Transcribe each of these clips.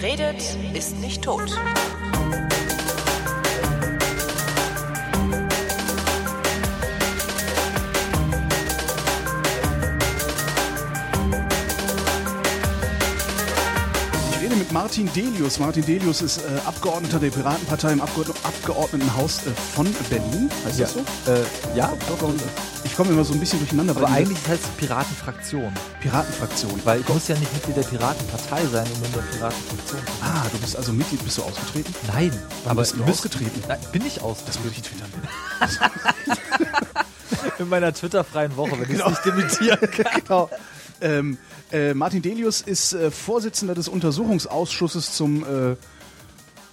Wer redet, ist nicht tot. Ich rede mit Martin Delius. Martin Delius ist äh, Abgeordneter der Piratenpartei im Abgeord Abgeordnetenhaus äh, von Berlin. Heißt das so? Äh, ja. Ich komme immer so ein bisschen durcheinander. Aber eigentlich heißt es Piratenfraktion. Piratenfraktion. Weil ich muss ja nicht Mitglied der Piratenpartei sein, um in der Piratenfraktion zu sein. Ah, du bist also Mitglied. Bist du ausgetreten? Nein, aber bist du müsst- ausgetreten? Nein, bin ich aus. Das würde ich twittern. in meiner Twitter-freien Woche, wenn ich Genau. es nicht dementieren kann. genau. Ähm, äh, Martin Delius ist äh, Vorsitzender des Untersuchungsausschusses zum äh,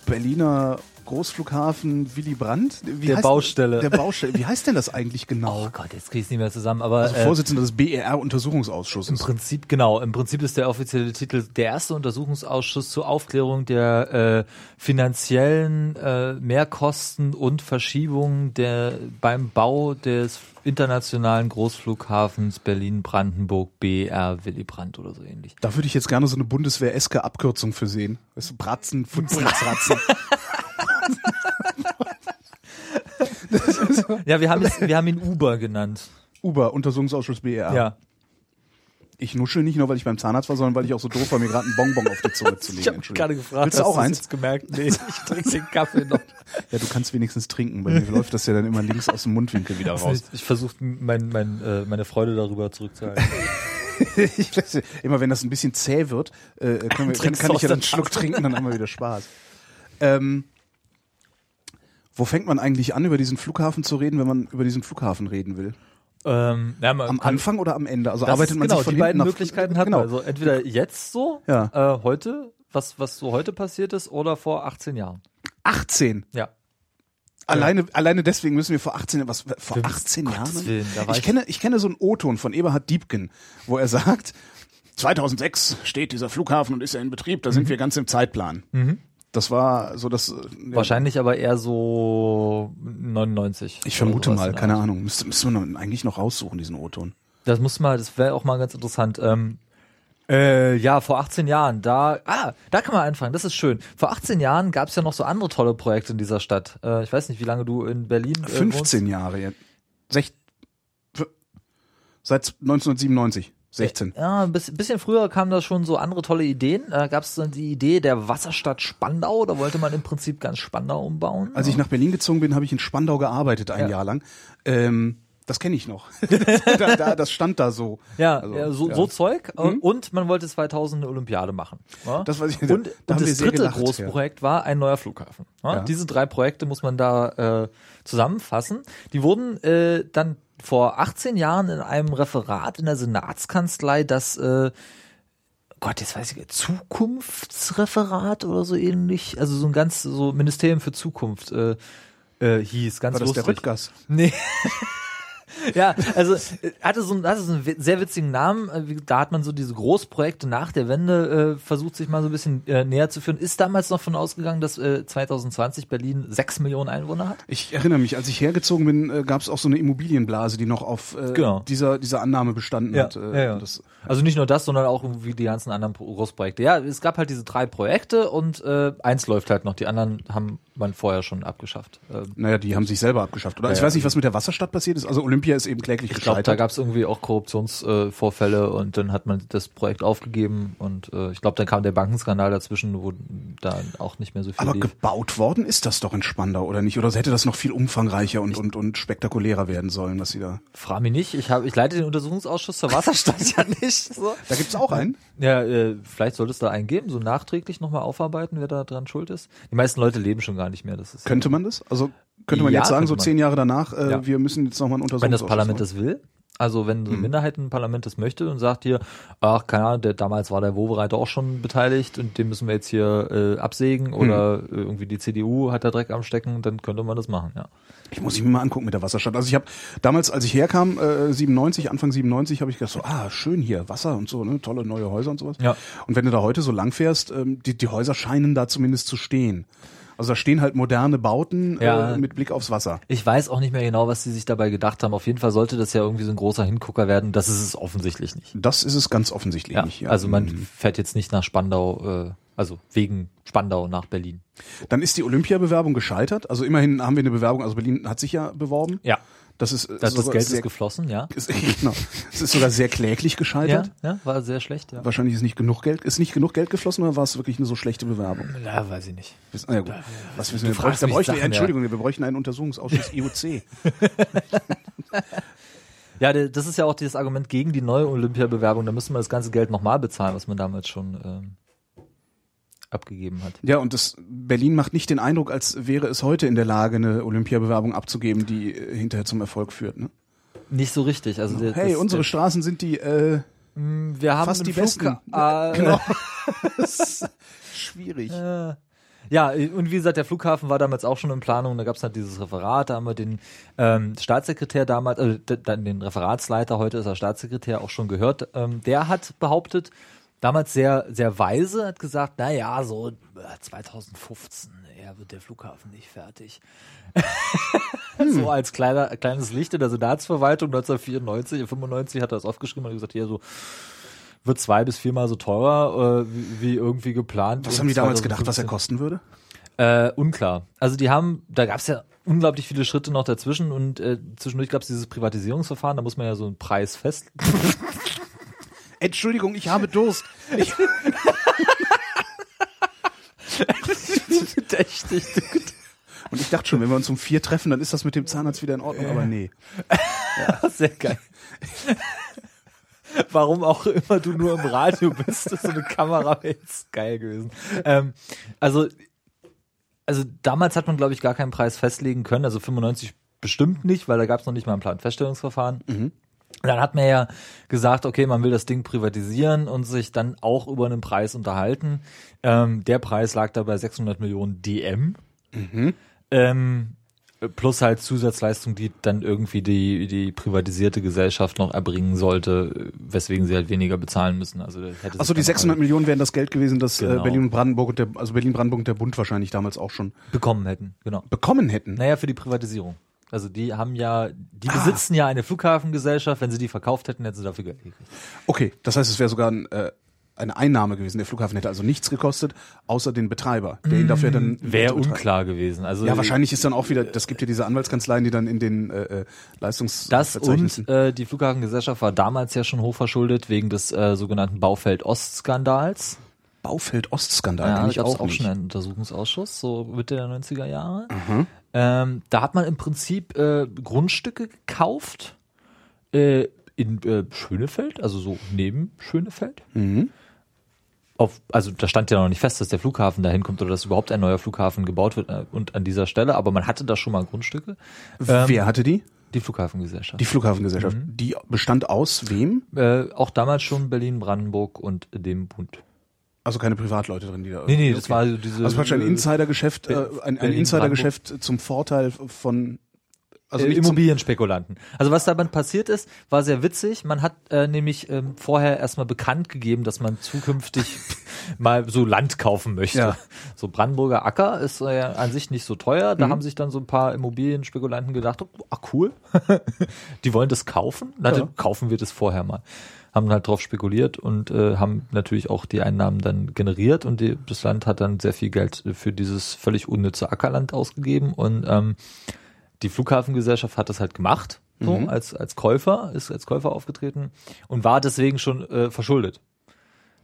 Berliner Großflughafen Willy Brandt. Wie Der heißt- Baustelle. Der Baustelle. Wie heißt denn das eigentlich genau? Oh Gott, jetzt krieg ich es nicht mehr zusammen. Aber also äh, Vorsitzender des im BER-Untersuchungsausschusses. Prinzip, genau, im Prinzip ist der offizielle Titel der erste Untersuchungsausschuss zur Aufklärung der äh, finanziellen äh, Mehrkosten und Verschiebungen der beim Bau des internationalen Großflughafens Berlin-Brandenburg BR Willy Brandt oder so ähnlich. Da würde ich jetzt gerne so eine Bundeswehr-eske Abkürzung für sehen. Weißt du, Bratzen, Ja, wir haben, es, wir haben ihn Uber genannt. Uber, Untersuchungsausschuss BER. Ja. Ich nuschel nicht nur, weil ich beim Zahnarzt war, sondern weil ich auch so doof war, mir gerade einen Bonbon auf die Zunge zu legen. Ich habe gerade gefragt, Willst du hast auch du's eins? jetzt gemerkt? Nee, ich trinke den Kaffee noch. Ja, du kannst wenigstens trinken. Bei mir läuft das ja dann immer links aus dem Mundwinkel wieder raus. Ich, ich versuche mein, mein, äh, meine Freude darüber zurückzuhalten. Ich weiß nicht, Immer wenn das ein bisschen zäh wird, äh, können wir, kann, kann ich ja dann einen Schluck trinken, dann haben wir wieder Spaß. Ähm, wo fängt man eigentlich an, über diesen Flughafen zu reden, wenn man über diesen Flughafen reden will? ähm, ja, Am Anfang oder am Ende? Also arbeitet man genau, sich von die beiden nach Möglichkeiten hat genau. Also entweder jetzt so, Ja. äh, heute, was, was so heute passiert ist, oder vor 18 Jahren. 18. Ja. Alleine, alleine deswegen müssen wir vor 18, was, vor Für 18 Gottes Jahren? Willen, ich, ich- kenne, ich kenne so einen O-Ton von Eberhard Diebken, wo er sagt, 2006 steht dieser Flughafen und ist ja in Betrieb, da Mhm. sind wir ganz im Zeitplan. Das war so das, äh, Wahrscheinlich aber eher so 99. ich vermute mal, keine. Ahnung, müsste, müsste man eigentlich noch raussuchen, diesen O-Ton. Das muss mal, das wäre auch mal ganz interessant. Ähm, äh, ja, vor 18 Jahren, da, ah, da kann man anfangen, das ist schön. Vor 18 Jahren gab es ja noch so andere tolle Projekte in dieser Stadt. Äh, ich weiß nicht, wie lange du in Berlin äh, 15 Jahre jetzt. Sech, seit 1997. 16. Ja, ein bisschen, früher kamen da schon so andere tolle Ideen. Äh, Gab es dann die Idee der Wasserstadt Spandau? Da wollte man im Prinzip ganz Spandau umbauen. Als ich nach Berlin gezogen bin, habe ich in Spandau gearbeitet ein Ja. Jahr lang. Ähm, das kenne ich noch. da, da, das stand da so. ja, Also, ja, so, ja. so Zeug. Äh, Mhm. Und man wollte 2000 eine Olympiade machen. Das weiß ich, und da und das dritte gelacht, große ja. Projekt war ein neuer Flughafen. Diese drei Projekte muss man da äh, zusammenfassen. Die wurden äh, dann vor 18 Jahren in einem Referat in der Senatskanzlei, das äh, Gott, jetzt weiß ich, Zukunftsreferat oder so ähnlich, also so ein ganz so Ministerium für Zukunft äh, äh, hieß, ganz War das der lustig. Rüttgers? Nee. ja, also äh, hatte so, einen- hatte so einen sehr witzigen Namen. Äh, Da hat man so diese Großprojekte nach der Wende äh, versucht, sich mal so ein bisschen äh, näher zu führen. Ist damals noch von ausgegangen, dass äh, 2020 Berlin sechs Millionen Einwohner hat? Ich erinnere mich, als ich hergezogen bin, äh, gab es auch so eine Immobilienblase, die noch auf äh, Genau. dieser, dieser Annahme bestanden hat. Äh, Das, Also nicht nur das, sondern auch irgendwie die ganzen anderen Pro- Großprojekte. Ja, es gab halt diese drei Projekte und äh, eins läuft halt noch. Die anderen haben man vorher schon abgeschafft. Ähm, naja, die haben sich selber abgeschafft. Oder Ja, ich ja. weiß nicht, was mit der Wasserstadt passiert ist. Also Olympia ist eben kläglich ich glaube, da gescheitert. gab es irgendwie auch Korruptionsvorfälle äh, und dann hat man das Projekt aufgegeben und äh, ich glaube, dann kam der Bankenskandal dazwischen, wo dann auch nicht mehr so viel Aber lief. gebaut worden ist das doch in Spandau, oder nicht? Oder hätte das noch viel umfangreicher und, und, und spektakulärer werden sollen, was sie da. Frag mich nicht, ich, hab, ich leite den Untersuchungsausschuss zur Wasserstadt ja nicht. So. Da gibt's auch einen. Ja, äh, vielleicht sollte es da einen geben, so nachträglich nochmal aufarbeiten, wer da dran schuld ist. Die meisten Leute leben schon gar nicht mehr. Das ist Könnte man das? Also könnte man Ja, jetzt sagen, so zehn Jahre danach, äh, Ja. wir müssen jetzt nochmal einen wenn das Parlament das will. Also wenn so Mhm. ein Minderheitenparlament das möchte und sagt hier, ach, keine Ahnung, der, damals war der Wobereiter auch schon beteiligt und den müssen wir jetzt hier äh, absägen Mhm. oder äh, irgendwie die CDU hat da Dreck am Stecken, dann könnte man das machen, ja. Ich muss ich mir mal angucken mit der Wasserstadt. Also ich habe damals, als ich herkam, äh, 97, Anfang 97, habe ich gedacht so, ah, schön hier, Wasser und so, ne, tolle neue Häuser und sowas. Ja. Und wenn du da heute so lang fährst, ähm, die, die Häuser scheinen da zumindest zu stehen. Also da stehen halt moderne Bauten Ja. äh, mit Blick aufs Wasser. Ich weiß auch nicht mehr genau, was sie sich dabei gedacht haben. Auf jeden Fall sollte das ja irgendwie so ein großer Hingucker werden. Das ist es offensichtlich nicht. Das ist es ganz offensichtlich Ja, nicht. also man Mhm. fährt jetzt nicht nach Spandau, äh, Also wegen Spandau nach Berlin. Dann ist die Olympiabewerbung gescheitert. Also immerhin haben wir eine Bewerbung, also Berlin hat sich ja beworben. Ja. Das ist, Das, das Geld sehr, ist geflossen, ja. ist, genau. Es ist sogar sehr kläglich gescheitert. Ja, ja, war sehr schlecht, ja. Wahrscheinlich ist nicht genug Geld, ist nicht genug Geld geflossen oder war es wirklich eine so schlechte Bewerbung? Ja, weiß ich nicht. Ist- Ah, ja, gut. Was wissen wir? Bräuchten, bräuchten, Sachen, ja. Entschuldigung, wir bräuchten einen Untersuchungsausschuss IOC. Ja, das ist ja auch dieses Argument gegen die neue Olympiabewerbung. Da müssen wir das ganze Geld nochmal bezahlen, was man damals schon ähm, abgegeben hat. Ja, und das Berlin macht nicht den Eindruck, als wäre es heute in der Lage, eine Olympiabewerbung abzugeben, die äh, hinterher zum Erfolg führt. Ne? Nicht so richtig. Also der, Hey, das, unsere Straßen sind die äh, der, wir haben fast die besten. Flugha- äh, genau. das ist schwierig. Ja, und wie gesagt, der Flughafen war damals auch schon in Planung. Da gab es halt dieses Referat, da haben wir den ähm, Staatssekretär damals, also dann den Referatsleiter, heute ist er Staatssekretär, auch schon gehört. Ähm, der hat behauptet, damals sehr, sehr weise, hat gesagt, na ja, so äh, 2015, ja, wird der Flughafen nicht fertig. so als kleiner, kleines Licht in der Senatsverwaltung 1994, 95 hat er das aufgeschrieben und gesagt, hier so wird zwei bis viermal so teurer, äh, wie, wie irgendwie geplant. Was haben die damals gedacht, was er 2015 kosten würde? äh, unklar. Also die haben, da gab es ja unglaublich viele Schritte noch dazwischen und äh, zwischendurch gab es dieses Privatisierungsverfahren, da muss man ja so einen Preis fest. Entschuldigung, ich habe Durst. Ich, Verdächtig. und ich dachte schon, wenn wir uns um vier treffen, dann ist das mit dem Zahnarzt wieder in Ordnung, aber nee. Sehr geil. Warum auch immer du nur im Radio bist, ist so eine Kamera jetzt geil gewesen. Ähm, also, also damals hat man, glaube ich, gar keinen Preis festlegen können. Also 95 bestimmt nicht, weil da gab es noch nicht mal ein Planfeststellungsverfahren. Dann hat man ja gesagt, okay, man will das Ding privatisieren und sich dann auch über einen Preis unterhalten. Ähm, der Preis lag da bei 600 Millionen DM. Ähm, plus halt Zusatzleistung, die dann irgendwie die, die privatisierte Gesellschaft noch erbringen sollte, weswegen sie halt weniger bezahlen müssen. Also Achso, die dann 600 Millionen wären das Geld gewesen, das äh, Genau. Berlin und Brandenburg und der, also Berlin Brandenburg und der Bund wahrscheinlich damals auch schon bekommen hätten, genau. bekommen hätten. Naja, für die Privatisierung. Also die haben ja, die Ah. besitzen ja eine Flughafengesellschaft, wenn sie die verkauft hätten, hätten sie dafür Geld gekriegt. Okay, das heißt, es wäre sogar ein, äh, eine Einnahme gewesen. Der Flughafen hätte also nichts gekostet, außer den Betreiber, der ihn dafür dann Wäre betreibt. unklar gewesen. Also Ja, wahrscheinlich ist dann auch wieder, das gibt ja diese Anwaltskanzleien, die dann in den äh, äh, Das und äh, die Flughafengesellschaft war damals ja schon hochverschuldet wegen des äh, sogenannten Baufeld-Ost-Skandals. Baufeld-Ostskandal, Ja, ich auch, auch schon einen Untersuchungsausschuss, so Mitte der 90er Jahre. Ähm, da hat man im Prinzip äh, Grundstücke gekauft äh, in äh, Schönefeld, also so neben Schönefeld. Mhm. Auf, also da stand ja noch nicht fest, dass der Flughafen dahin kommt oder dass überhaupt ein neuer Flughafen gebaut wird äh, und an dieser Stelle, aber man hatte da schon mal Grundstücke. Ähm, Wer hatte die? Die Flughafengesellschaft. Die Flughafengesellschaft. Mhm. Die bestand aus wem? äh, auch damals schon Berlin, Brandenburg und dem Bund. Also keine Privatleute drin, die da. Nee, nee, das okay. war so diese. Also praktisch ein Insidergeschäft, äh, ein, ein Insidergeschäft zum Vorteil von also äh, Immobilienspekulanten. Also was dabei passiert ist, war sehr witzig. Man hat äh, nämlich ähm, vorher erstmal bekannt gegeben, dass man zukünftig mal so Land kaufen möchte. Ja. So Brandenburger Acker ist äh, an sich nicht so teuer. Mhm. Da haben sich dann so ein paar Immobilienspekulanten gedacht, oh, ach cool, die wollen das kaufen. Na, Ja. dann kaufen wir das vorher mal. Haben halt drauf spekuliert und äh, haben natürlich auch die Einnahmen dann generiert und die, das Land hat dann sehr viel Geld für dieses völlig unnütze Ackerland ausgegeben und ähm, die Flughafengesellschaft hat das halt gemacht, so Mhm. als, als Käufer, ist als Käufer aufgetreten und war deswegen schon äh, verschuldet.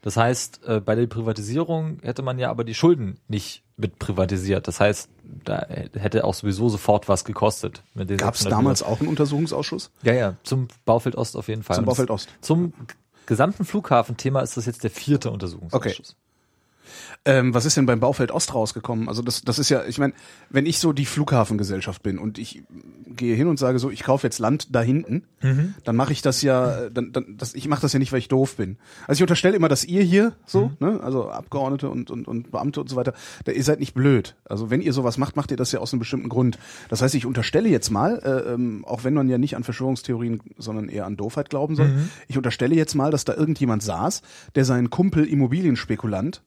Das heißt, äh, bei der Privatisierung hätte man ja aber die Schulden nicht mit privatisiert. Das heißt, da hätte auch sowieso sofort was gekostet. Gab es 600 damals auch einen Untersuchungsausschuss? Ja, ja, zum Baufeld Ost auf jeden Fall. Zum Baufeld Ost. Zum gesamten Flughafenthema ist das jetzt der vierte Untersuchungsausschuss. Ähm, was ist denn beim Baufeld Ost rausgekommen? Also das, das ist ja, ich meine, wenn ich so die Flughafengesellschaft bin und ich gehe hin und sage so, ich kaufe jetzt Land da hinten, Mhm. dann mache ich das ja, dann, dann, das, ich mache das ja nicht, weil ich doof bin. Also ich unterstelle immer, dass ihr hier so, Mhm. ne, also Abgeordnete und, und, und Beamte und so weiter, da, ihr seid nicht blöd. Also wenn ihr sowas macht, macht ihr das ja aus einem bestimmten Grund. Das heißt, ich unterstelle jetzt mal, äh, ähm, auch wenn man ja nicht an Verschwörungstheorien, sondern eher an Doofheit glauben soll, Mhm. ich unterstelle jetzt mal, dass da irgendjemand saß, der seinen Kumpel Immobilienspekulant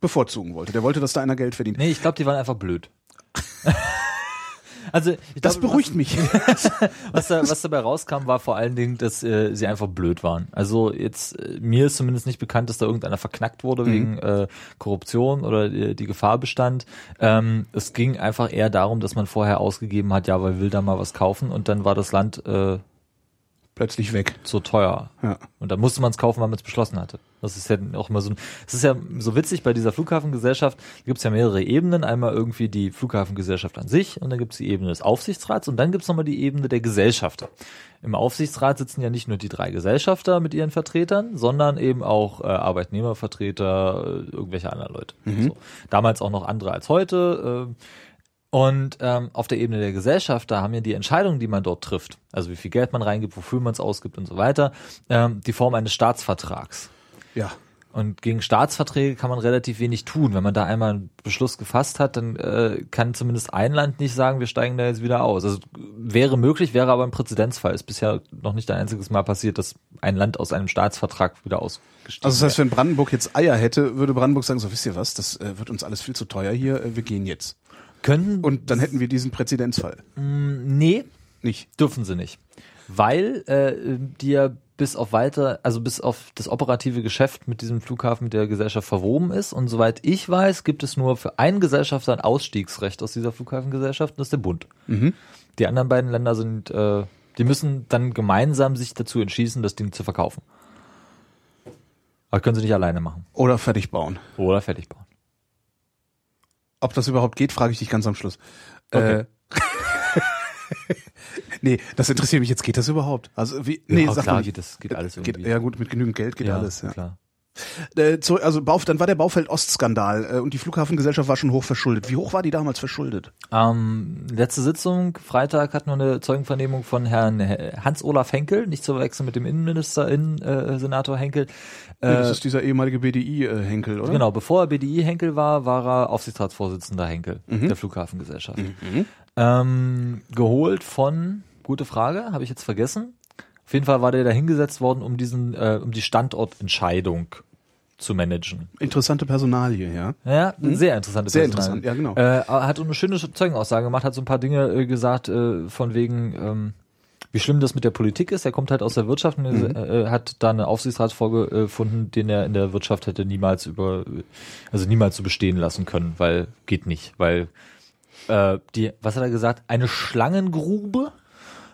bevorzugen wollte. Der wollte, dass da einer Geld verdient. Nee, ich glaube, die waren einfach blöd. Also Das glaube, beruhigt mich. Was, da, was dabei rauskam, war vor allen Dingen, dass äh, sie einfach blöd waren. Also jetzt äh, mir ist zumindest nicht bekannt, dass da irgendeiner verknackt wurde wegen äh, Korruption oder die, die Gefahr bestand. Ähm, es ging einfach eher darum, dass man vorher ausgegeben hat, ja, weil will da mal was kaufen und dann war das Land äh, Plötzlich weg. so teuer. Ja. Und dann musste man es kaufen, weil man es beschlossen hatte. Das ist ja auch immer so, es ist ja so witzig bei dieser Flughafengesellschaft, da gibt es ja mehrere Ebenen. Einmal irgendwie die Flughafengesellschaft an sich und dann gibt es die Ebene des Aufsichtsrats und dann gibt es nochmal die Ebene der Gesellschafter. Im Aufsichtsrat sitzen ja nicht nur die drei Gesellschafter mit ihren Vertretern, sondern eben auch äh, Arbeitnehmervertreter, äh, irgendwelche anderen Leute. So. Damals auch noch andere als heute. Äh, und ähm, auf der Ebene der Gesellschaft, da haben ja die Entscheidungen, die man dort trifft, also wie viel Geld man reingibt, wofür man es ausgibt und so weiter, ähm, die Form eines Staatsvertrags. Ja. Und gegen Staatsverträge kann man relativ wenig tun. Wenn man da einmal einen Beschluss gefasst hat, dann äh, kann zumindest ein Land nicht sagen, wir steigen da jetzt wieder aus. Also wäre möglich, wäre aber ein Präzedenzfall. Ist bisher noch nicht ein einziges Mal passiert, dass ein Land aus einem Staatsvertrag wieder ausgestiegen Also das heißt, wenn Brandenburg jetzt Eier hätte, würde Brandenburg sagen, so wisst ihr was, das äh, wird uns alles viel zu teuer hier, äh, wir gehen jetzt. Wäre. Könnten, Und dann hätten wir diesen Präzedenzfall. nee, Nicht. dürfen sie nicht. Weil äh, die ja bis auf weiter, also bis auf das operative Geschäft mit diesem Flughafen mit der Gesellschaft verwoben ist. Und soweit ich weiß, gibt es nur für einen Gesellschafter ein Ausstiegsrecht aus dieser Flughafengesellschaft, und das ist der Bund. Die anderen beiden Länder sind, äh, die müssen dann gemeinsam sich dazu entschließen, das Ding zu verkaufen. Aber können sie nicht alleine machen. Oder fertig bauen. Oder fertig bauen. Ob das überhaupt geht, frage ich dich ganz am Schluss. Okay. Äh, nee, das interessiert mich jetzt. Geht das überhaupt? Also wie? Nee, Ja, sag klar mal geht das- geht alles Geht, irgendwie. ja gut, mit genügend Geld geht alles. Ja. klar. Äh, also Bauf, dann war der Baufeld-Ost-Skandal äh, und die Flughafengesellschaft war schon hoch verschuldet. Wie hoch war die damals verschuldet? Ähm, letzte Sitzung, Freitag, hatten wir eine Zeugenvernehmung von Herrn He- Hans-Olaf Henkel, nicht zu verwechseln mit dem Innenminister, Innen, äh, Senator Henkel. Nee, das ist dieser ehemalige BDI-Henkel, oder? Genau, bevor er BDI Henkel war, war er Aufsichtsratsvorsitzender Henkel der Flughafengesellschaft. Ähm, geholt von, gute Frage, habe ich jetzt vergessen. Auf jeden Fall war der da hingesetzt worden, um diesen, äh, um die Standortentscheidung zu managen. Interessante Personalie, ja. Ja, sehr interessante Mhm. Sehr Personal. interessant, ja, genau. Äh, er hat eine schöne Zeugenaussage gemacht, hat so ein paar Dinge äh, gesagt, äh, von wegen, ähm, wie schlimm das mit der Politik ist. Er kommt halt aus der Wirtschaft und Mhm. äh, hat da einen Aufsichtsrat vorgefunden, den er in der Wirtschaft hätte niemals über, also niemals so bestehen lassen können, weil geht nicht, weil äh, die, was hat er gesagt, eine Schlangengrube,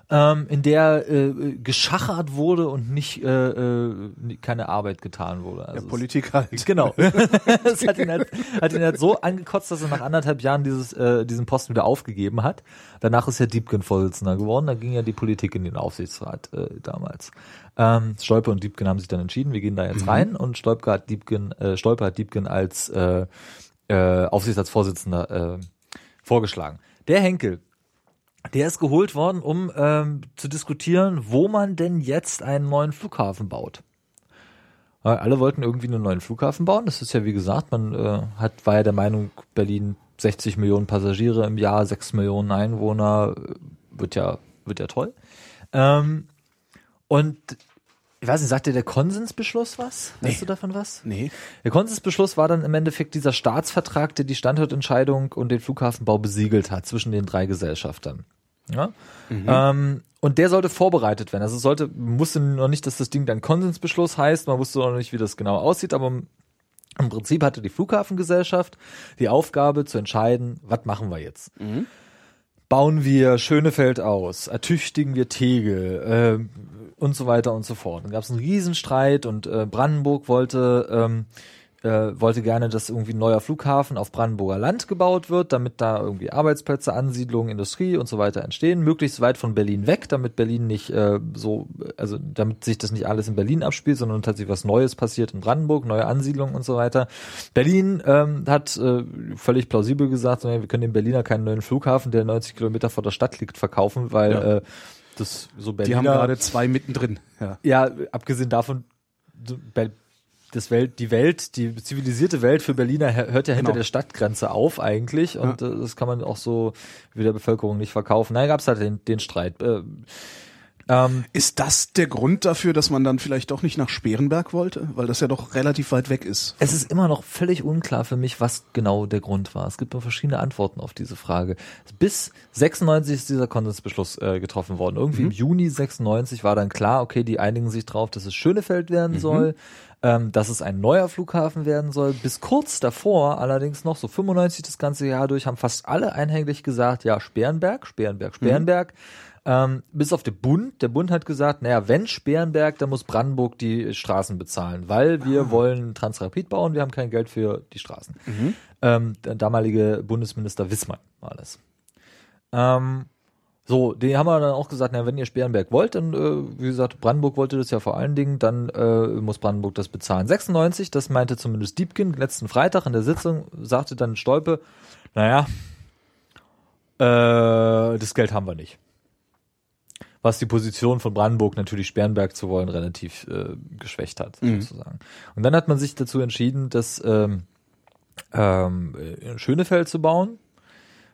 ähm, in der äh, geschachert wurde und nicht äh, äh, keine Arbeit getan wurde. Ja, Also es- Politik halt. Genau. das hat ihn, halt, hat ihn halt so angekotzt, dass er nach anderthalb Jahren dieses, äh, diesen Posten wieder aufgegeben hat. Danach ist er Diebken Vorsitzender geworden. Da ging ja die Politik in den Aufsichtsrat äh, damals. Ähm, Stolpe und Diebken haben sich dann entschieden, wir gehen da jetzt rein und Stolpe hat Diebken, äh, Stolpe hat Diebken als äh, äh, Aufsichtsratsvorsitzender äh, vorgeschlagen. Der Henkel, der ist geholt worden, um ähm, zu diskutieren, wo man denn jetzt einen neuen Flughafen baut. Weil Alle wollten irgendwie einen neuen Flughafen bauen. Das ist ja wie gesagt, man äh, hat, war ja der Meinung, Berlin 60 Millionen Passagiere im Jahr, 6 Millionen Einwohner, äh, wird ja, wird ja toll. Ähm, und ich weiß nicht, sagt dir der Konsensbeschluss was? Weißt du davon was? Nee. Der Konsensbeschluss war dann im Endeffekt dieser Staatsvertrag, der die Standortentscheidung und den Flughafenbau besiegelt hat zwischen den drei Gesellschaftern. Ja? Ähm, und der sollte vorbereitet werden. Also sollte, musste noch nicht, dass das Ding dann Konsensbeschluss heißt, man wusste noch nicht, wie das genau aussieht, aber im Prinzip hatte die Flughafengesellschaft die Aufgabe zu entscheiden, was machen wir jetzt? Bauen wir Schönefeld aus, ertüchtigen wir Tegel äh, und so weiter und so fort. Dann gab es einen Riesenstreit und äh, Brandenburg wollte ähm, äh, wollte gerne, dass irgendwie ein neuer Flughafen auf Brandenburger Land gebaut wird, damit da irgendwie Arbeitsplätze, Ansiedlungen, Industrie und so weiter entstehen, möglichst weit von Berlin weg, damit Berlin nicht äh, so, also damit sich das nicht alles in Berlin abspielt, sondern tatsächlich was Neues passiert in Brandenburg, neue Ansiedlungen und so weiter. Berlin ähm, hat äh, völlig plausibel gesagt, wir können den Berliner keinen neuen Flughafen, der 90 Kilometer vor der Stadt liegt, verkaufen, weil Ja. äh, das so Die Berliner haben gerade zwei mittendrin. Ja. ja, abgesehen davon, Be- das Welt, die Welt, die zivilisierte Welt für Berliner hör- hört ja hinter Genau. der Stadtgrenze auf eigentlich und äh, das kann man auch so wie der Bevölkerung nicht verkaufen. Naja, gab's halt den, den Streit. Äh, Ähm, Ist das der Grund dafür, dass man dann vielleicht doch nicht nach Sperenberg wollte? Weil das ja doch relativ weit weg ist. Es ist immer noch völlig unklar für mich, was genau der Grund war. Es gibt noch verschiedene Antworten auf diese Frage. Bis 96 ist dieser Konsensbeschluss äh, getroffen worden. Irgendwie im Juni 96 war dann klar, okay, die einigen sich drauf, dass es Schönefeld werden soll, ähm, dass es ein neuer Flughafen werden soll. Bis kurz davor, allerdings noch so 95 das ganze Jahr durch, haben fast alle einhellig gesagt, ja, Sperrenberg, Sperrenberg, Sperrenberg. Ähm, bis auf den Bund. Der Bund hat gesagt, naja, wenn Sperrenberg, dann muss Brandenburg die Straßen bezahlen, weil wir wollen Transrapid bauen, wir haben kein Geld für die Straßen. Ähm, der damalige Bundesminister Wissmann war das. Ähm, so, die haben wir dann auch gesagt, na, wenn ihr Sperrenberg wollt, dann, äh, wie gesagt, Brandenburg wollte das ja vor allen Dingen, dann äh, muss Brandenburg das bezahlen. 96, das meinte zumindest Diebken letzten Freitag in der Sitzung, sagte dann Stolpe, naja, äh, das Geld haben wir nicht. Was die Position von Brandenburg natürlich Sperrenberg zu wollen relativ äh, geschwächt hat, sozusagen. Und dann hat man sich dazu entschieden, das ähm, ähm, Schönefeld zu bauen.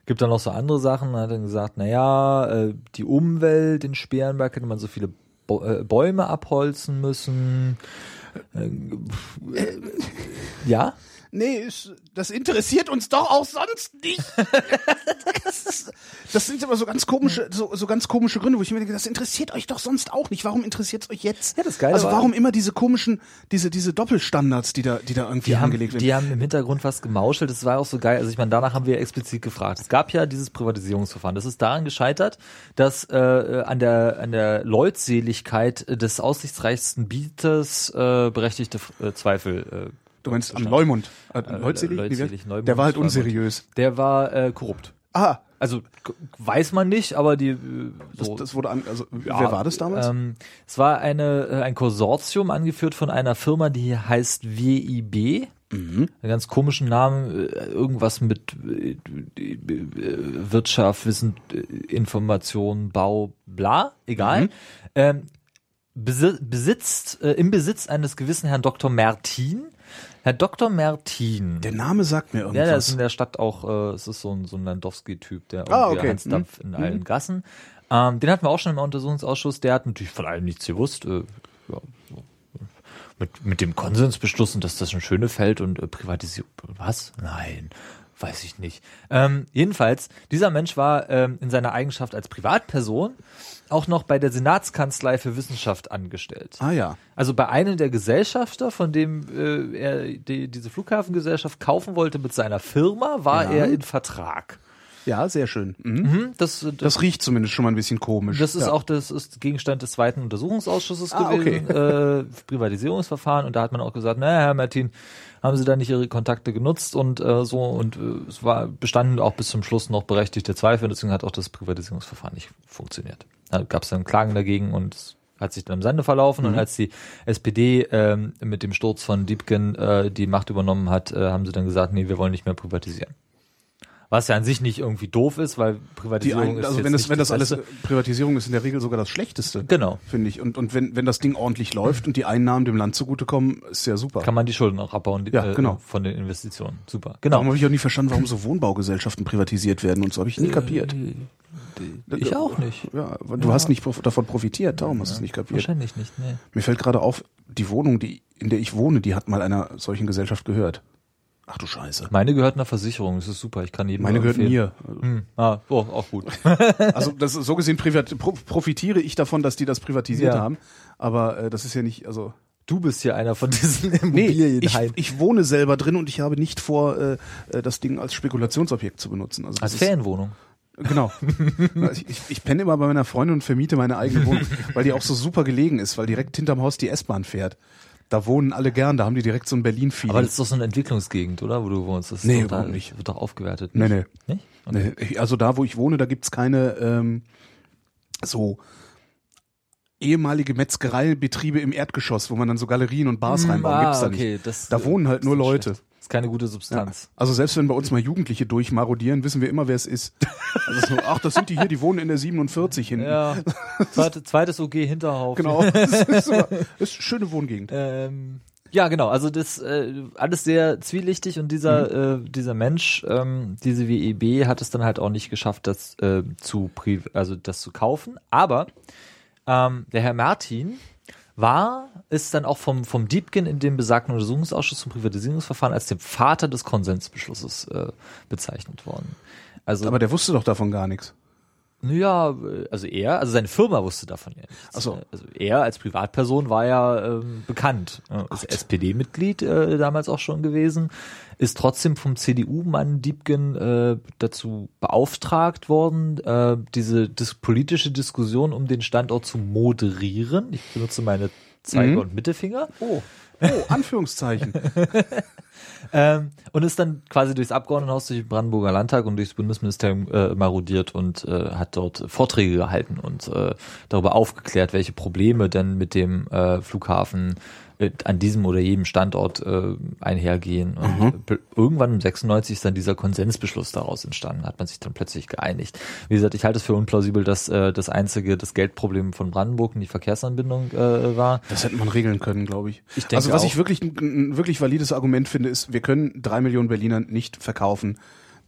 Gibt dann noch so andere Sachen. Man hat dann gesagt, na ja, äh, die Umwelt in Sperrenberg hätte man so viele äh, Bäume abholzen müssen. Äh, ja, Nee, ist, das interessiert uns doch auch sonst nicht. das, ist, das sind aber so ganz komische, so, so ganz komische Gründe, wo ich mir denke, das interessiert euch doch sonst auch nicht. Warum interessiert es euch jetzt? Ja, das Geile Also war- warum immer diese komischen, diese, diese Doppelstandards, die da, die da irgendwie die haben, angelegt werden? die haben im Hintergrund was gemauschelt. Das war auch so geil. Also ich meine, danach haben wir explizit gefragt. Es gab ja dieses Privatisierungsverfahren. Das ist daran gescheitert, dass äh, an der an der Leutseligkeit des aussichtsreichsten Bieters äh, berechtigte äh, Zweifel. Äh, du meinst am Leumund? Äh, Leutselig? Leutselig, wer- Neumund, Der war halt Leumund. unseriös. der war äh, korrupt. Ah, Also weiß man nicht, aber die äh, das, so, das wurde an, also, Ja, wer war das damals? Ähm, es war eine, äh, ein Konsortium angeführt von einer Firma, die heißt WIB. Mhm. Einen ganz komischen Namen, äh, irgendwas mit äh, äh, Wirtschaft, Wissen, äh, Information, Bau, bla, egal. Mhm. Ähm, besi besitzt, äh, im Besitz eines gewissen Herrn Dr. Mertin. Herr Dr. Mertin. der Name sagt mir Ja, der ist irgendwas. in der Stadt auch, äh, es ist so ein, so ein Landowski-Typ, der Ah, okay. Hans Dampf in allen Gassen. Ähm, den hatten wir auch schon im Untersuchungsausschuss, der hat natürlich von allem nichts gewusst. Äh, ja, so. mit, mit dem Konsens beschlossen, dass das ein schöne Feld und äh, Privatisierung. Was? Nein. Weiß ich nicht. Ähm, jedenfalls, dieser Mensch war ähm, in seiner Eigenschaft als Privatperson auch noch bei der Senatskanzlei für Wissenschaft angestellt. ah ja. Also bei einem der Gesellschafter, von dem äh, er die, diese Flughafengesellschaft kaufen wollte mit seiner Firma, war Ja. er in Vertrag. Ja, sehr schön. Mhm. Hm, Das, das, Das riecht zumindest schon mal ein bisschen komisch. das ist ja. auch das ist Gegenstand des zweiten Untersuchungsausschusses Ah, gewesen, äh, Privatisierungsverfahren. Und da hat man auch gesagt, naja, Herr Martin, haben Sie da nicht Ihre Kontakte genutzt und äh, so und äh, es war bestanden auch bis zum Schluss noch berechtigte Zweifel. Deswegen hat auch das Privatisierungsverfahren nicht funktioniert. Da gab es dann Klagen dagegen und es hat sich dann im Sande verlaufen. Und als die SPD ähm, mit dem Sturz von Diebken äh, die Macht übernommen hat, äh, haben sie dann gesagt, nee, wir wollen nicht mehr privatisieren. Was ja an sich nicht irgendwie doof ist, weil Privatisierung ein, ist also wenn das, wenn das alles. Privatisierung ist in der Regel sogar das Schlechteste. Genau. Finde ich. Und, und wenn, wenn das Ding ordentlich läuft und die Einnahmen dem Land zugutekommen, ist ja super. kann man die Schulden auch abbauen die, Ja, äh, genau. von den Investitionen. Super. Genau. Darum habe ich auch nie verstanden, warum so Wohnbaugesellschaften privatisiert werden und so habe ich nie kapiert. Ich auch nicht. Ja, du hast nicht davon profitiert, darum hast du es nicht kapiert. Wahrscheinlich nicht, nee. Mir fällt gerade auf, die Wohnung, die, in der ich wohne, die hat mal einer solchen Gesellschaft gehört. Ach du Scheiße. Meine gehört einer Versicherung, das ist super, ich kann jedem Meine gehört empfehlen. mir. Hm. Ah, oh, auch gut. Also das so gesehen profitiere ich davon, dass die das privatisiert Ja. haben. Aber äh, das ist ja nicht, also Du bist ja einer von diesen nee, Immobilien. ich, ich wohne selber drin und ich habe nicht vor, äh, äh, das Ding als Spekulationsobjekt zu benutzen. Also Als Ferienwohnung. Genau. ich, ich, ich penne immer bei meiner Freundin und vermiete meine eigene Wohnung, weil die auch so super gelegen ist, weil direkt hinterm Haus die S-Bahn fährt. Da wohnen alle gern, da haben die direkt so ein Berlin-Feeling. Aber das ist doch so eine Entwicklungsgegend, oder? Wo du wohnst. Das Nee, da, überhaupt nicht. wird doch aufgewertet. Nee, nee. Nicht? Okay. Nee, also da, wo ich wohne, da gibt's keine ähm, so ehemalige Metzgereibetriebe im Erdgeschoss, wo man dann so Galerien und Bars reinbaut. ah, gibt's da okay, nicht. das, Da wohnen halt nur Leute. schlecht. Keine gute Ja. Substanz. Also selbst wenn bei uns mal Jugendliche durchmarodieren, wissen wir immer, wer es ist. Also so, ach, das sind die hier, die wohnen in der 47 hinten. Ja. Zweite, zweites OG Hinterhof. Genau. Das ist, so, das ist eine schöne Wohngegend. Ähm, ja, genau. Also das äh, alles sehr zwielichtig und dieser Mhm. äh, dieser Mensch, ähm, diese WEB hat es dann halt auch nicht geschafft, das äh, zu also das zu kaufen. Aber Ähm, der Herr Martin war, ist dann auch vom, vom Diebken in dem besagten Untersuchungsausschuss zum Privatisierungsverfahren als dem Vater des Konsensbeschlusses äh, bezeichnet worden. Also, Aber der wusste doch davon gar nichts. Ja, also er, also seine Firma wusste davon ja nichts. Ach so. Also er als Privatperson war ja ähm, bekannt. Ja, Ist SPD-Mitglied äh, damals auch schon gewesen, ist trotzdem vom CDU-Mann Diebken äh, dazu beauftragt worden, äh, diese dis politische Diskussion um den Standort zu moderieren. Ich benutze meine Zeige- Mhm. und Mittelfinger. Oh, oh, Anführungszeichen. Ähm, und ist dann quasi durchs Abgeordnetenhaus, durch den Brandenburger Landtag und durchs Bundesministerium äh, marodiert und äh, hat dort Vorträge gehalten und äh, darüber aufgeklärt, welche Probleme denn mit dem äh, Flughafen an diesem oder jedem Standort äh, einhergehen. Und äh, irgendwann im 96 ist dann dieser Konsensbeschluss daraus entstanden, hat man sich dann plötzlich geeinigt. Wie gesagt, ich halte es für unplausibel, dass äh, das einzige das Geldproblem von Brandenburg die Verkehrsanbindung äh, war. Das hätte man regeln können, glaube ich. Ich denke also was auch. ich wirklich ein, ein wirklich valides Argument finde, ist, wir können drei Millionen Berlinern nicht verkaufen,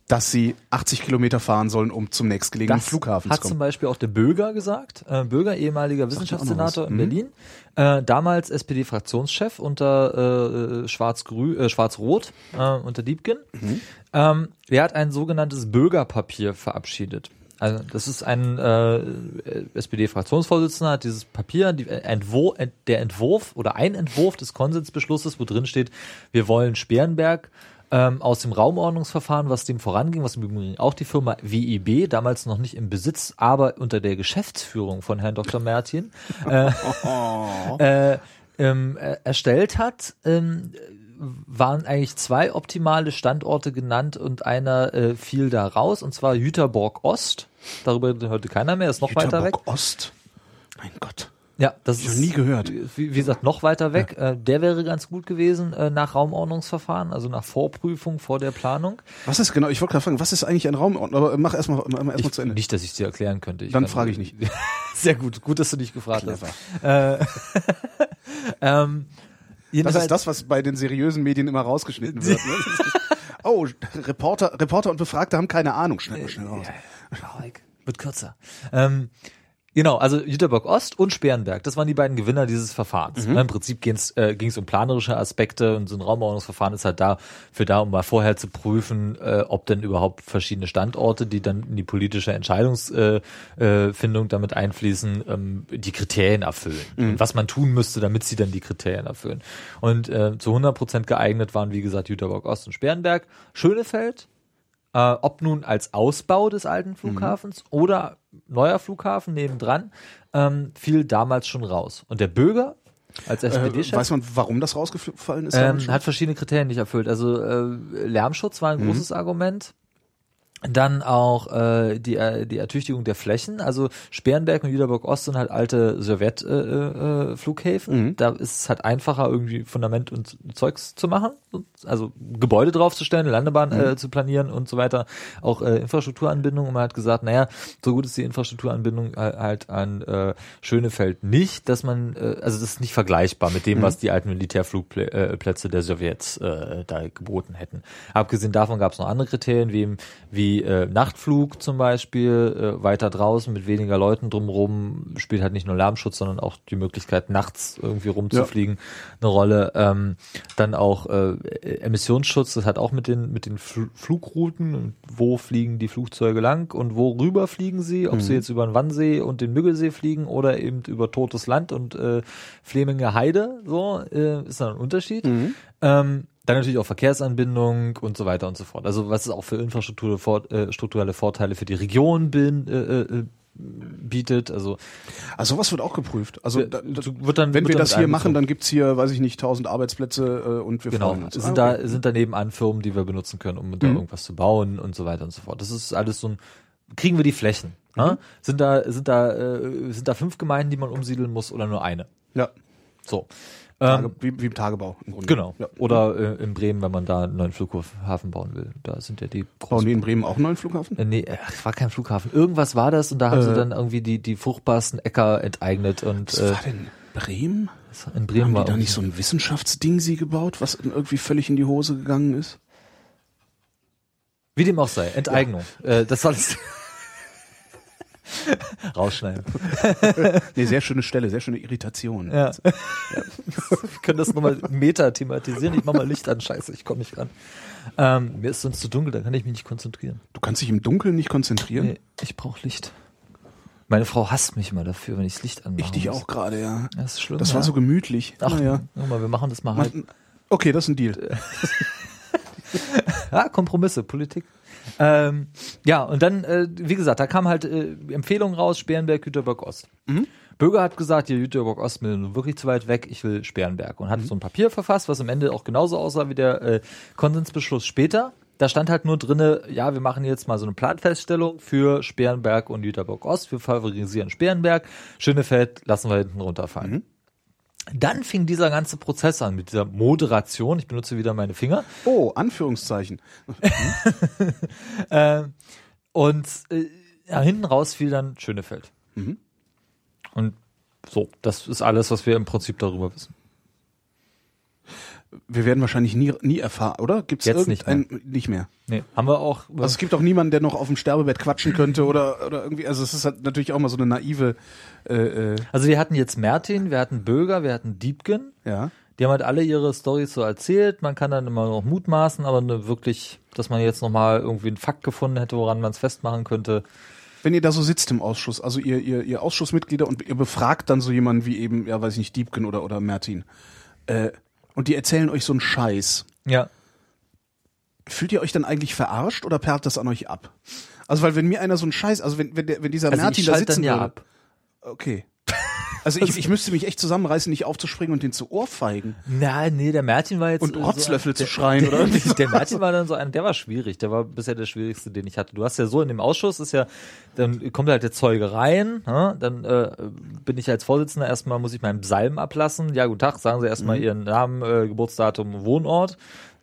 dass sie 80 Kilometer fahren sollen, um zum nächstgelegenen Das Flughafen hat zu kommen. zum Beispiel auch der Böger gesagt. Äh, Böger, ehemaliger Wissenschaftssenator in Mhm. Berlin, äh, damals SPD-Fraktionschef unter äh, Schwarz-Grü äh, Schwarz-Rot, äh, unter Diebken. Mhm. Ähm, der hat ein sogenanntes Bögerpapier verabschiedet. Also das ist ein äh, SPD-Fraktionsvorsitzender, hat dieses Papier, die, äh, Entwurf, der Entwurf oder ein Entwurf des Konsensbeschlusses, wo drin steht, wir wollen Sperrenberg ähm, aus dem Raumordnungsverfahren, was dem voranging, was im Übrigen auch die Firma WIB, damals noch nicht im Besitz, aber unter der Geschäftsführung von Herrn Dr. Mertin, äh, äh, ähm, äh, erstellt hat, ähm, waren eigentlich zwei optimale Standorte genannt und einer äh, fiel da raus, und zwar Jüterborg Ost. Darüber hörte keiner mehr, ist noch weiter weg. Jüterbock Ost. Mein Gott. Ja, das ich ist noch nie gehört. Wie, wie gesagt, noch weiter weg. Äh, der wäre ganz gut gewesen äh, nach Raumordnungsverfahren, also nach Vorprüfung vor der Planung. Was ist genau, ich wollte gerade fragen, was ist eigentlich ein Raumordner? Aber mach erstmal erstmal Ich, zu Ende. nicht, dass ich es dir erklären könnte. Ich Dann frage ich nicht. Sehr gut, gut, dass du dich gefragt Clever. hast. Äh, ähm, Das ist das, was bei den seriösen Medien immer rausgeschnitten wird. Ne? Oh, Reporter, Reporter und Befragte haben keine Ahnung. Schnell mal schnell raus. Traurig. Wird kürzer. Ähm, genau, also Jüterbock Ost und Sperrenberg, das waren die beiden Gewinner dieses Verfahrens. Mhm. Im Prinzip ging es äh, ging's um planerische Aspekte und so ein Raumordnungsverfahren ist halt dafür da, um mal vorher zu prüfen, äh, ob denn überhaupt verschiedene Standorte, die dann in die politische Entscheidungsfindung äh, Findung damit einfließen, ähm, die Kriterien erfüllen. Mhm. Und was man tun müsste, damit sie dann die Kriterien erfüllen. Und äh, zu 100 Prozent geeignet waren, wie gesagt, Jüterbock Ost und Sperrenberg. Schönefeld, äh, ob nun als Ausbau des alten Flughafens oder neuer Flughafen nebendran, ähm, fiel damals schon raus. Und der Böger als Äh, SPD-Chef weiß man, warum das rausgefallen ist? ähm, hat verschiedene Kriterien nicht erfüllt. Also äh, Lärmschutz war ein Mhm. großes Argument. Dann auch äh, die, äh, die Ertüchtigung der Flächen. Also Sperrenberg und Jüterburg Ost sind halt alte Sowjetflughäfen. Äh, äh, Flughäfen. Mhm. Da ist es halt einfacher, irgendwie Fundament und Zeugs zu machen. Also Gebäude draufzustellen, Landebahn Mhm. äh, zu planieren und so weiter. Auch äh, Infrastrukturanbindung. Und man hat gesagt, naja, so gut ist die Infrastrukturanbindung halt, an äh, Schönefeld nicht, dass man, äh, also das ist nicht vergleichbar mit dem, was die alten Militärflugplätze der Sowjets äh, da geboten hätten. Abgesehen davon gab es noch andere Kriterien, wie, wie äh, Nachtflug zum Beispiel, äh, weiter draußen mit weniger Leuten drumherum, spielt halt nicht nur Lärmschutz, sondern auch die Möglichkeit, nachts irgendwie rumzufliegen, eine Rolle. Ähm, dann auch äh, Emissionsschutz, das hat auch mit den, mit den Fl Flugrouten wo fliegen die Flugzeuge lang und worüber fliegen sie, ob sie jetzt über den Wannsee und den Müggelsee fliegen oder eben über totes Land und äh, Fleminger Heide, so, äh, ist dann ein Unterschied. Ähm, dann natürlich auch Verkehrsanbindung und so weiter und so fort. Also was es auch für Infrastruktur, vor, äh, Vorteile für die Region bin, äh, äh, bietet. Also Also sowas wird auch geprüft. Also da, da, wird dann wenn wird wir das hier machen, dann gibt's hier, weiß ich nicht, tausend Arbeitsplätze äh, und wir Genau, freuen uns. sind Ah, okay. da sind daneben an Firmen, die wir benutzen können, um da Mhm. irgendwas zu bauen und so weiter und so fort. Das ist alles so ein kriegen wir die Flächen? Mhm. Ne? Sind da sind da äh, sind da fünf Gemeinden, die man umsiedeln muss oder nur eine? Ja, So. Tage, Ähm, wie, wie im Tagebau im Grunde. genau. Ja. Oder äh, in Bremen, wenn man da einen neuen Flughafen bauen will. Da sind ja die Bauen die in Bremen auch einen neuen Flughafen? Äh, nee, es war kein Flughafen. Irgendwas war das und da haben sie Äh. dann irgendwie die, die fruchtbarsten Äcker enteignet und Was äh, war denn Bremen? in Bremen Haben war die da nicht so ein Wissenschaftsding sie gebaut, was irgendwie völlig in die Hose gegangen ist? wie dem auch sei, Enteignung. Äh, das soll es. Rausschneiden. Nee, sehr schöne Stelle, sehr schöne Irritation. Ja. Wir können das nochmal meta thematisieren. Ich mach mal Licht an. Scheiße, ich komme nicht ran. Ähm, mir ist sonst zu dunkel, da kann ich mich nicht konzentrieren. Du kannst dich im Dunkeln nicht konzentrieren. Nee, ich brauche Licht. Meine Frau hasst mich immer dafür, wenn ich das Licht anmache. Ich dich auch gerade, ja. Das ist schlimm. Das ja. war so gemütlich. Ach, naja. guck mal, wir machen das mal halt. Okay, das ist ein Deal. Ja, Kompromisse, Politik. Ähm, ja, und dann, äh, wie gesagt, da kam halt äh, Empfehlung raus, Sperrenberg, Jüterbock Ost. Bürger hat gesagt, hier Jüterbock Ost mir nur wirklich zu weit weg, ich will Sperrenberg. Und hat so ein Papier verfasst, was am Ende auch genauso aussah wie der äh, Konsensbeschluss später. Da stand halt nur drinne, ja, wir machen jetzt mal so eine Planfeststellung für Sperrenberg und Jüterbock Ost. Wir favorisieren Sperrenberg. Schönefeld lassen wir hinten runterfallen. Dann fing dieser ganze Prozess an mit dieser Moderation. Ich benutze wieder meine Finger. Oh, Anführungszeichen. Äh, und äh, ja, hinten raus fiel dann Schönefeld. Mhm. Und so, das ist alles, was wir im Prinzip darüber wissen. Wir werden wahrscheinlich nie, nie erfahren, oder? Gibt's Jetzt nicht irgendein, nicht mehr. Nee, haben wir auch. Also es gibt auch niemanden, der noch auf dem Sterbebett quatschen könnte oder, oder irgendwie, also es ist halt natürlich auch mal so eine naive, äh, äh, also wir hatten jetzt Mertin, wir hatten Böger, wir hatten Diebken. ja. Die haben halt alle ihre Storys so erzählt. Man kann dann immer noch mutmaßen, aber ne, wirklich, dass man jetzt nochmal irgendwie einen Fakt gefunden hätte, woran man es festmachen könnte. Wenn ihr da so sitzt im Ausschuss, also ihr, ihr, ihr Ausschussmitglieder und ihr befragt dann so jemanden wie eben, ja weiß ich nicht, Diebken oder, oder Mertin, äh, und die erzählen euch so einen Scheiß. Ja. Fühlt ihr euch dann eigentlich verarscht oder perlt das an euch ab? Also weil wenn mir einer so einen Scheiß, also wenn, wenn, der, wenn dieser Also Mertin da sitzen dann ja würde, ab. Okay. Also ich, ich müsste mich echt zusammenreißen, nicht aufzuspringen und den zu ohrfeigen. Na, nee, der Martin war jetzt. Und Rotzlöffel so, zu der- schreien, der, oder? Der Martin war dann so ein, der war schwierig. Der war bisher der schwierigste, den ich hatte. Du hast ja so in dem Ausschuss ist ja, dann kommt halt der Zeuge rein, ne? dann äh, bin ich als Vorsitzender erstmal, muss ich meinen Psalm ablassen. Ja, guten Tag, sagen Sie erstmal Ihren Namen, äh, Geburtsdatum, Wohnort.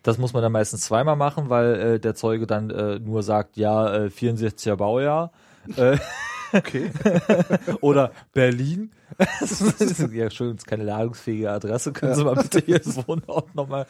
Das muss man dann meistens zweimal machen, weil äh, der Zeuge dann äh, nur sagt, ja, äh, 64er Baujahr. Äh, Okay. oder Berlin. Das ist, ja, schön, ist keine ladungsfähige Adresse. Können Sie mal bitte hier das Wohnort nochmal.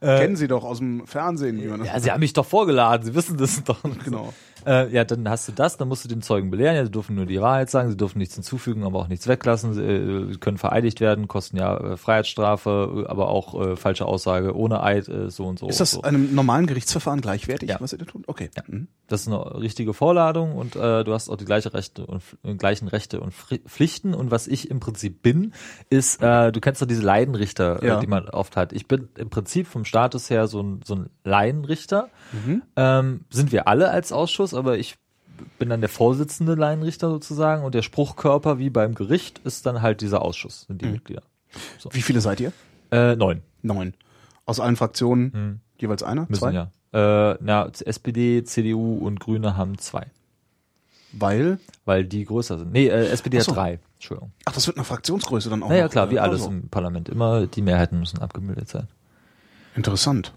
Äh, Kennen Sie doch aus dem Fernsehen, wie man das ja, Sie haben mich doch vorgeladen. Sie wissen das doch. Genau. Äh, ja, dann hast du das, dann musst du den Zeugen belehren. Ja, sie dürfen nur die Wahrheit sagen, sie dürfen nichts hinzufügen, aber auch nichts weglassen. Sie äh, können vereidigt werden, kosten ja äh, Freiheitsstrafe, äh, aber auch äh, falsche Aussage ohne Eid, äh, so und so. Ist das so. einem normalen Gerichtsverfahren gleichwertig, Ja. was ihr da tut? Okay. Mhm. Das ist eine richtige Vorladung und du hast auch die gleiche Rechte und gleichen Rechte und Pflichten. Und was ich im Prinzip bin, ist, du kennst doch diese Laienrichter, Ja. die man oft hat. Ich bin im Prinzip vom Status her so ein, so ein Laienrichter. Mhm. Ähm, sind wir alle als Ausschuss, aber ich bin dann der Vorsitzende Laienrichter sozusagen und der Spruchkörper wie beim Gericht ist dann halt dieser Ausschuss, sind die Mitglieder. Wie viele seid ihr? Äh, neun. Neun. Aus allen Fraktionen jeweils einer? Müssen zwei? ja. Äh, na, SPD, CDU und Grüne haben zwei. Weil, Weil die größer sind. Nee, äh, SPD so. hat drei. Entschuldigung. ach, das wird nach Fraktionsgröße dann auch Naja, noch, klar, wie äh, alles also. im Parlament. Immer die Mehrheiten müssen abgebildet sein. Interessant.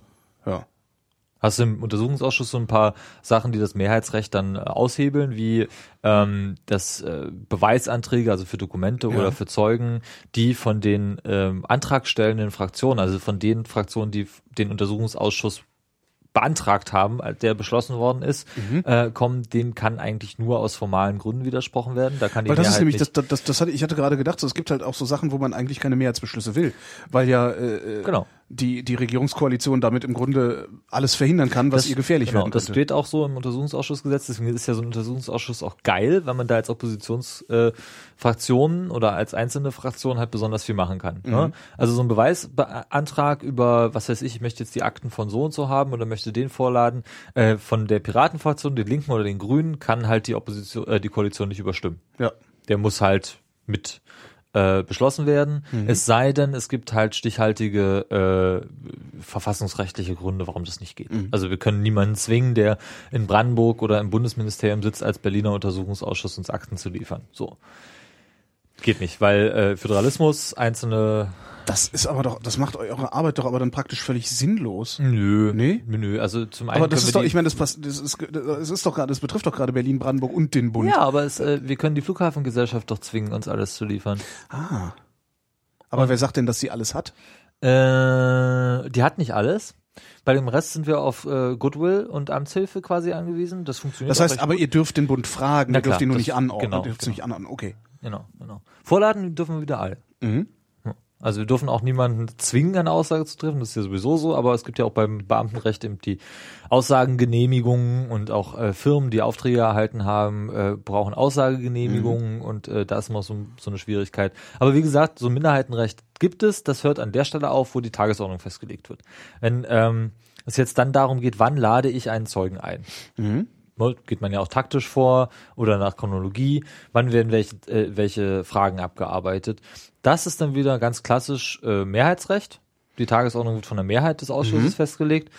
Ja. Hast du im Untersuchungsausschuss so ein paar Sachen, die das Mehrheitsrecht dann äh, aushebeln, wie ähm, dass äh, Beweisanträge, also für Dokumente Ja. oder für Zeugen, die von den ähm, antragstellenden Fraktionen, also von den Fraktionen, die den Untersuchungsausschuss beantragt haben, als der beschlossen worden ist, Mhm. äh, kommen, dem kann eigentlich nur aus formalen Gründen widersprochen werden. Da kann die Weil das ist Mehrheit nämlich, nicht, das, das, das hatte, ich hatte gerade gedacht, so, es gibt halt auch so Sachen, wo man eigentlich keine Mehrheitsbeschlüsse will. Weil ja äh, äh, Genau. Die, die Regierungskoalition damit im Grunde alles verhindern kann, was Das- ihr gefährlich genau, werden Das steht auch so im Untersuchungsausschussgesetz, deswegen ist ja so ein Untersuchungsausschuss auch geil, weil man da als Oppositionsfraktionen äh, oder als einzelne Fraktion halt besonders viel machen kann. Mhm. Ne? Also so ein Beweisantrag über, was weiß ich, ich möchte jetzt die Akten von so und so haben oder möchte den vorladen, äh, von der Piratenfraktion, den Linken oder den Grünen, kann halt die Opposition, äh, die Koalition nicht überstimmen. ja. Der muss halt mit äh, beschlossen werden. Es sei denn, es gibt halt stichhaltige äh, verfassungsrechtliche Gründe, warum das nicht geht. Also wir können niemanden zwingen, der in Brandenburg oder im Bundesministerium sitzt, als Berliner Untersuchungsausschuss uns Akten zu liefern. So. Geht nicht, weil äh, Föderalismus, einzelne Das ist aber doch, das macht eure Arbeit doch aber dann praktisch völlig sinnlos. Nö. Nee? Nö, also zum einen Aber das ist doch, ich meine, das, pass- das ist, das ist doch gerade, das betrifft doch gerade Berlin, Brandenburg und den Bund. Ja, aber es, äh, wir können die Flughafengesellschaft doch zwingen, uns alles zu liefern. Ah. Aber wer sagt denn, dass sie alles hat? Äh, die hat nicht alles. Bei dem Rest sind wir auf äh, Goodwill und Amtshilfe quasi angewiesen. Das funktioniert. Das heißt, aber gut. ihr dürft den Bund fragen, Na ihr dürft ihn nur nicht anordnen, genau, dürft genau. nicht anordnen. Okay. Genau, genau. Vorladen dürfen wir wieder alle. Mhm. Also wir dürfen auch niemanden zwingen, eine Aussage zu treffen, das ist ja sowieso so, aber es gibt ja auch beim Beamtenrecht eben die Aussagengenehmigungen und auch äh, Firmen, die Aufträge erhalten haben, äh, brauchen Aussagegenehmigungen und äh, da ist immer so, so eine Schwierigkeit. Aber wie gesagt, so ein Minderheitenrecht gibt es, das hört an der Stelle auf, wo die Tagesordnung festgelegt wird. Wenn ähm, es jetzt dann darum geht, wann lade ich einen Zeugen ein? Mhm. Ne, geht man ja auch taktisch vor oder nach Chronologie, wann werden welche, äh, welche Fragen abgearbeitet. Das ist dann wieder ganz klassisch äh, Mehrheitsrecht. Die Tagesordnung wird von der Mehrheit des Ausschusses festgelegt.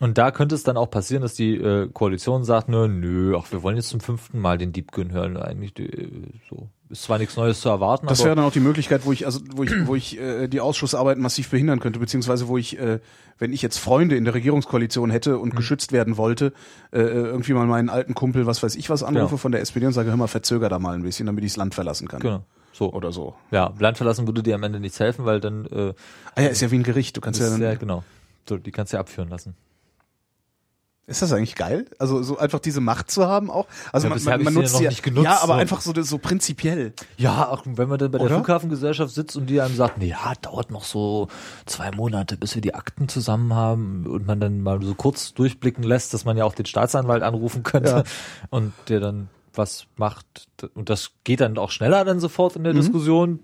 Und da könnte es dann auch passieren, dass die äh, Koalition sagt, nö, nö, ach, wir wollen jetzt zum fünften Mal den Diebken hören. Eigentlich äh, so ist zwar nichts Neues zu erwarten, Das wäre dann auch die Möglichkeit, wo ich also wo ich wo ich äh, die Ausschussarbeit massiv behindern könnte, beziehungsweise wo ich, äh, wenn ich jetzt Freunde in der Regierungskoalition hätte Mhm. und geschützt werden wollte, äh, irgendwie mal meinen alten Kumpel, was weiß ich was, anrufe Genau. von der SPD und sage, hör mal, verzöger da mal ein bisschen, damit ich das Land verlassen kann. genau. So. Oder so. Ja, Land verlassen würde dir am Ende nichts helfen, weil dann äh, Ah ja, ist ja wie ein Gericht. Du kannst ja dann, ja, genau. So, die kannst du ja abführen lassen. Ist das eigentlich geil? Also so einfach diese Macht zu haben auch? Also Ja, man, man, man nutzt noch ja, nicht genutzt, ja, aber so. einfach so so prinzipiell. Ja, auch wenn man dann bei der Oder? Flughafengesellschaft sitzt und die einem sagt, nee, ja, dauert noch so zwei Monate, bis wir die Akten zusammen haben und man dann mal so kurz durchblicken lässt, dass man ja auch den Staatsanwalt anrufen könnte Ja. und der dann was macht und das geht dann auch schneller dann sofort in Mhm. der Diskussion,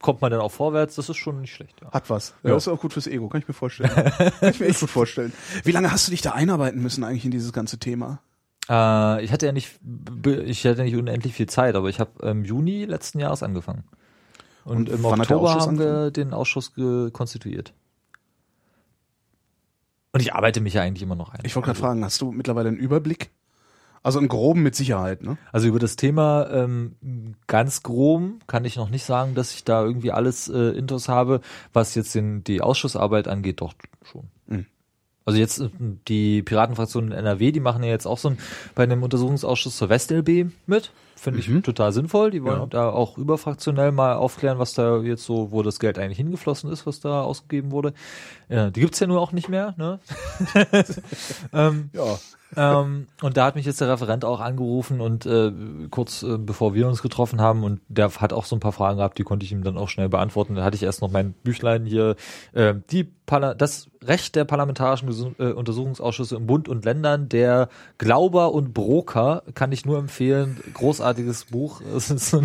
kommt man dann auch vorwärts, das ist schon nicht schlecht. Ja. Hat was. Ja, Ja. Das ist auch gut fürs Ego, kann ich mir vorstellen. kann ich mir echt gut vorstellen. Wie lange hast du dich da einarbeiten müssen eigentlich in dieses ganze Thema? Äh, ich hatte ja nicht, ich hatte nicht unendlich viel Zeit, aber ich habe im Juni letzten Jahres angefangen. Und, Und im Oktober haben wir den Ausschuss konstituiert. Und ich arbeite mich ja eigentlich immer noch ein. Ich wollte gerade also, fragen, hast du mittlerweile einen Überblick? Also einen groben mit Sicherheit, ne? Also über das Thema ähm, ganz grob kann ich noch nicht sagen, dass ich da irgendwie alles äh, Intos habe, was jetzt den, die Ausschussarbeit angeht, doch schon. Mhm. Also jetzt äh, die Piratenfraktion in NRW, die machen ja jetzt auch so ein, bei einem Untersuchungsausschuss zur WestLB mit. Finde ich Mhm. total sinnvoll. Die wollen Ja. da auch überfraktionell mal aufklären, was da jetzt so, wo das Geld eigentlich hingeflossen ist, was da ausgegeben wurde. Ja, die gibt's ja nur auch nicht mehr, ne? ähm, Ja. ähm, und da hat mich jetzt der Referent auch angerufen und äh, kurz äh, bevor wir uns getroffen haben und der hat auch so ein paar Fragen gehabt, die konnte ich ihm dann auch schnell beantworten. Da hatte ich erst noch mein Büchlein hier, äh, die Parla das Recht der parlamentarischen Gesu- äh, Untersuchungsausschüsse im Bund und Ländern, der Glauber und Broker, kann ich nur empfehlen. Großartiges Buch.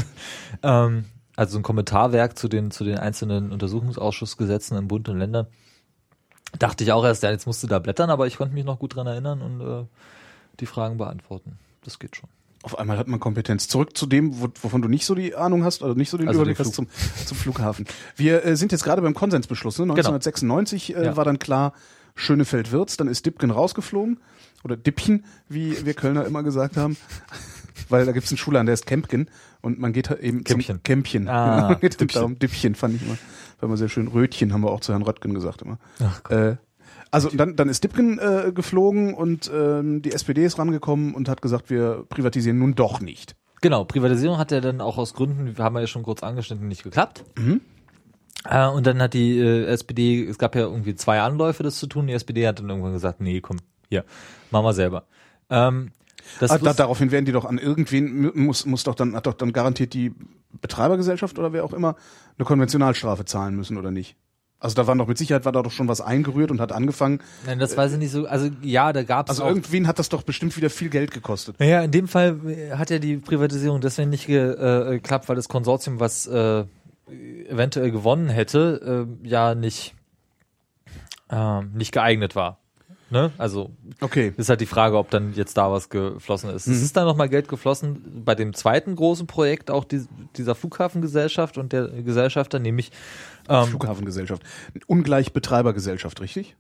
Ähm, also so ein Kommentarwerk zu den zu den einzelnen Untersuchungsausschussgesetzen im Bund und Ländern. Dachte ich auch erst, ja, jetzt musst du da blättern, aber ich konnte mich noch gut dran erinnern und äh, die Fragen beantworten. Das geht schon. Auf einmal hat man Kompetenz. Zurück zu dem, wo, wovon du nicht so die Ahnung hast, oder nicht so den Also Überblick den hast zum, zum Flughafen. Wir äh, sind jetzt gerade beim Konsensbeschluss. Ne? 1996 äh, Genau. Ja. war dann klar, Schönefeld-Wirz, dann ist Dipken rausgeflogen. Oder Dippchen, wie wir Kölner immer gesagt haben. Weil da gibt's einen Schulan, der ist Kempken und man geht halt eben Kämpchen. zum Kämpchen. Ah, genau, geht Dippchen. darum, Dippchen fand ich immer, war immer sehr schön. Rötchen haben wir auch zu Herrn Röttgen gesagt immer. Ach Äh, also dann, dann ist Dipken äh, geflogen und ähm, die SPD ist rangekommen und hat gesagt, wir privatisieren nun doch nicht. Genau, Privatisierung hat ja dann auch aus Gründen, wir haben ja schon kurz angeschnitten, nicht geklappt. Mhm. Äh, und dann hat die äh, SPD, es gab ja irgendwie zwei Anläufe, das zu tun. Die SPD hat dann irgendwann gesagt, nee, komm, hier, machen wir selber. Ähm, das Ah, da, daraufhin werden die doch an irgendwen mu- muss muss doch dann hat doch dann garantiert die Betreibergesellschaft oder wer auch immer eine Konventionalstrafe zahlen müssen oder nicht. Also da waren doch mit Sicherheit war da doch schon was eingerührt und hat angefangen. Nein, das weiß ich nicht so. Also ja, da gab es Also auch. irgendwen hat das doch bestimmt wieder viel Geld gekostet. Naja, in dem Fall äh, hat ja die Privatisierung deswegen nicht äh, geklappt, weil das Konsortium, was äh, eventuell gewonnen hätte, äh, ja nicht, äh, nicht geeignet war. Ne? Also Okay. ist halt die Frage, ob dann jetzt da was geflossen ist. Es ist dann nochmal Geld geflossen bei dem zweiten großen Projekt, auch die, dieser Flughafengesellschaft und der Gesellschafter, nämlich ähm, Flughafengesellschaft. Ungleich Betreibergesellschaft, richtig?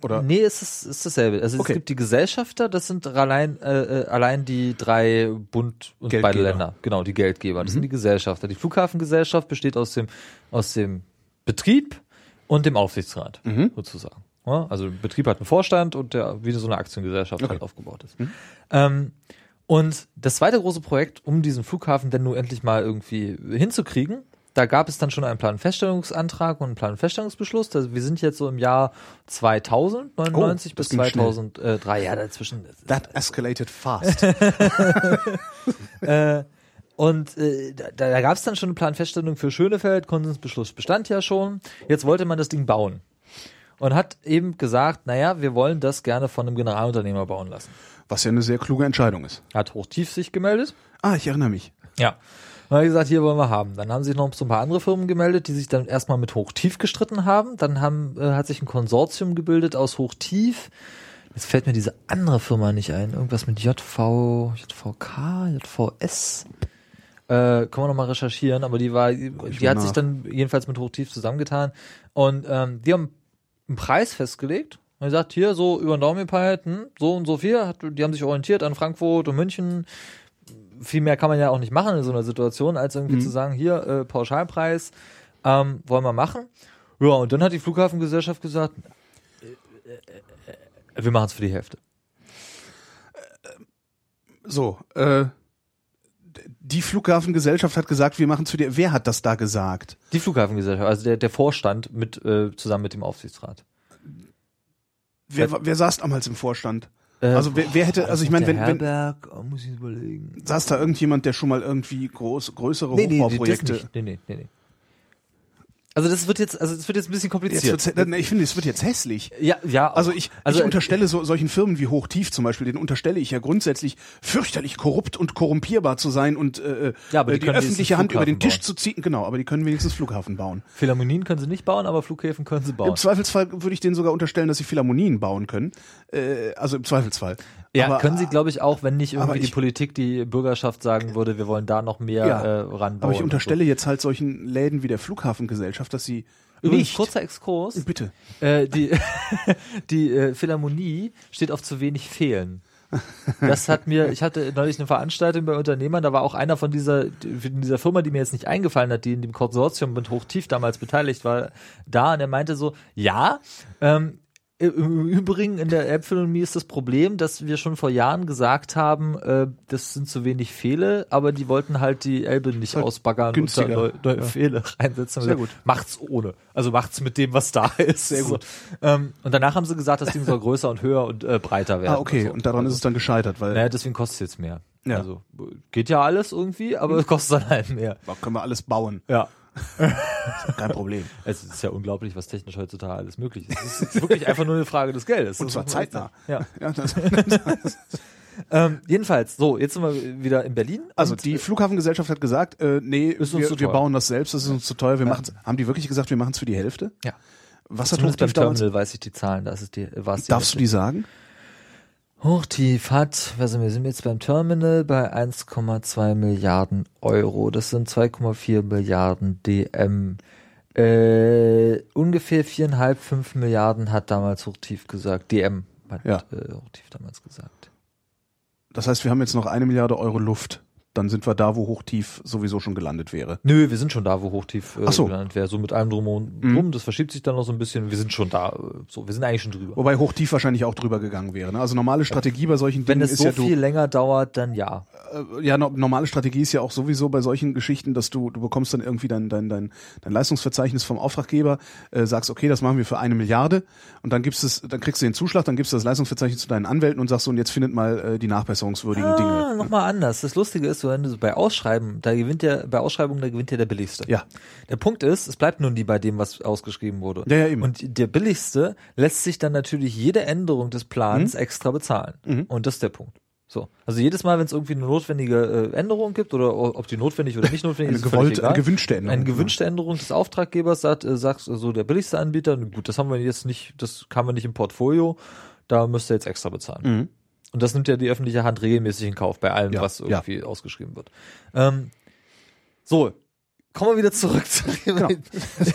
Oder? Nee, es ist, ist dasselbe. Also Okay. es gibt die Gesellschafter, das sind allein, äh, äh, allein die drei Bund und Geldgeber. beide Länder. Genau, die Geldgeber. Das sind die Gesellschafter. Die Flughafengesellschaft besteht aus dem, aus dem Betrieb und dem Aufsichtsrat, sozusagen. Ja, also der Betrieb hat einen Vorstand und der wie so eine Aktiengesellschaft Okay. halt aufgebaut ist. Ähm, und das zweite große Projekt, um diesen Flughafen denn nur endlich mal irgendwie hinzukriegen, da gab es dann schon einen Planfeststellungsantrag und einen Planfeststellungsbeschluss. Also wir sind jetzt so im Jahr 2000, 99 Oh, bis ging schnell. 2003, ja, dazwischen. That escalated fast. Äh, und äh, da, da gab es dann schon eine Planfeststellung für Schönefeld, Konsensbeschluss bestand ja schon. Jetzt wollte man das Ding bauen. Und hat eben gesagt, naja, wir wollen das gerne von einem Generalunternehmer bauen lassen. Was ja eine sehr kluge Entscheidung ist. Hat Hochtief sich gemeldet. Ah, ich erinnere mich. Ja. Und hat gesagt, hier wollen wir haben. Dann haben sich noch so ein paar andere Firmen gemeldet, die sich dann erstmal mit Hochtief gestritten haben. Dann haben, äh, hat sich ein Konsortium gebildet aus Hochtief. Jetzt fällt mir diese andere Firma nicht ein. Irgendwas mit JV, JVK, JVS. Äh, können wir nochmal recherchieren, aber die war, die hat sich nach. dann jedenfalls mit Hochtief zusammengetan. Und ähm, die haben einen Preis festgelegt. Und gesagt, hier so über den Daumen gepeilt, hm, so und so viel. Hat, die haben sich orientiert an Frankfurt und München. Viel mehr kann man ja auch nicht machen in so einer Situation, als irgendwie zu sagen, hier, äh, Pauschalpreis, ähm, wollen wir machen. Ja, und dann hat die Flughafengesellschaft gesagt, äh, äh, äh, wir machen es für die Hälfte. So, äh, die Flughafengesellschaft hat gesagt, wir machen zu dir. Wer hat das da gesagt? Die Flughafengesellschaft, also der, der Vorstand mit, äh, zusammen mit dem Aufsichtsrat. Wer, wer saß damals im Vorstand? Äh, Also wer, wer hätte, also ich meine, wenn, wenn Herberg, oh, muss ich überlegen. saß da irgendjemand, der schon mal irgendwie groß, größere Nee, Hochbauprojekte. Nee, nee, nee, nee. Also das wird jetzt, also das wird jetzt ein bisschen kompliziert. ich finde, es wird jetzt hässlich. ja, ja. Also ich, also ich unterstelle so, solchen Firmen wie Hochtief zum Beispiel, denen unterstelle ich ja grundsätzlich fürchterlich korrupt und korrumpierbar zu sein und äh, Ja, aber die die, öffentliche Hand über den Tisch zu ziehen. Genau, aber die können wenigstens Flughafen bauen. Philharmonien können sie nicht bauen, aber Flughäfen können sie bauen. Im Zweifelsfall würde ich denen sogar unterstellen, dass sie Philharmonien bauen können. Äh, also im Zweifelsfall. Ja, aber, können sie, glaube ich, auch, wenn nicht irgendwie die ich- Politik, die Bürgerschaft sagen würde, wir wollen da noch mehr Ja, äh, ranbauen. Aber ich unterstelle jetzt halt solchen Läden wie der Flughafengesellschaft, dass sie So. Übrigens, nicht. kurzer Exkurs. Bitte. Äh, die die äh, Philharmonie steht auf zu wenig Fehlen. Das hat mir, ich hatte neulich eine Veranstaltung bei Unternehmern, da war auch einer von dieser, von dieser Firma, die mir jetzt nicht eingefallen hat, die in dem Konsortium mit Hochtief damals beteiligt war, da und er meinte so, ja, ähm, im Übrigen in der Elbphilharmonie ist das Problem, dass wir schon vor Jahren gesagt haben, äh, das sind zu wenig Fehle, aber die wollten halt die Elbe nicht Halt ausbaggern günstiger. und da neue, neue Ja. Fehle reinsetzen. Sehr Und gut. Macht's ohne. Also macht's mit dem, was da ist. Sehr gut. Ähm, und danach haben sie gesagt, das Ding soll größer und höher und äh, breiter werden. Ah, okay. so. Und daran ist es dann gescheitert, weil Naja, deswegen kostet es jetzt mehr. Ja. Also geht ja alles irgendwie, aber es kostet dann halt mehr. da können wir alles bauen. Ja. Kein Problem. Es ist ja unglaublich, was technisch heutzutage alles möglich ist. Es ist wirklich einfach nur eine Frage des Geldes. Und Das zwar zeitnah. Ja. Ja, das, Ähm, jedenfalls, so, jetzt sind wir wieder in Berlin. also die Flughafengesellschaft hat gesagt, äh, nee, Ist uns wir, zu wir bauen das selbst, das ist uns zu teuer. Wir machen's. Haben die wirklich gesagt, wir machen es für die Hälfte? ja. Was hat Zumindest beim Hochtief damals? Terminal weiß ich die Zahlen, da ist es die, war es die Darfst du die sagen? Hochtief hat, was sind wir, sind jetzt beim Terminal bei 1,2 Milliarden Euro. Das sind 2,4 Milliarden DM. Äh, ungefähr viereinhalb, fünf Milliarden hat damals Hochtief gesagt. DM hat Ja. äh, Hochtief damals gesagt. Das heißt, wir haben jetzt noch eine Milliarde Euro Luft. Dann sind wir da, wo Hochtief sowieso schon gelandet wäre. Nö, wir sind schon da, wo Hochtief äh, so. gelandet wäre. So mit allem drum und drum. Das verschiebt sich dann noch so ein bisschen. Wir sind schon da. Äh, so, wir sind eigentlich schon drüber. Wobei Hochtief wahrscheinlich auch drüber gegangen wäre. Ne? Also normale Strategie bei solchen Wenn Dingen es ist so ja du, viel länger dauert, dann ja. äh, ja, no, normale Strategie ist ja auch sowieso bei solchen Geschichten, dass du, du bekommst dann irgendwie dein, dein, dein, dein Leistungsverzeichnis vom Auftraggeber, äh, sagst, okay, das machen wir für eine Milliarde und dann gibst es, dann kriegst du den Zuschlag, dann gibst du das Leistungsverzeichnis zu deinen Anwälten und sagst so, und jetzt findet mal äh, die nachbesserungswürdigen Ah, Dinge. nochmal anders. Das Lustige ist, so, wenn du so bei Ausschreiben, da gewinnt ja, bei Ausschreibungen, da gewinnt ja der billigste. Ja. Der Punkt ist, es bleibt nun nie bei dem, was ausgeschrieben wurde. Ja, ja, eben. Und der billigste lässt sich dann natürlich jede Änderung des Plans Mhm. extra bezahlen. Und das ist der Punkt. So. Also jedes Mal, wenn es irgendwie eine notwendige äh, Änderung gibt oder ob die notwendig oder nicht notwendig Eine ist, egal. eine gewünschte Änderung. Eine gewünschte Änderung des Auftraggebers sagt, äh, sagt so der billigste Anbieter, gut, das haben wir jetzt nicht, das haben wir nicht im Portfolio, da müsst ihr jetzt extra bezahlen. Mhm. Und das nimmt ja die öffentliche Hand regelmäßig in Kauf bei allem, Ja, was ja. irgendwie ausgeschrieben wird. Ähm, so, kommen wir wieder zurück zu Genau.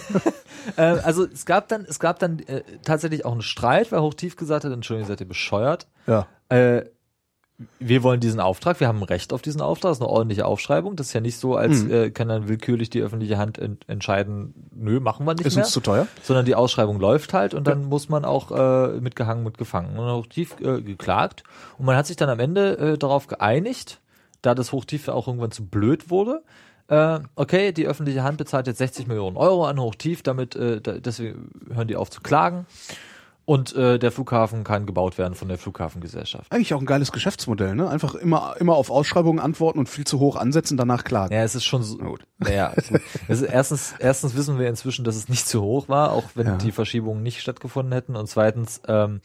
äh, Also es gab dann, es gab dann äh, tatsächlich auch einen Streit, weil Hochtief gesagt hat, Entschuldigung, seid ihr bescheuert? Ja. Äh, wir wollen diesen Auftrag, wir haben ein Recht auf diesen Auftrag, das ist eine ordentliche Aufschreibung. Das ist ja nicht so, als Mhm. äh, kann dann willkürlich die öffentliche Hand ent entscheiden, nö, machen wir nicht Ist mehr uns zu teuer? sondern die Ausschreibung läuft halt und dann muss man auch äh, mitgehangen, mitgefangen und hochtief äh, geklagt und man hat sich dann am Ende äh, darauf geeinigt, da das Hochtief auch irgendwann zu blöd wurde, äh, okay, die öffentliche Hand bezahlt jetzt 60 Millionen Euro an Hochtief, damit äh, deswegen hören die auf zu klagen. Und äh, der Flughafen kann gebaut werden von der Flughafengesellschaft. Eigentlich auch ein geiles Geschäftsmodell, ne? Einfach immer, immer auf Ausschreibungen antworten und viel zu hoch ansetzen, danach klagen. Ja, es ist schon so. Na gut. Naja, also, erstens, erstens wissen wir inzwischen, dass es nicht zu hoch war, auch wenn Ja. die Verschiebungen nicht stattgefunden hätten. Und zweitens, ähm,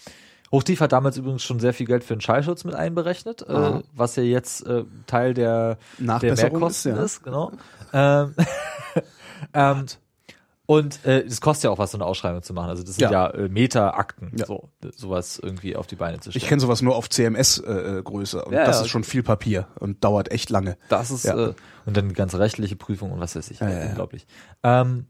Hochtief hat damals übrigens schon sehr viel Geld für den Schallschutz mit einberechnet, äh, was ja jetzt äh, Teil der, der Mehrkosten ist, ja. ist, genau. ähm, ähm, und äh, es kostet ja auch was, so eine Ausschreibung zu machen. Also das sind ja, Ja. äh, Meta-Akten, Ja. so, sowas irgendwie auf die Beine zu stellen. Ich kenne sowas nur auf CMS-Größe äh, Größe und Ja, das ist schon viel Papier und dauert echt lange. Das ist, Ja. äh, und dann die ganze rechtliche Prüfung und was weiß ich. Ja. unglaublich. Ähm,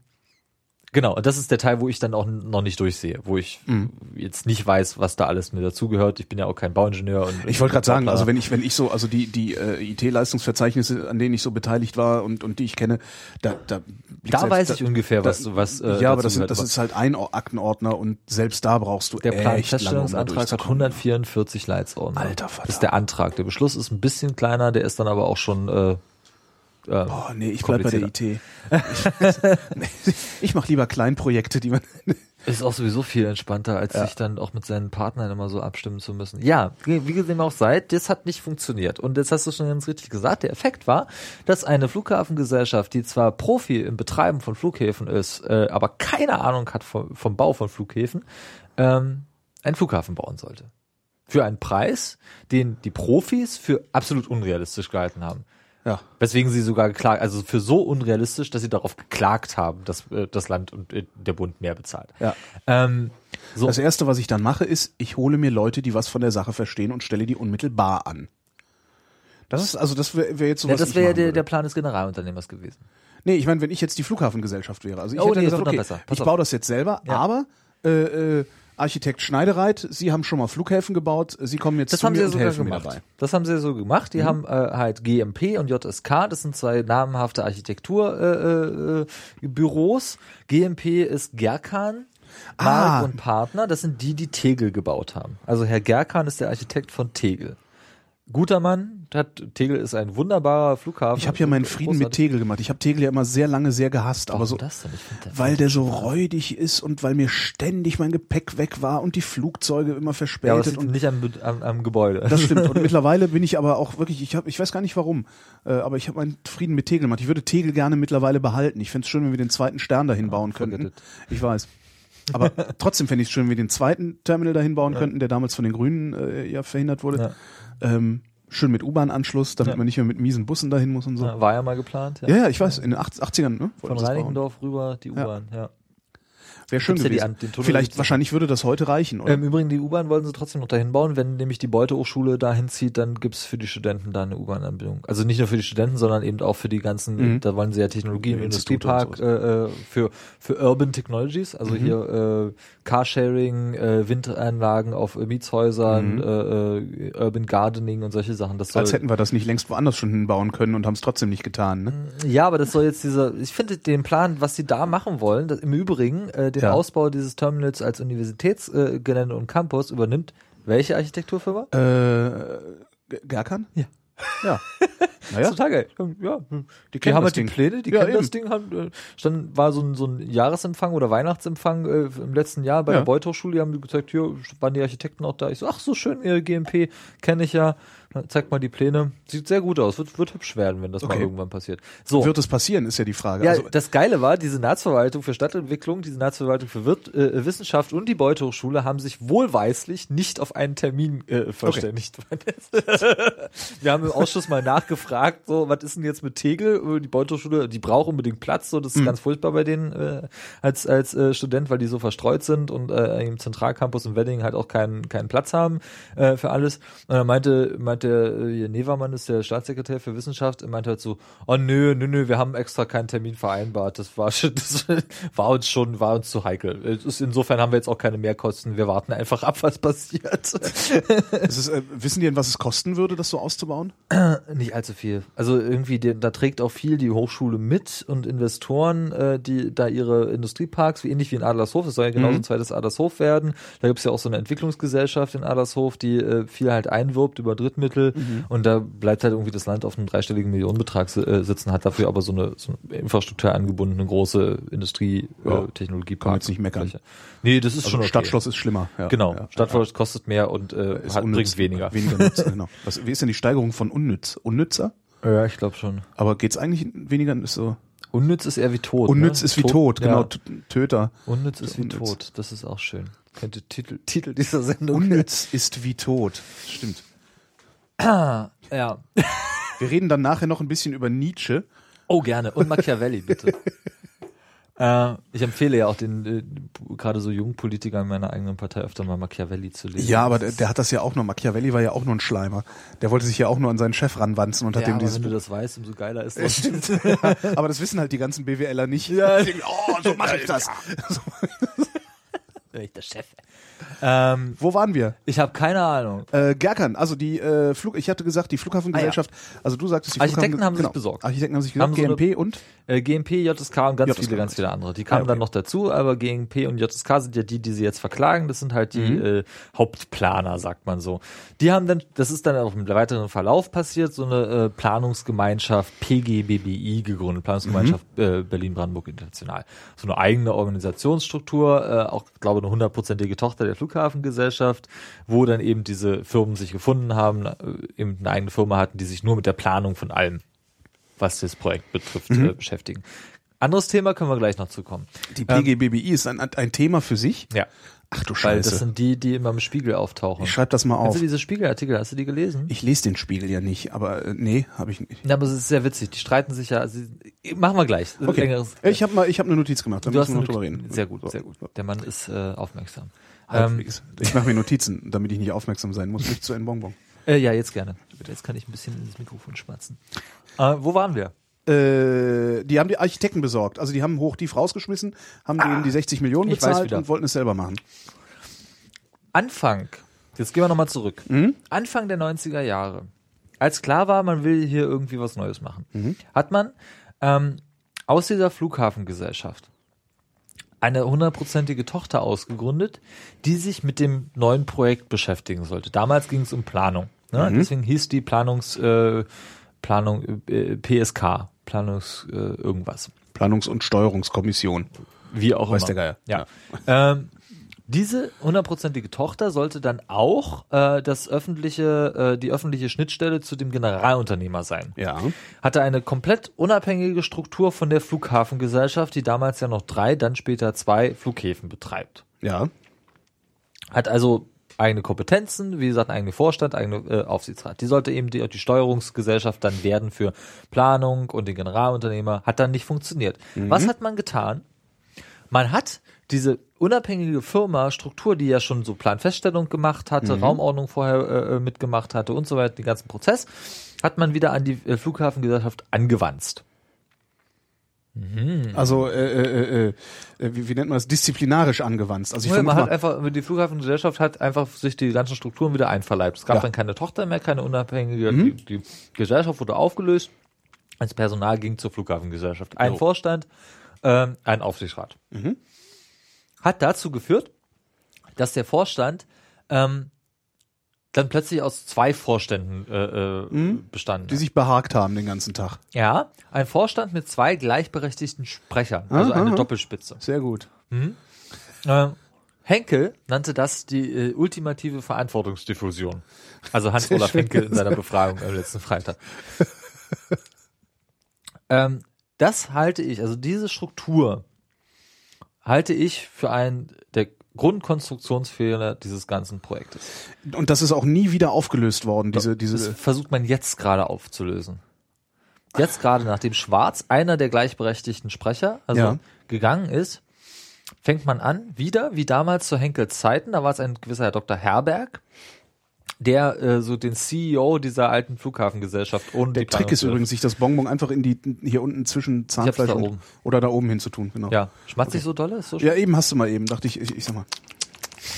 genau, und das ist der Teil, wo ich dann auch noch nicht durchsehe, wo ich Mhm. jetzt nicht weiß, was da alles mit dazugehört. Ich bin ja auch kein Bauingenieur. Und Ich wollte gerade sagen, also wenn ich wenn ich so also die die äh, IT-Leistungsverzeichnisse, an denen ich so beteiligt war und und die ich kenne, da da da selbst- weiß da- ich ungefähr, was, da- was äh, ja, aber das, das ist halt ein Or- Aktenordner und selbst da brauchst du der lange, um Planfeststellungsantrag hat durchzukommen. 144 Leitsordner. Alter Vater. Das ist der Antrag. Der Beschluss ist ein bisschen kleiner, der ist dann aber auch schon äh, äh, Oh, nee, ich bleib bei der IT. Ich, ich mache lieber Kleinprojekte, die man Ist auch sowieso viel entspannter, als sich dann auch mit seinen Partnern immer so abstimmen zu müssen. Ja, wie dem auch sei, das hat nicht funktioniert. Und jetzt hast du schon ganz richtig gesagt, der Effekt war, dass eine Flughafengesellschaft, die zwar Profi im Betreiben von Flughäfen ist, äh, aber keine Ahnung hat vom, vom Bau von Flughäfen, ähm, einen Flughafen bauen sollte. Für einen Preis, den die Profis für absolut unrealistisch gehalten haben. Ja. Weswegen sie sogar geklagt, also für so unrealistisch, dass sie darauf geklagt haben, dass äh, das Land und äh, der Bund mehr bezahlt. Ja. Ähm, so, Das erste, was ich dann mache, ist, ich hole mir Leute, die was von der Sache verstehen und stelle die unmittelbar an. Das ist also das wäre wär jetzt so ja, was das wäre ja der, der Plan des Generalunternehmers gewesen. Nee, ich meine, wenn ich jetzt die Flughafengesellschaft wäre, also ich Oh, hätte nee, gesagt, okay, ich baue das jetzt selber, Ja. aber äh, äh, Architekt Schneidereit, Sie haben schon mal Flughäfen gebaut, Sie kommen jetzt Das zu haben mir sie und helfen mir dabei. Mhm. Das haben sie ja so gemacht. Die haben äh, halt GMP und JSK, das sind zwei namenhafte Architekturbüros. Äh, äh, Büros. GMP ist Gerkan. Mark Ah. und Partner, das sind die, die Tegel gebaut haben. Also Herr Gerkan ist der Architekt von Tegel. Guter Mann, hat, Tegel ist ein wunderbarer Flughafen. Ich habe ja meinen Frieden mit Großartig. Tegel gemacht. Ich habe Tegel ja immer sehr lange sehr gehasst, aber Warum so das denn? Der weil der so räudig ist und weil mir ständig mein Gepäck weg war und die Flugzeuge immer ja, aber verspätet das liegt und nicht am, am, am Gebäude. Das stimmt. Und mittlerweile bin ich aber auch wirklich, ich habe, ich weiß gar nicht warum, äh, aber ich habe meinen Frieden mit Tegel gemacht. Ich würde Tegel gerne mittlerweile behalten. Ich fände es schön, wenn wir den zweiten Stern dahin bauen forget könnten. it. Ich weiß. Aber trotzdem fände ich es schön, wenn wir den zweiten Terminal dahin bauen könnten, der damals von den Grünen äh, ja verhindert wurde. Ähm, schön mit U-Bahn-Anschluss, damit Ja. man nicht mehr mit miesen Bussen dahin muss und so. Ja, Ja, war ja mal geplant. Ja. ja, ich weiß, in den 80, 80ern, ne? Von. Reinickendorf rüber die U-Bahn, ja. Wäre schön Gibt's ja die gewesen. Den Tunnel Vielleicht, wahrscheinlich würde das heute reichen, oder? Im Übrigen, die U-Bahn wollten sie trotzdem noch dahin bauen. Wenn nämlich die Beute-Hochschule dahin zieht, dann gibt's für die Studenten da eine U-Bahn-Anbindung. Also nicht nur für die Studenten, sondern eben auch für die ganzen, Mhm. da wollen sie ja Technologie im Institute Industriepark äh, äh, für, für Urban Technologies, also Mhm. hier äh, Carsharing, äh, Windanlagen auf äh, Mietshäusern, Mhm. äh, äh, Urban Gardening und solche Sachen. Das soll, Als hätten wir das nicht längst woanders schon hinbauen können und haben es trotzdem nicht getan, ne? Ja, aber das soll jetzt dieser, ich finde den Plan, was sie da machen wollen, das, im Übrigen, äh, den Ja. Ausbau dieses Terminals als Universitätsgelände Gelände und Campus übernimmt welche Architekturfirma? Äh, Gerkan? Ja. Ja. Das Naja, ist total geil. Ja. die Die haben das halt die Ding. Pläne, die Ja, kennen das eben. Ding. Haben, äh, dann war so ein, so ein Jahresempfang oder Weihnachtsempfang äh, im letzten Jahr bei Ja. der Beuth Hochschule. Die haben gesagt, hier waren die Architekten auch da. Ich so, ach so schön, ihre GMP kenne ich ja. Zeig mal die Pläne. Sieht sehr gut aus. Wird, wird hübsch werden, wenn das mal Okay. irgendwann passiert. So. Wird es passieren, ist ja die Frage. Ja, also, das Geile war, die Senatsverwaltung für Stadtentwicklung, die Senatsverwaltung für Wirt, äh, Wissenschaft und die Beuth Hochschule haben sich wohlweislich nicht auf einen Termin äh, verständigt. Wir haben im Ausschuss mal nachgefragt, so, was ist denn jetzt mit Tegel? Die Beuth Hochschule, die braucht unbedingt Platz, so, das ist ganz furchtbar bei denen äh, als als äh, Student, weil die so verstreut sind und äh, im Zentralcampus in Wedding halt auch keinen keinen Platz haben äh, für alles. Und dann meinte meinte äh, hier Nevermann ist der Staatssekretär für Wissenschaft, er meinte halt so, oh nö, nö, nö, wir haben extra keinen Termin vereinbart. Das war schon, das war uns schon, war uns zu heikel. Es ist, insofern haben wir jetzt auch keine Mehrkosten. Wir warten einfach ab, was passiert. es ist, äh, wissen die denn, was es kosten würde, das so auszubauen? Nicht allzu viel. Also irgendwie, die, da trägt auch viel die Hochschule mit und Investoren, äh, die da ihre Industrieparks, wie ähnlich wie in Adlershof, das soll ja genauso Mhm. ein zweites Adlershof werden. Da gibt's ja auch so eine Entwicklungsgesellschaft in Adlershof, die äh, viel halt einwirbt über Drittmittel Verkehrsmittel und da bleibt halt irgendwie das Land auf einem dreistelligen Millionenbetrag äh, sitzen, hat dafür aber so eine, so eine Infrastruktur angebundene große Industrie, Ja. äh, Technologie. Kann man jetzt nicht meckern. Nee, das ist Also schon okay. Stadtschloss ist schlimmer. Ja, Genau, ja, Stadtschloss kostet mehr und äh, hat, unnütz, bringt weniger. Weniger Nutzen, genau. Was, wie ist denn die Steigerung von unnütz? Unnützer? Ja, ich glaube schon. Aber geht's eigentlich weniger ist so Unnütz ist eher wie tot. unnütz ne? ist wie tot, genau, Ja. Töter. Unnütz ist wie Unnütz. tot. Das ist auch schön. Könnte Titel, Titel dieser Sendung. Unnütz ist wie tot. Stimmt. Ja. Wir reden dann nachher noch ein bisschen über Nietzsche. Oh, gerne. Und Machiavelli, bitte. äh, ich empfehle ja auch den äh, gerade so jungen Politikern meiner eigenen Partei öfter mal Machiavelli zu lesen. Ja, aber der, der hat das ja auch noch. Machiavelli war ja auch nur ein Schleimer. Der wollte sich ja auch nur an seinen Chef ranwanzen und hat ja, dem dieses wenn du das weißt, umso geiler ist Ja, das. stimmt. aber das wissen halt die ganzen BWLer nicht. Ja. Denken, oh, so mache ich das. So. Bin ich der Chef. Ähm, Wo waren wir? ich habe keine Ahnung. Äh, Gerkan, also die äh, Flug, ich hatte gesagt, die Flughafengesellschaft, also du sagtest die Architekten Flughafen- haben sich genau. besorgt. Architekten haben sich Haben gesagt, so GMP und Äh, GMP, JSK und ganz JSK, viele, ganz viele andere. Die kamen Ah, okay. dann noch dazu, aber GMP und JSK sind ja die, die sie jetzt verklagen. Das sind halt die Mhm. äh, Hauptplaner, sagt man so. Die haben dann, das ist dann auch im weiteren Verlauf passiert, so eine äh, Planungsgemeinschaft PGBBI gegründet, Planungsgemeinschaft Mhm. äh, Berlin-Brandenburg International. So eine eigene Organisationsstruktur, äh, auch, glaube eine hundertprozentige Tochter der Flughafengesellschaft, wo dann eben diese Firmen sich gefunden haben, äh, eben eine eigene Firma hatten, die sich nur mit der Planung von allem was das Projekt betrifft, Mhm. äh, beschäftigen. Anderes Thema können wir gleich noch zukommen. die PGBBI ist ein, ein Thema für sich. Ja, Ach du weil Scheiße. das sind die, die immer im Spiegel auftauchen. ich schreibe das mal auf. du diese Spiegelartikel? Hast du die gelesen? Ich lese den Spiegel ja nicht, aber äh, nee, habe ich nicht. ja, aber es ist sehr witzig. Die streiten sich ja. Sie, machen wir gleich. Okay. Längeres- Ich habe mal, ich habe eine Notiz gemacht, da du hast müssen wir noch drüber reden. Sehr gut, So. sehr gut. Der Mann ist äh, aufmerksam. Ähm, ich mache mir Notizen, damit ich nicht aufmerksam sein muss, nicht zu ein Bonbon. äh, ja, jetzt gerne. Bitte, Jetzt kann ich ein bisschen ins Mikrofon schmatzen. Äh, wo waren wir? Äh, die haben die Architekten besorgt. Also die haben hochtief rausgeschmissen, haben denen die 60 Millionen Ah, weiß bezahlt und wollten es selber machen. Anfang, jetzt gehen wir nochmal zurück. Mhm. Anfang der 90er Jahre, als klar war, man will hier irgendwie was Neues machen, Mhm. hat man ähm, aus dieser Flughafengesellschaft eine hundertprozentige Tochter ausgegründet, die sich mit dem neuen Projekt beschäftigen sollte. Damals ging es um Planung. Ne? Mhm. Deswegen hieß die Planungs, äh, Planung äh, PSK, Planungs äh, irgendwas. Planungs- und Steuerungskommission. Wie auch Weiß immer. der Geier. Ja. Ähm, diese hundertprozentige Tochter sollte dann auch äh, das öffentliche, äh, die öffentliche Schnittstelle zu dem Generalunternehmer sein. Ja. Hatte eine komplett unabhängige Struktur von der Flughafengesellschaft, die damals ja noch drei, dann später zwei Flughäfen betreibt. Ja. Hat also eigene Kompetenzen, wie gesagt, eigene Vorstand, eigene äh, Aufsichtsrat. Die sollte eben die, die Steuerungsgesellschaft dann werden für Planung und den Generalunternehmer. Hat dann nicht funktioniert. Was hat man getan? Man hat diese unabhängige Firma, Struktur, die ja schon so Planfeststellung gemacht hatte, Raumordnung vorher äh, mitgemacht hatte und so weiter, den ganzen Prozess, hat man wieder an die äh, Flughafengesellschaft angewandt. Also äh, äh, äh, äh, wie, wie nennt man das? Disziplinarisch angewandt. Also ich Ja, man hat einfach, die Flughafengesellschaft hat einfach sich die ganzen Strukturen wieder einverleibt. Es gab Ja. dann keine Tochter mehr, keine unabhängige, Mhm. die, die Gesellschaft wurde aufgelöst. Das Personal ging zur Flughafengesellschaft. Ein Jo. Vorstand, ähm, ein Aufsichtsrat. Mhm. Hat dazu geführt, dass der Vorstand ähm, dann plötzlich aus zwei Vorständen äh, äh, bestanden Mhm. die hat. sich behagt haben den ganzen Tag. Ja, ein Vorstand mit zwei gleichberechtigten Sprechern, also Aha, eine aha. Doppelspitze. Sehr gut. Ähm, Henkel nannte das die äh, ultimative Verantwortungsdiffusion. Also Hans-Olaf Henkel in seiner Befragung am letzten Freitag. ähm, das halte ich, also diese Struktur halte ich für einen der Grundkonstruktionsfehler dieses ganzen Projektes. Und das ist auch nie wieder aufgelöst worden, diese, Das diese. versucht man jetzt gerade aufzulösen. Jetzt gerade, nachdem Schwarz, einer der gleichberechtigten Sprecher, also Ja. gegangen ist, fängt man an, wieder, wie damals zu Henkels Zeiten, da war es ein gewisser Herr Dr. Herberg, der äh, so den CEO dieser alten Flughafengesellschaft ohne Der Trick ist übrigens, sich das Bonbon einfach in die hier unten zwischen Zahnfleisch da und oben. oder da oben hinzutun, genau. Ja, schmatzt sich so dolle? Ist so Ja, eben hast du mal eben, dachte ich, ich, ich sag mal.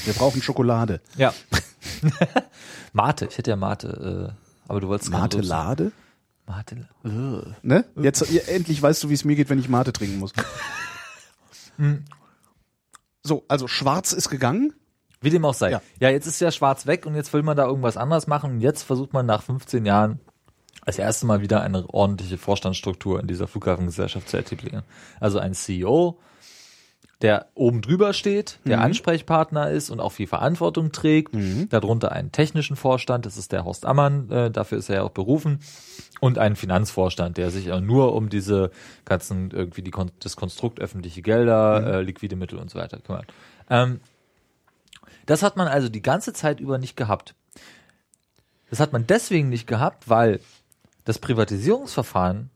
Wir brauchen Schokolade. ja. Mate, ich hätte ja Mate, äh, aber du wolltest keine Rülpsen. Martelade? Mate. Ugh. Ne? Jetzt ja, endlich weißt du, wie es mir geht, wenn ich Mate trinken muss. Hm. So, also Schwarz ist gegangen. Wie dem auch sei. Ja. Ja. jetzt ist ja schwarz weg und jetzt will man da irgendwas anderes machen und jetzt versucht man nach 15 Jahren als erste Mal wieder eine ordentliche Vorstandsstruktur in dieser Flughafengesellschaft zu etablieren. Also ein CEO, der oben drüber steht, der Ansprechpartner ist und auch viel Verantwortung trägt. Darunter einen technischen Vorstand, das ist der Horst Ammann, äh, dafür ist er ja auch berufen. Und einen Finanzvorstand, der sich ja nur um diese ganzen, irgendwie die, das Konstrukt öffentliche Gelder, äh, liquide Mittel und so weiter kümmert. Ähm, das hat man also die ganze Zeit über nicht gehabt. Das hat man deswegen nicht gehabt, weil das Privatisierungsverfahren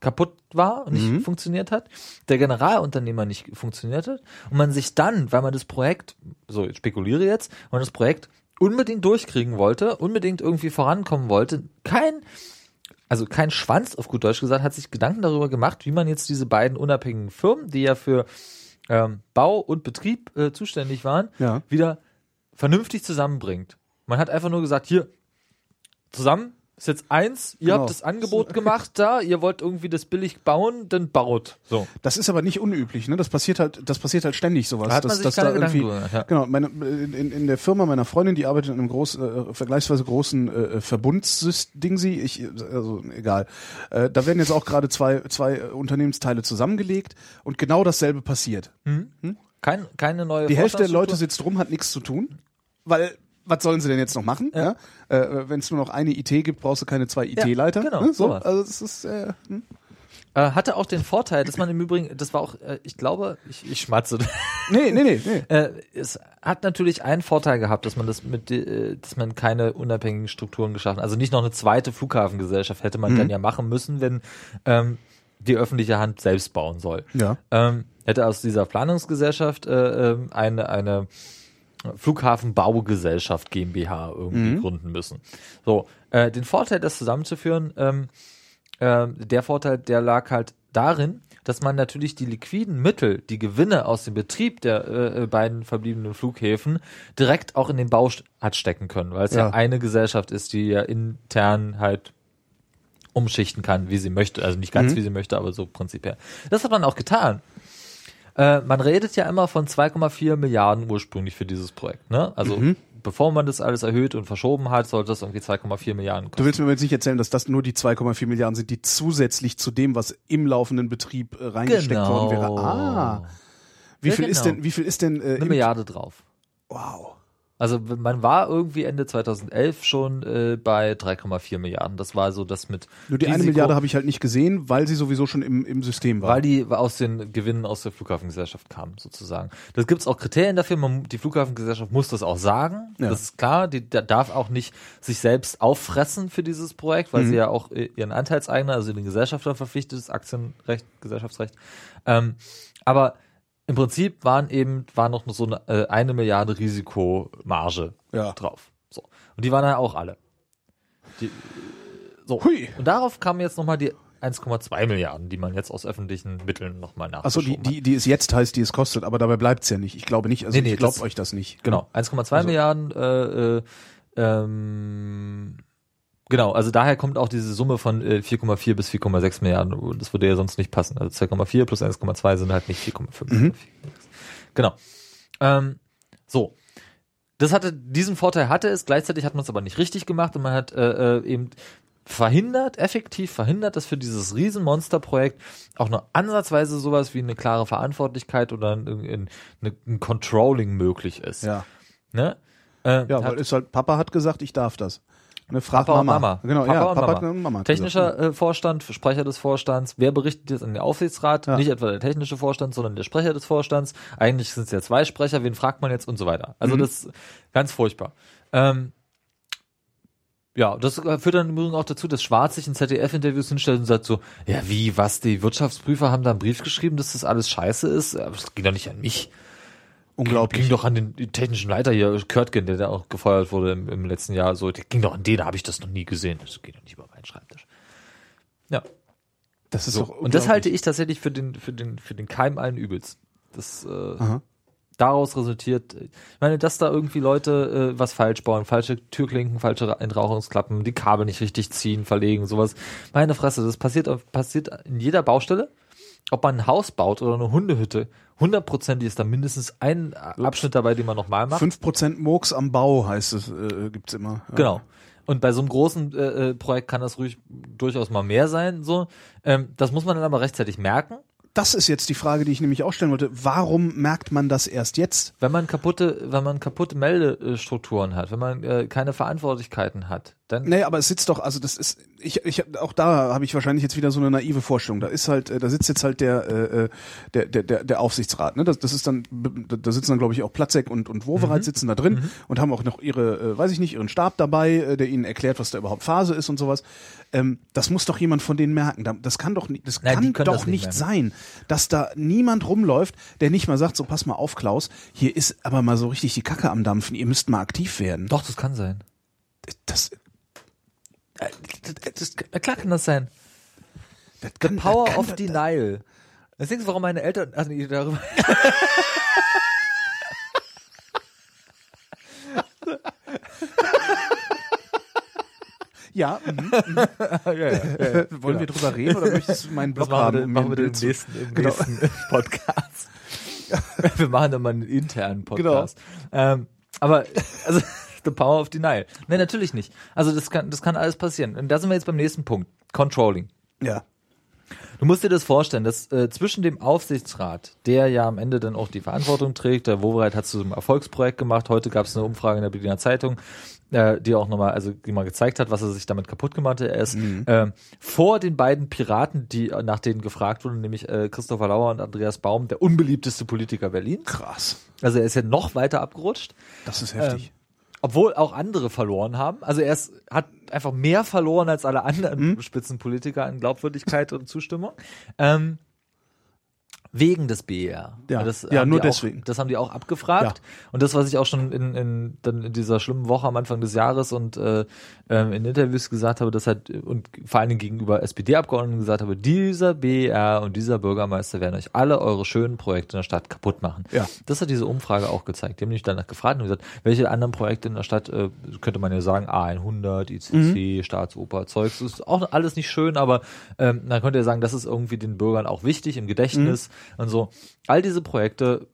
kaputt war und nicht funktioniert hat, der Generalunternehmer nicht funktioniert hat und man sich dann, weil man das Projekt, so ich spekuliere jetzt, man das Projekt unbedingt durchkriegen wollte, unbedingt irgendwie vorankommen wollte, kein also kein Schwanz auf gut Deutsch gesagt, hat sich Gedanken darüber gemacht, wie man jetzt diese beiden unabhängigen Firmen, die ja für ähm, Bau und Betrieb äh, zuständig waren, Ja. wieder vernünftig zusammenbringt. Man hat einfach nur gesagt, hier, zusammen ist jetzt eins, ihr Genau. habt das Angebot gemacht da, ihr wollt irgendwie das billig bauen, dann baut. So. Das ist aber nicht unüblich, ne? Das passiert halt, das passiert halt ständig sowas. Da hat man dass, sich dass da Gedanken irgendwie, gemacht, ja. Genau, meine, in, in der Firma meiner Freundin, die arbeitet in einem groß, äh, vergleichsweise großen äh, Verbundsding sie, ich, also egal. Äh, da werden jetzt auch gerade zwei, zwei Unternehmensteile zusammengelegt und genau dasselbe passiert. Kein, keine neue Die Hälfte der Leute sitzt rum, hat nichts zu tun, weil was sollen sie denn jetzt noch machen? Ja. Äh, Wenn es nur noch eine IT gibt, brauchst du keine zwei IT-Leiter. genau, ne? so, sowas. also das ist äh, hm. Äh, hatte auch den Vorteil, dass man im Übrigen, das war auch, äh, ich glaube, ich, ich schmatze. nee, nee, nee, nee. Äh, es hat natürlich einen Vorteil gehabt, dass man das mit, dass man keine unabhängigen Strukturen geschaffen, also nicht noch eine zweite Flughafengesellschaft hätte man dann ja machen müssen, wenn ähm, die öffentliche Hand selbst bauen soll. Ja. Ähm, hätte aus dieser Planungsgesellschaft äh, ähm, eine eine Flughafenbaugesellschaft GmbH irgendwie gründen müssen. So, äh, den Vorteil, das zusammenzuführen, ähm, ähm, der Vorteil, der lag halt darin, dass man natürlich die liquiden Mittel, die Gewinne aus dem Betrieb der äh, äh, beiden verbliebenen Flughäfen direkt auch in den Bau hat stecken können, weil es ja. Ja. eine Gesellschaft ist, die ja intern halt umschichten kann, wie sie möchte. Also nicht ganz, wie sie möchte, aber so prinzipiell. Das hat man auch getan. Äh, man redet ja immer von 2,4 Milliarden ursprünglich für dieses Projekt. Ne? Also bevor man das alles erhöht und verschoben hat, sollte das irgendwie 2,4 Milliarden Du kosten. willst mir jetzt nicht erzählen, dass das nur die 2,4 Milliarden sind, die zusätzlich zu dem, was im laufenden Betrieb äh, reingesteckt worden wäre. Ah. Wie Ja, viel ist genau. denn, wie viel ist denn, äh, Eine Milliarde drauf. wow. Also man war irgendwie Ende 2011 schon äh, bei 3,4 Milliarden. Das war so das mit Nur die eine Risiko- Milliarde habe ich halt nicht gesehen, weil sie sowieso schon im, im System war. weil die aus den Gewinnen aus der Flughafengesellschaft kamen, sozusagen. Das gibt's auch Kriterien dafür. Man, die Flughafengesellschaft muss das auch sagen. Ja. Das ist klar. Die da darf auch nicht sich selbst auffressen für dieses Projekt, weil sie ja auch äh, ihren Anteilseigner, also den Gesellschafter verpflichtet ist, Aktienrecht, Gesellschaftsrecht. Ähm, aber im Prinzip waren eben, war noch so eine, äh, eine Milliarde Risikomarge Ja. drauf. So. Und die waren dann auch alle. Die, so. Hui. Und darauf kamen jetzt nochmal die 1,2 Milliarden, die man jetzt aus öffentlichen Mitteln nochmal Achso, die, die, die es jetzt heißt, die es kostet, aber dabei bleibt's ja nicht. Ich glaube nicht, also Nee, nee, ich glaube euch das nicht. Genau, 1,2 Milliarden. Äh, äh, ähm, genau, also daher kommt auch diese Summe von äh, 4,4 bis 4,6 Milliarden. Das würde ja sonst nicht passen. Also 2,4 plus 1,2 sind halt nicht 4,5. Genau. Ähm, so. Das hatte, diesen Vorteil hatte es, gleichzeitig hat man es aber nicht richtig gemacht und man hat äh, äh, eben verhindert, effektiv verhindert, dass für dieses Riesenmonsterprojekt auch nur ansatzweise sowas wie eine klare Verantwortlichkeit oder ein, ein, ein, ein Controlling möglich ist. Ja. Ne? Äh, Ja, weil ist halt, Papa hat gesagt, ich darf das. Ne, frag Papa und Mama. Mama. Genau, Papa ja, und Papa Mama. und Mama. Technischer gesagt. äh, Vorstand, Sprecher des Vorstands, wer berichtet jetzt an den Aufsichtsrat? Ja. Nicht etwa der technische Vorstand, sondern der Sprecher des Vorstands. Eigentlich sind es ja zwei Sprecher, wen fragt man jetzt und so weiter. Also Mhm. das ist ganz furchtbar. Ähm, ja, das führt dann im Übrigen auch dazu, dass Schwarz sich in ZDF-Interviews hinstellt und sagt so, ja wie, was, die Wirtschaftsprüfer haben da einen Brief geschrieben, dass das alles scheiße ist? Aber das ging doch nicht an mich. Unglaublich. Ging doch an den technischen Leiter hier, Körtgen, der da auch gefeuert wurde im, im letzten Jahr. So, der ging doch an den, da habe ich das noch nie gesehen. Das geht doch nicht über meinen Schreibtisch. Ja. Das ist So. Und das halte ich tatsächlich für den, für den, für den Keim allen Übels. Das, äh, Aha. daraus resultiert, ich meine, dass da irgendwie Leute äh, was falsch bauen, falsche Türklinken, falsche Entrauchungsklappen, die Kabel nicht richtig ziehen, verlegen, sowas. Meine Fresse, das passiert, passiert in jeder Baustelle. ob man ein Haus baut oder eine Hundehütte, hundertprozentig ist da mindestens ein Abschnitt dabei, den man nochmal macht. 5% Murks am Bau heißt es, äh, gibt's immer. Ja. Genau. Und bei so einem großen äh, äh, Projekt kann das ruhig durchaus mal mehr sein. So, ähm, das muss man dann aber rechtzeitig merken. Das ist jetzt die Frage, die ich nämlich auch stellen wollte. Warum merkt man das erst jetzt? Wenn man kaputte, wenn man kaputte Meldestrukturen hat, wenn man äh, keine Verantwortlichkeiten hat, dann Nee, aber es sitzt doch, also das ist, ich, ich auch da habe ich wahrscheinlich jetzt wieder so eine naive Vorstellung. Da ist halt, äh, da sitzt jetzt halt der, äh, äh, der, der, der, der Aufsichtsrat. Ne? Das, das ist dann, da sitzen dann glaube ich auch Platzek und und Wowereit sitzen da drin und haben auch noch ihre, äh, weiß ich nicht, ihren Stab dabei, äh, der ihnen erklärt, was da überhaupt Phase ist und sowas. Ähm, das muss doch jemand von denen merken. Da- Das kann doch nicht, das Nein, kann doch das nicht nicht sein, dass da niemand rumläuft, der nicht mal sagt, so pass mal auf, Klaus, hier ist aber mal so richtig die Kacke am Dampfen. Ihr müsst mal aktiv werden. doch, das kann sein. Das, das, das, klar kann das sein. das The kann, Power das kann, of Denial. Das ist, warum meine Eltern, also nee, darüber. Ja, mhm. ja, ja, ja. wollen wir drüber reden oder möchtest du meinen Das Blog machen wir, haben? um machen wir den nächsten, im Genau. nächsten Podcast. wir machen dann mal einen internen Podcast. Ähm, aber, also, the power of denial. Nein, natürlich nicht. Also, das kann, das kann alles passieren. Und da sind wir jetzt beim nächsten Punkt. Controlling. Ja. Du musst dir das vorstellen, dass äh, zwischen dem Aufsichtsrat, der ja am Ende dann auch die Verantwortung trägt, der Wowereit hat zu so einem Erfolgsprojekt gemacht. Heute gab es eine Umfrage in der Berliner Zeitung, äh, die auch nochmal, also die mal gezeigt hat, was er sich damit kaputt gemacht hat. Er ist ähm, vor den beiden Piraten, die äh, nach denen gefragt wurden, nämlich äh, Christopher Lauer und Andreas Baum, der unbeliebteste Politiker Berlins. Krass. Also er ist ja noch weiter abgerutscht. Das ist heftig. Obwohl auch andere verloren haben. Also er ist, hat einfach mehr verloren als alle anderen Spitzenpolitiker an Glaubwürdigkeit und Zustimmung. Ähm, wegen des BER. Ja. das Ja, nur deswegen. Auch, das haben die auch abgefragt. Und das, was ich auch schon in, in, dann in dieser schlimmen Woche am Anfang des Jahres und äh, ähm, in Interviews gesagt habe, das halt und vor allen Dingen gegenüber SPD-Abgeordneten gesagt habe, dieser BER und dieser Bürgermeister werden euch alle eure schönen Projekte in der Stadt kaputt machen. Ja. Das hat diese Umfrage auch gezeigt. Die haben mich danach gefragt und gesagt, welche anderen Projekte in der Stadt, äh, könnte man ja sagen, A100, ICC, Staatsoper, Zeugs, das ist auch alles nicht schön, aber ähm, man könnte ja sagen, das ist irgendwie den Bürgern auch wichtig im Gedächtnis und so. All diese Projekte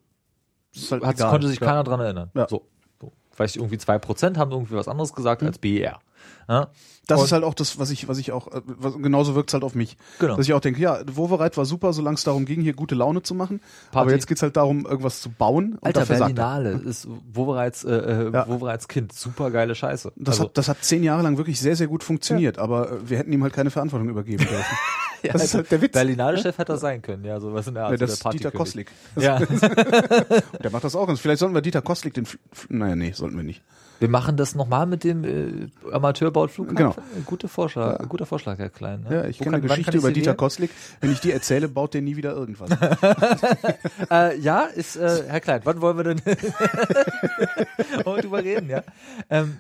halt hat, egal. konnte sich Ja. keiner dran erinnern. Ja. So. so. Vielleicht irgendwie zwei Prozent haben irgendwie was anderes gesagt als BER. Ja? Das Und- ist halt auch das, was ich, was ich auch, äh, was, genauso wirkt's halt auf mich. Genau. Dass ich auch denke, ja, Wovereit war super, solange es darum ging, hier gute Laune zu machen. Party. Aber jetzt geht's halt darum, irgendwas zu bauen. Und Alter, dafür sagt er. Berlinale ist Wobereits, äh, äh, Ja. Wobereits Kind. Super geile Scheiße. Das, Also, hat, das hat zehn Jahre lang wirklich sehr, sehr gut funktioniert, aber äh, wir hätten ihm halt keine Verantwortung übergeben dürfen. ja, das ist halt der Witz. Berlinale-Chef hätte das sein können, ja, sowas in der Art. Ja, das der ist Dieter. Koslik. Ja. Der macht das auch. ganz- Vielleicht sollten wir Dieter Koslik den, Fl- naja, nee, sollten wir nicht. Wir machen das nochmal mit dem äh, Amateurbautflughafen. Genau. Guter Vorschlag, guter Vorschlag, Herr Klein. Ne? Ja, ich kenne eine Geschichte über Dieter? Koslik. Wenn ich die erzähle, baut der nie wieder irgendwas. Äh, ja, ist, äh, Herr Klein, wann wollen wir denn wollen wir drüber reden, ja? Ähm,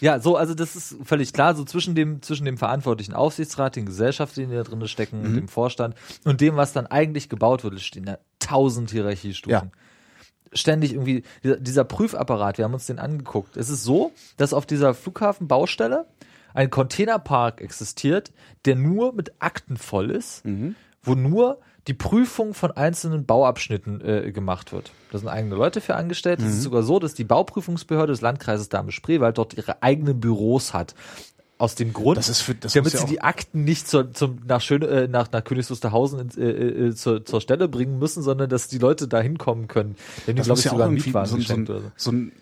ja, so, also das ist völlig klar, so zwischen dem, zwischen dem verantwortlichen Aufsichtsrat, den Gesellschaften, die da drin stecken, Mhm. dem Vorstand und dem, was dann eigentlich gebaut wird, stehen da tausend Hierarchiestufen. Ja. Ständig irgendwie, dieser, dieser Prüfapparat, wir haben uns den angeguckt. Es ist so, dass auf dieser Flughafenbaustelle ein Containerpark existiert, der nur mit Akten voll ist, wo nur die Prüfung von einzelnen Bauabschnitten äh, gemacht wird. Da sind eigene Leute für angestellt. Es ist sogar so, dass die Bauprüfungsbehörde des Landkreises Dahme-Spreewald dort ihre eigenen Büros hat. Aus dem Grund, für- damit ja sie die Akten nicht zur, zum, nach, Schöne, äh, nach, nach Königs Wusterhausen ins, äh, äh, zur, zur Stelle bringen müssen, sondern dass die Leute da hinkommen können. Die haben, Das glaube ich, ja sogar irgendwie Mietwagen so, so, so. so ein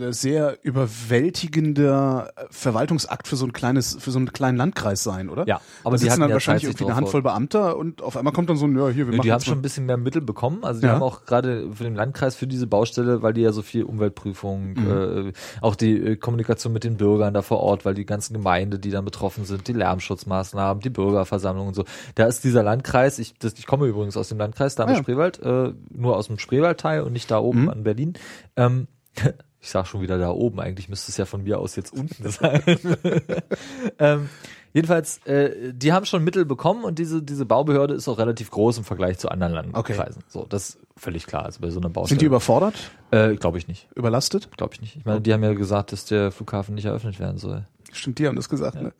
äh, sehr überwältigender Verwaltungsakt für so ein kleines, für so einen kleinen Landkreis sein, oder? Ja, aber da die sitzen dann ja wahrscheinlich irgendwie eine Handvoll Beamter und auf einmal kommt dann so ein, ja, hier, wir machen die haben schon ein bisschen mehr Mittel bekommen. Also die Ja. haben auch gerade für den Landkreis für diese Baustelle, weil die ja so viel Umweltprüfung, Mhm. äh, auch die äh, Kommunikation mit den Bürgern da vor Ort, weil die ganzen Gemeinde, die dann betroffen sind, die Lärmschutzmaßnahmen, die Bürgerversammlung und so. Da ist dieser Landkreis, ich, das, ich komme übrigens aus dem Landkreis, da Ah, ja. Spreewald, äh, nur aus dem Spreewaldteil und nicht da oben Mhm. an Berlin. Ähm, ich sag schon wieder da oben, eigentlich müsste es ja von mir aus jetzt unten sein. ähm, jedenfalls, äh, die haben schon Mittel bekommen und diese, diese Baubehörde ist auch relativ groß im Vergleich zu anderen Landkreisen. So, das ist völlig klar. Also bei so einer Baustelle. Sind die überfordert? Äh, glaube ich nicht. Überlastet? Glaube ich nicht. Ich meine, die haben ja gesagt, dass der Flughafen nicht eröffnet werden soll. Stimmt, die haben das gesagt, ne?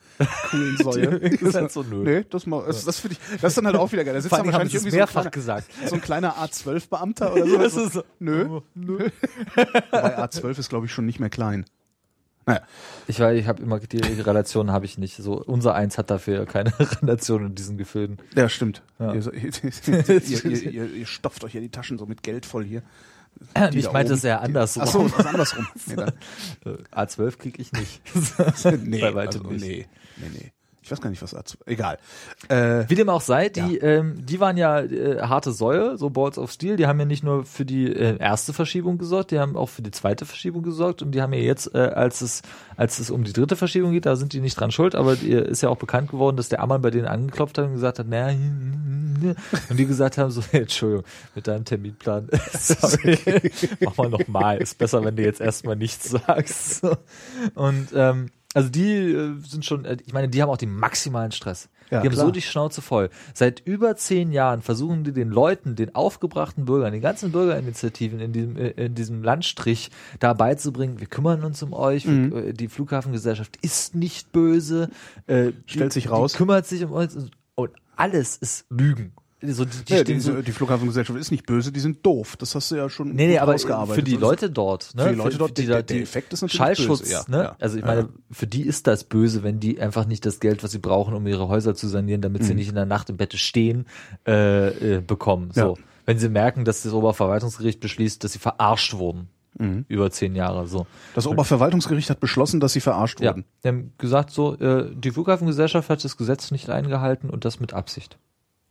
Kohlensäure. Die haben gesagt so, nö. Nee, das, mal, das, das finde ich, das ist dann halt auch wieder geil. Da sitzt dann wahrscheinlich irgendwie so ein, mehrfach kleiner, gesagt. so ein kleiner A12-Beamter oder so. Das ist so- nö, nö. Wobei A12 ist, glaube ich, schon nicht mehr klein. Naja, Ich weiß, ich habe immer die Relation habe ich nicht. So unser eins hat dafür keine Relation in diesen Gefilden. ja, stimmt. Ja. Ihr, ihr, ihr, ihr, stopft euch ja die Taschen so mit Geld voll hier. Die ich meinte es die- andersrum. Ach so, das ist andersrum. Nee, dann, Äh, A12 kriege ich nicht. nee, Bei weitem also, nicht. nee, nee, nee. Ich weiß gar nicht, was A12, egal. Äh, Wie dem auch sei, die, ähm, die waren ja äh, harte Säue, so Balls of Steel. Die haben ja nicht nur für die äh, erste Verschiebung gesorgt, die haben auch für die zweite Verschiebung gesorgt. Und die haben ja jetzt, äh, als es als es um die dritte Verschiebung geht, da sind die nicht dran schuld. Aber die, ist ja auch bekannt geworden, dass der Ammann bei denen angeklopft hat und gesagt hat, naja, und die gesagt haben so, hey, Entschuldigung, mit deinem Terminplan, sorry, mach mal nochmal. Ist besser, wenn du jetzt erstmal nichts sagst. Und ähm, also die äh, sind schon, äh, ich meine, die haben auch den maximalen Stress. Ja, die haben klar. so die Schnauze voll. Seit über zehn Jahren versuchen die den Leuten, den aufgebrachten Bürgern, den ganzen Bürgerinitiativen in diesem, äh, in diesem Landstrich da beizubringen, wir kümmern uns um euch, Mhm. wir, äh, die Flughafengesellschaft ist nicht böse, äh, Stellt die, sich raus. Kümmert sich um uns und alles ist Lügen. So, die, die ja, stehen so, die Flughafengesellschaft ist nicht böse, die sind doof. Das hast du ja schon Nee, nee, aber für die Das- Leute dort, ne? Für die Leute dort, die, der- da- der die Effekt ist natürlich Schallschutz, böse, ja, ne? ja, also ich ja. meine, für die ist das böse, wenn die einfach nicht das Geld, was sie brauchen, um ihre Häuser zu sanieren, damit Mhm. sie nicht in der Nacht im Bett stehen, äh, äh, bekommen. So. Ja. Wenn sie merken, dass das Oberverwaltungsgericht beschließt, dass sie verarscht wurden. Mhm. Über zehn Jahre, so. Das Oberverwaltungsgericht hat beschlossen, dass sie verarscht Ja. wurden. Die haben gesagt, so, äh, die Flughafengesellschaft hat das Gesetz nicht eingehalten und das mit Absicht.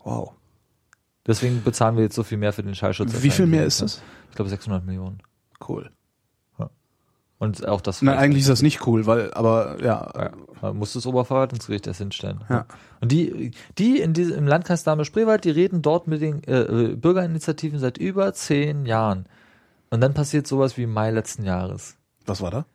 Wow. Deswegen bezahlen wir jetzt so viel mehr für den Schallschutz. Wie viel mehr ist das? Ich glaube 600 Millionen. Cool. Und auch das. Nein, eigentlich ist das nicht cool, weil, aber ja, Ja, man muss das Oberverwaltungsgericht erst hinstellen. Ja. Und die, die in diesem, im Landkreis Dahme-Spreewald, die reden dort mit den äh, Bürgerinitiativen seit über zehn Jahren. Und dann passiert sowas wie im Mai letzten Jahres. was war da?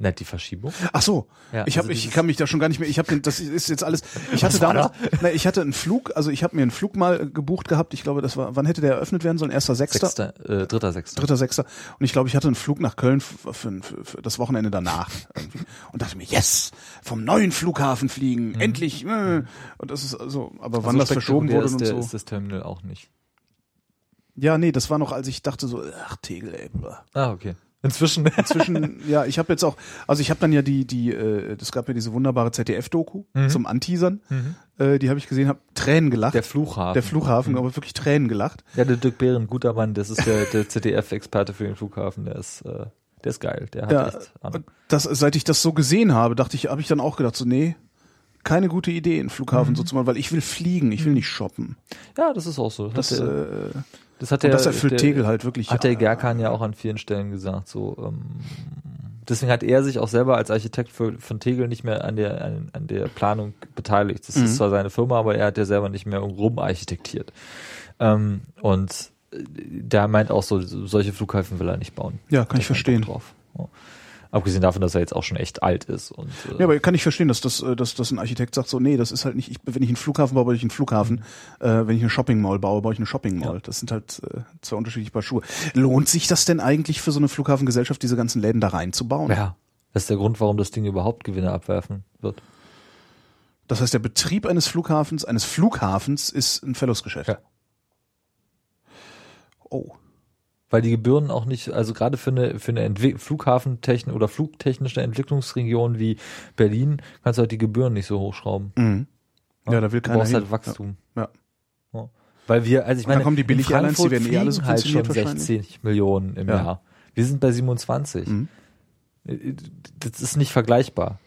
Nicht die Verschiebung. Ach so, Ja, ich habe, also ich kann mich da schon gar nicht mehr. Ich habe, das ist jetzt alles. Ich hatte damals, na, ich hatte einen Flug, also ich habe mir einen Flug mal äh, gebucht gehabt. Ich glaube, das war, wann hätte der eröffnet werden sollen? Erster, sechster, Sechster, äh, dritter, sechster. dritter, sechster. Und ich glaube, ich hatte einen Flug nach Köln für, für, für, das Wochenende danach irgendwie und dachte mir, yes, vom neuen Flughafen fliegen, endlich. Äh. Und das ist also, aber wann Mhm. So das verschoben wurde ist und der, so. ist das Terminal auch nicht. Ja, nee, das war noch, als ich dachte so, ach Tegel, ey. blah. Ah, okay. Inzwischen. Inzwischen, ja, ich habe jetzt auch, also ich habe dann ja die, die, äh, das gab ja diese wunderbare ZDF-Doku zum Anteasern, äh, die habe ich gesehen, habe Tränen gelacht. Mhm. Der Flughafen. Der Flughafen, aber wirklich Tränen gelacht. Ja, der Dirk Behren, guter Mann, das ist der, der ZDF-Experte für den Flughafen, der ist, äh, der ist geil, der hat Ja, echt Ahnung. das, seit ich das so gesehen habe, dachte ich, habe ich dann auch gedacht, so, nee, keine gute Idee, einen Mhm. Flughafen so zu machen, weil ich will fliegen, ich will nicht shoppen. Ja, das ist auch so. Das, der, äh, das hat und der, das erfüllt der, Tegel halt wirklich. Hat der Gerkan ja auch an vielen Stellen gesagt, so, ähm, deswegen hat er sich auch selber als Architekt für, von Tegel nicht mehr an der, an, an der Planung beteiligt. Das Mhm. ist zwar seine Firma, aber er hat ja selber nicht mehr rumarchitektiert. Ähm, und äh, der meint auch so, solche Flughäfen will er nicht bauen. Ja, kann ich verstehen. Drauf. Ja. Abgesehen davon, dass er jetzt auch schon echt alt ist und äh, Ja, aber kann ich verstehen, dass das, äh, dass, dass ein Architekt sagt, so, nee, das ist halt nicht, ich, wenn ich einen Flughafen baue, baue ich einen Flughafen. Äh, wenn ich eine Shopping Mall baue, baue ich eine Shopping Mall. Das sind halt äh, zwei unterschiedliche Paar Schuhe. Lohnt sich das denn eigentlich für so eine Flughafengesellschaft, diese ganzen Läden da reinzubauen? ja, das ist der Grund, warum das Ding überhaupt Gewinne abwerfen wird. Das heißt, der Betrieb eines Flughafens, eines Flughafens ist ein Verlustgeschäft. Ja. Oh. Weil die Gebühren auch nicht, also gerade für eine, für eine Entwi Flughafentechnik oder flugtechnische Entwicklungsregion wie Berlin, kannst du halt die Gebühren nicht so hochschrauben. Mhm. Ja, da will Du keiner brauchst hin. halt Wachstum. Ja. Ja. Weil wir, also ich meine, kommen die in Billig-Airlines, die Frankfurt werden eh alle halt schon subventioniert wahrscheinlich. 60 Millionen im Ja. Jahr. Wir sind bei 27. Mhm. Das ist nicht vergleichbar.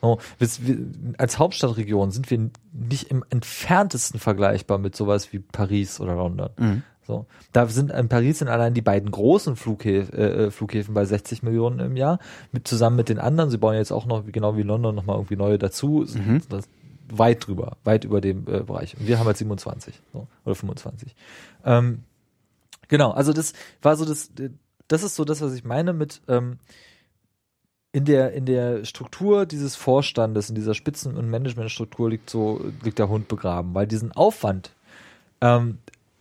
Als Hauptstadtregion sind wir nicht im entferntesten vergleichbar mit sowas wie Paris oder London. Mhm. So, da sind in Paris sind allein die beiden großen Flughäf äh, Flughäfen bei 60 Millionen im Jahr, mit zusammen mit den anderen. Sie bauen jetzt auch noch, genau wie London, noch mal irgendwie neue dazu. Mhm. Das, weit drüber, weit über dem äh, Bereich. Und wir haben halt 27 so, oder 25. Ähm, genau, also das war so das, das ist so das, was ich meine mit ähm, in der in der Struktur dieses Vorstandes, in dieser Spitzen- und Managementstruktur liegt so liegt der Hund begraben, weil diesen Aufwand ähm,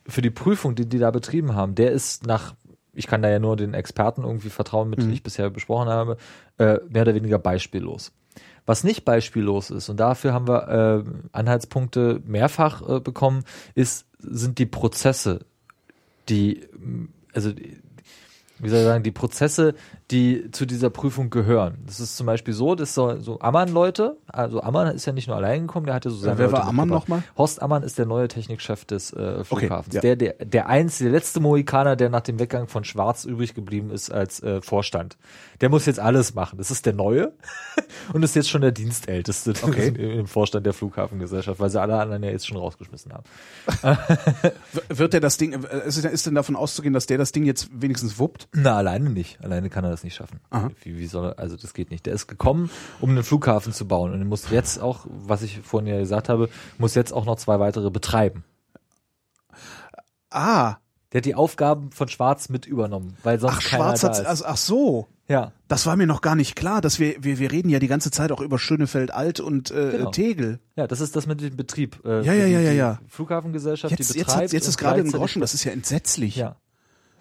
für die Prüfung, die die da betrieben haben, der ist nach ich kann da ja nur den Experten irgendwie vertrauen, mit denen ich bisher besprochen habe, äh, mehr oder weniger beispiellos. Was nicht beispiellos ist, und dafür haben wir äh, Anhaltspunkte mehrfach äh, bekommen, ist, sind die Prozesse, die, also wie soll ich sagen, die Prozesse, die zu dieser Prüfung gehören. Das ist zum Beispiel so, dass so, so Ammann-Leute, also Ammann ist ja nicht nur allein gekommen, der hatte so seine Wer Leute war Ammann nochmal? Horst Ammann ist der neue Technikchef des äh, Flughafens. ja. Der, der, der einzige, der letzte Mohikaner, der nach dem Weggang von Schwarz übrig geblieben ist als äh, Vorstand. Der muss jetzt alles machen. Das ist der Neue und ist jetzt schon der Dienstälteste Okay. im Vorstand der Flughafengesellschaft, weil sie alle anderen ja jetzt schon rausgeschmissen haben. Wird der das Ding, äh, ist denn davon auszugehen, dass der das Ding jetzt wenigstens wuppt? Na, alleine nicht. Alleine kann er das nicht schaffen. Aha. Wie, wie soll er, also das geht nicht. Der ist gekommen, um einen Flughafen zu bauen und er muss jetzt auch, was ich vorhin ja gesagt habe, muss jetzt auch noch zwei weitere betreiben. Ah, Der hat die Aufgaben von Schwarz mit übernommen, weil sonst ach, keiner Schwarz hat, also, ach so. ja, Das war mir noch gar nicht klar, dass wir, wir, wir reden ja die ganze Zeit auch über Schönefeld Alt und äh, Genau. Tegel. ja, das ist das mit dem Betrieb. Äh, Ja, ja, ja, ja, ja. Flughafengesellschaft, Jetzt, die jetzt, betreibt. hat, jetzt ist gerade im Groschen, das ist ja entsetzlich. Ja,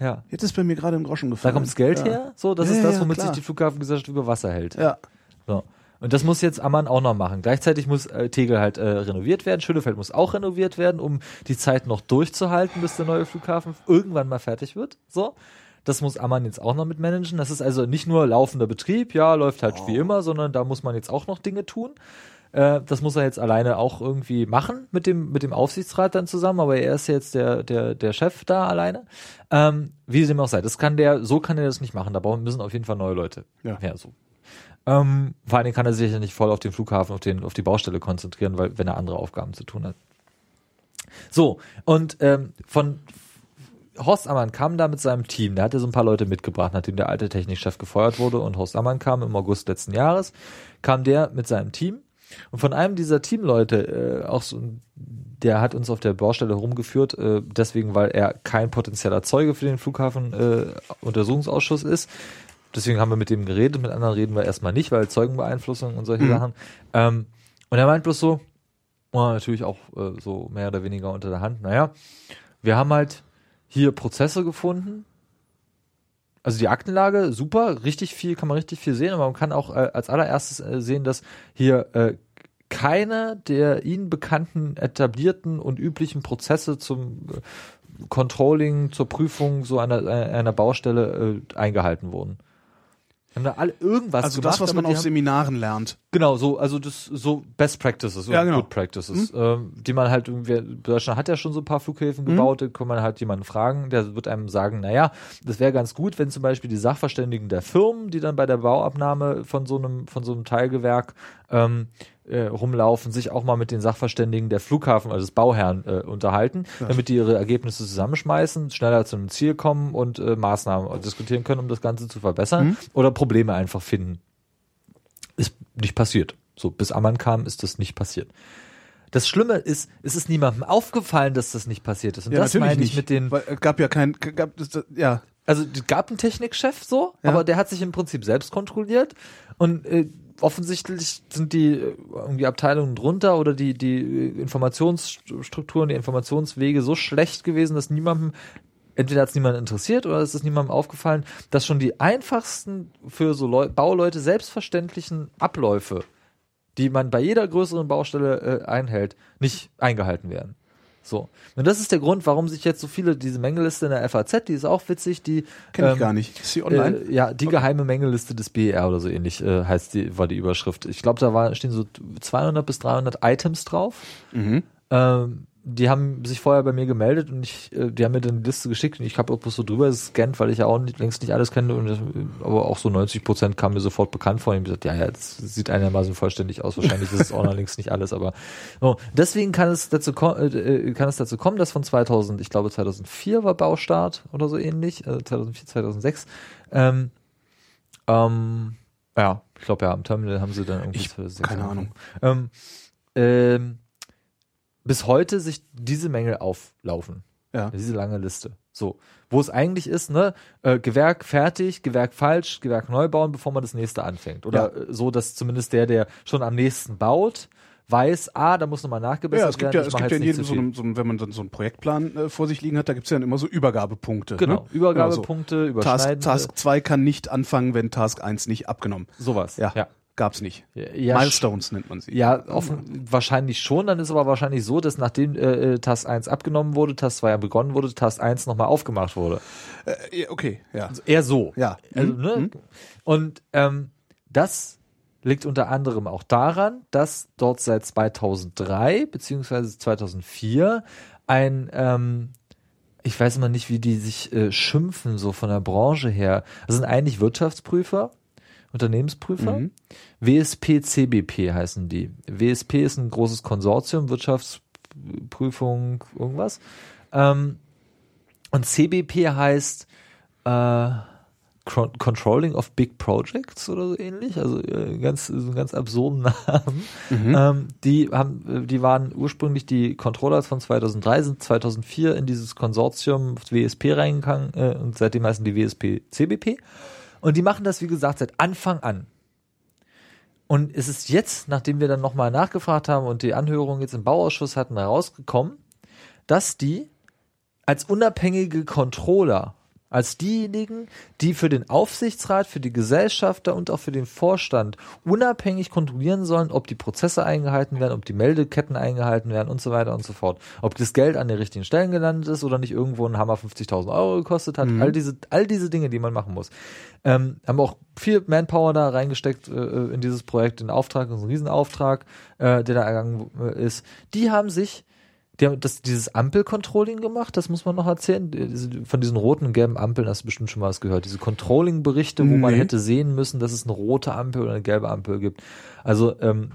ja. Jetzt ist bei mir gerade im Groschen Da gefallen. kommt das Geld ja. her. So, das Ja, ist ja, das, ja, womit klar. sich die Flughafengesellschaft über Wasser hält. Ja. So. Und das muss jetzt Ammann auch noch machen. Gleichzeitig muss äh, Tegel halt äh, renoviert werden. Schönefeld muss auch renoviert werden, um die Zeit noch durchzuhalten, bis der neue Flughafen irgendwann mal fertig wird. So. Das muss Ammann jetzt auch noch mit managen. Das ist also nicht nur laufender Betrieb, ja, läuft halt wie immer, sondern da muss man jetzt auch noch Dinge tun. Äh, das muss er jetzt alleine auch irgendwie machen mit dem, mit dem Aufsichtsrat dann zusammen, aber er ist jetzt der, der, der Chef da alleine. Ähm, wie dem auch sei. Das kann der, so kann er das nicht machen. Da brauchen, müssen auf jeden Fall neue Leute. Ja. ja so. Ähm, vor allen Dingen kann er sich ja nicht voll auf den Flughafen, auf, den, auf die Baustelle konzentrieren, weil wenn er andere Aufgaben zu tun hat. So, und ähm, von Horst Ammann kam da mit seinem Team, der hatte so ein paar Leute mitgebracht, nachdem der alte Technikchef gefeuert wurde und Horst Ammann kam im August letzten Jahres, kam der mit seinem Team und von einem dieser Teamleute, äh, auch so, der hat uns auf der Baustelle rumgeführt, äh, deswegen, weil er kein potenzieller Zeuge für den Flughafen äh, Untersuchungsausschuss ist. Deswegen haben wir mit dem geredet, mit anderen reden wir erstmal nicht, weil Zeugenbeeinflussung und solche Sachen. Ähm, und er meint bloß so, oh, natürlich auch äh, so mehr oder weniger unter der Hand, naja, wir haben halt hier Prozesse gefunden. Also die Aktenlage, super, richtig viel, kann man richtig viel sehen, aber man kann auch äh, als allererstes äh, sehen, dass hier äh, keine der ihnen bekannten, etablierten und üblichen Prozesse zum äh, Controlling, zur Prüfung so einer, einer einer Baustelle äh, eingehalten wurden. Haben da alle irgendwas Also gemacht, das, was man auf haben- Seminaren lernt. Genau, so, also das, so Best Practices, Ja, genau. Good Practices, ähm, die man halt irgendwie, Deutschland hat ja schon so ein paar Flughäfen Mhm. gebaut, da kann man halt jemanden fragen, der wird einem sagen, naja, das wäre ganz gut, wenn zum Beispiel die Sachverständigen der Firmen, die dann bei der Bauabnahme von so einem, von so einem Teilgewerk ähm, äh, rumlaufen, sich auch mal mit den Sachverständigen der Flughafen, also des Bauherrn, äh, unterhalten, damit die ihre Ergebnisse zusammenschmeißen, schneller zu einem Ziel kommen und äh, Maßnahmen diskutieren können, um das Ganze zu verbessern Mhm. oder Probleme einfach finden ist nicht passiert. So, bis Ammann kam, ist das nicht passiert. Das Schlimme ist, es ist niemandem aufgefallen, dass das nicht passiert ist. Und das meine ich mit den, Weil, äh, gab ja kein, gab, das, ja. also es gab einen Technikchef so, Ja. aber der hat sich im Prinzip selbst kontrolliert und äh, offensichtlich sind die äh, irgendwie Abteilungen drunter oder die die äh, Informationsstrukturen, die Informationswege so schlecht gewesen, dass niemandem entweder hat es niemand interessiert oder es ist niemandem aufgefallen, dass schon die einfachsten für so Leu Bauleute selbstverständlichen Abläufe, die man bei jeder größeren Baustelle äh, einhält, nicht eingehalten werden. So. Und das ist der Grund, warum sich jetzt so viele, diese Mängelliste in der FAZ, die ist auch witzig, die Kenn ich ähm, gar nicht. Ist sie online? Äh, ja, die geheime Mängelliste des BER oder so ähnlich äh, heißt die, war die Überschrift. Ich glaube, da war, stehen so 200 bis 300 Items drauf. mhm. Ähm, die haben sich vorher bei mir gemeldet und ich, äh, die haben mir dann die Liste geschickt und ich habe auch bloß so drüber gescannt, weil ich ja auch nicht, längst nicht alles kenne und das, aber auch so 90 Prozent kam mir sofort bekannt vor. Und ich hab gesagt, ja, ja, das sieht einigermaßen vollständig aus. Wahrscheinlich ist es auch noch längst nicht alles, aber so. deswegen kann es dazu äh, äh, kann es dazu kommen, dass von 2000, ich glaube 2004 war Baustart oder so ähnlich, äh, 2004, 2006. Ähm, ähm, ja, ich glaube ja, am Terminal haben sie dann irgendwie Ich- 2006 keine angefangen. Ähm, ähm, bis heute sich diese Mängel auflaufen. Ja. Diese lange Liste. So. Wo es eigentlich ist, ne, äh, Gewerk fertig, Gewerk falsch, Gewerk neu bauen, bevor man das nächste anfängt. Oder äh, so, dass zumindest der, der schon am nächsten baut, weiß, ah, da muss nochmal nachgebessert Ja, es gibt werden. ja, es gibt ja in jedem, so einem, so einem, wenn man dann so einen Projektplan äh, vor sich liegen hat, da gibt's ja dann immer so Übergabepunkte. Genau, ne? Übergabepunkte, so. überschneiden. Task, Task 2 kann nicht anfangen, wenn Task 1 nicht abgenommen. sowas. Ja. ja. Gab's nicht. Ja, Milestones nennt man sie. Ja, offen, wahrscheinlich schon. Dann ist aber wahrscheinlich so, dass nachdem äh, äh Task 1 abgenommen wurde, Task 2 ja begonnen wurde, Task 1 nochmal aufgemacht wurde. Äh, okay, ja. Also eher so. Ja. Also, Mhm. ne? Und ähm, das liegt unter anderem auch daran, dass dort seit 2003 beziehungsweise 2004 ein, ähm, ich weiß immer nicht, wie die sich äh, schimpfen, so von der Branche her. Das sind eigentlich Wirtschaftsprüfer, Unternehmensprüfer. Mhm. WSP, CBP heißen die. WSP ist ein großes Konsortium, Wirtschaftsprüfung, irgendwas. Ähm, und CBP heißt äh, Con- Controlling of Big Projects oder so ähnlich, also äh, ganz so einen ganz absurden Namen. Ähm, die haben, die waren ursprünglich die Controllers von 2003, sind 2004 in dieses Konsortium WSP reingegangen äh, und seitdem heißen die WSP CBP. Und die machen das, wie gesagt, seit Anfang an. Und es ist jetzt, nachdem wir dann nochmal nachgefragt haben und die Anhörung jetzt im Bauausschuss hatten, herausgekommen, dass die als unabhängige Controller, als diejenigen, die für den Aufsichtsrat, für die Gesellschafter und auch für den Vorstand unabhängig kontrollieren sollen, ob die Prozesse eingehalten werden, ob die Meldeketten eingehalten werden und so weiter und so fort. Ob das Geld an den richtigen Stellen gelandet ist oder nicht irgendwo ein Hammer 50.000 Euro gekostet hat. All diese, all diese Dinge, die man machen muss. Ähm, haben auch viel Manpower da reingesteckt äh, in dieses Projekt, den Auftrag, ein Riesenauftrag, äh, der da ergangen äh, ist. Die haben sich die haben das, dieses Ampel-Controlling gemacht, das muss man noch erzählen. Diese- Von diesen roten und gelben Ampeln hast du bestimmt schon mal was gehört. Diese Controlling-Berichte, wo man Nee. hätte sehen müssen, dass es eine rote Ampel oder eine gelbe Ampel gibt. Also, ähm,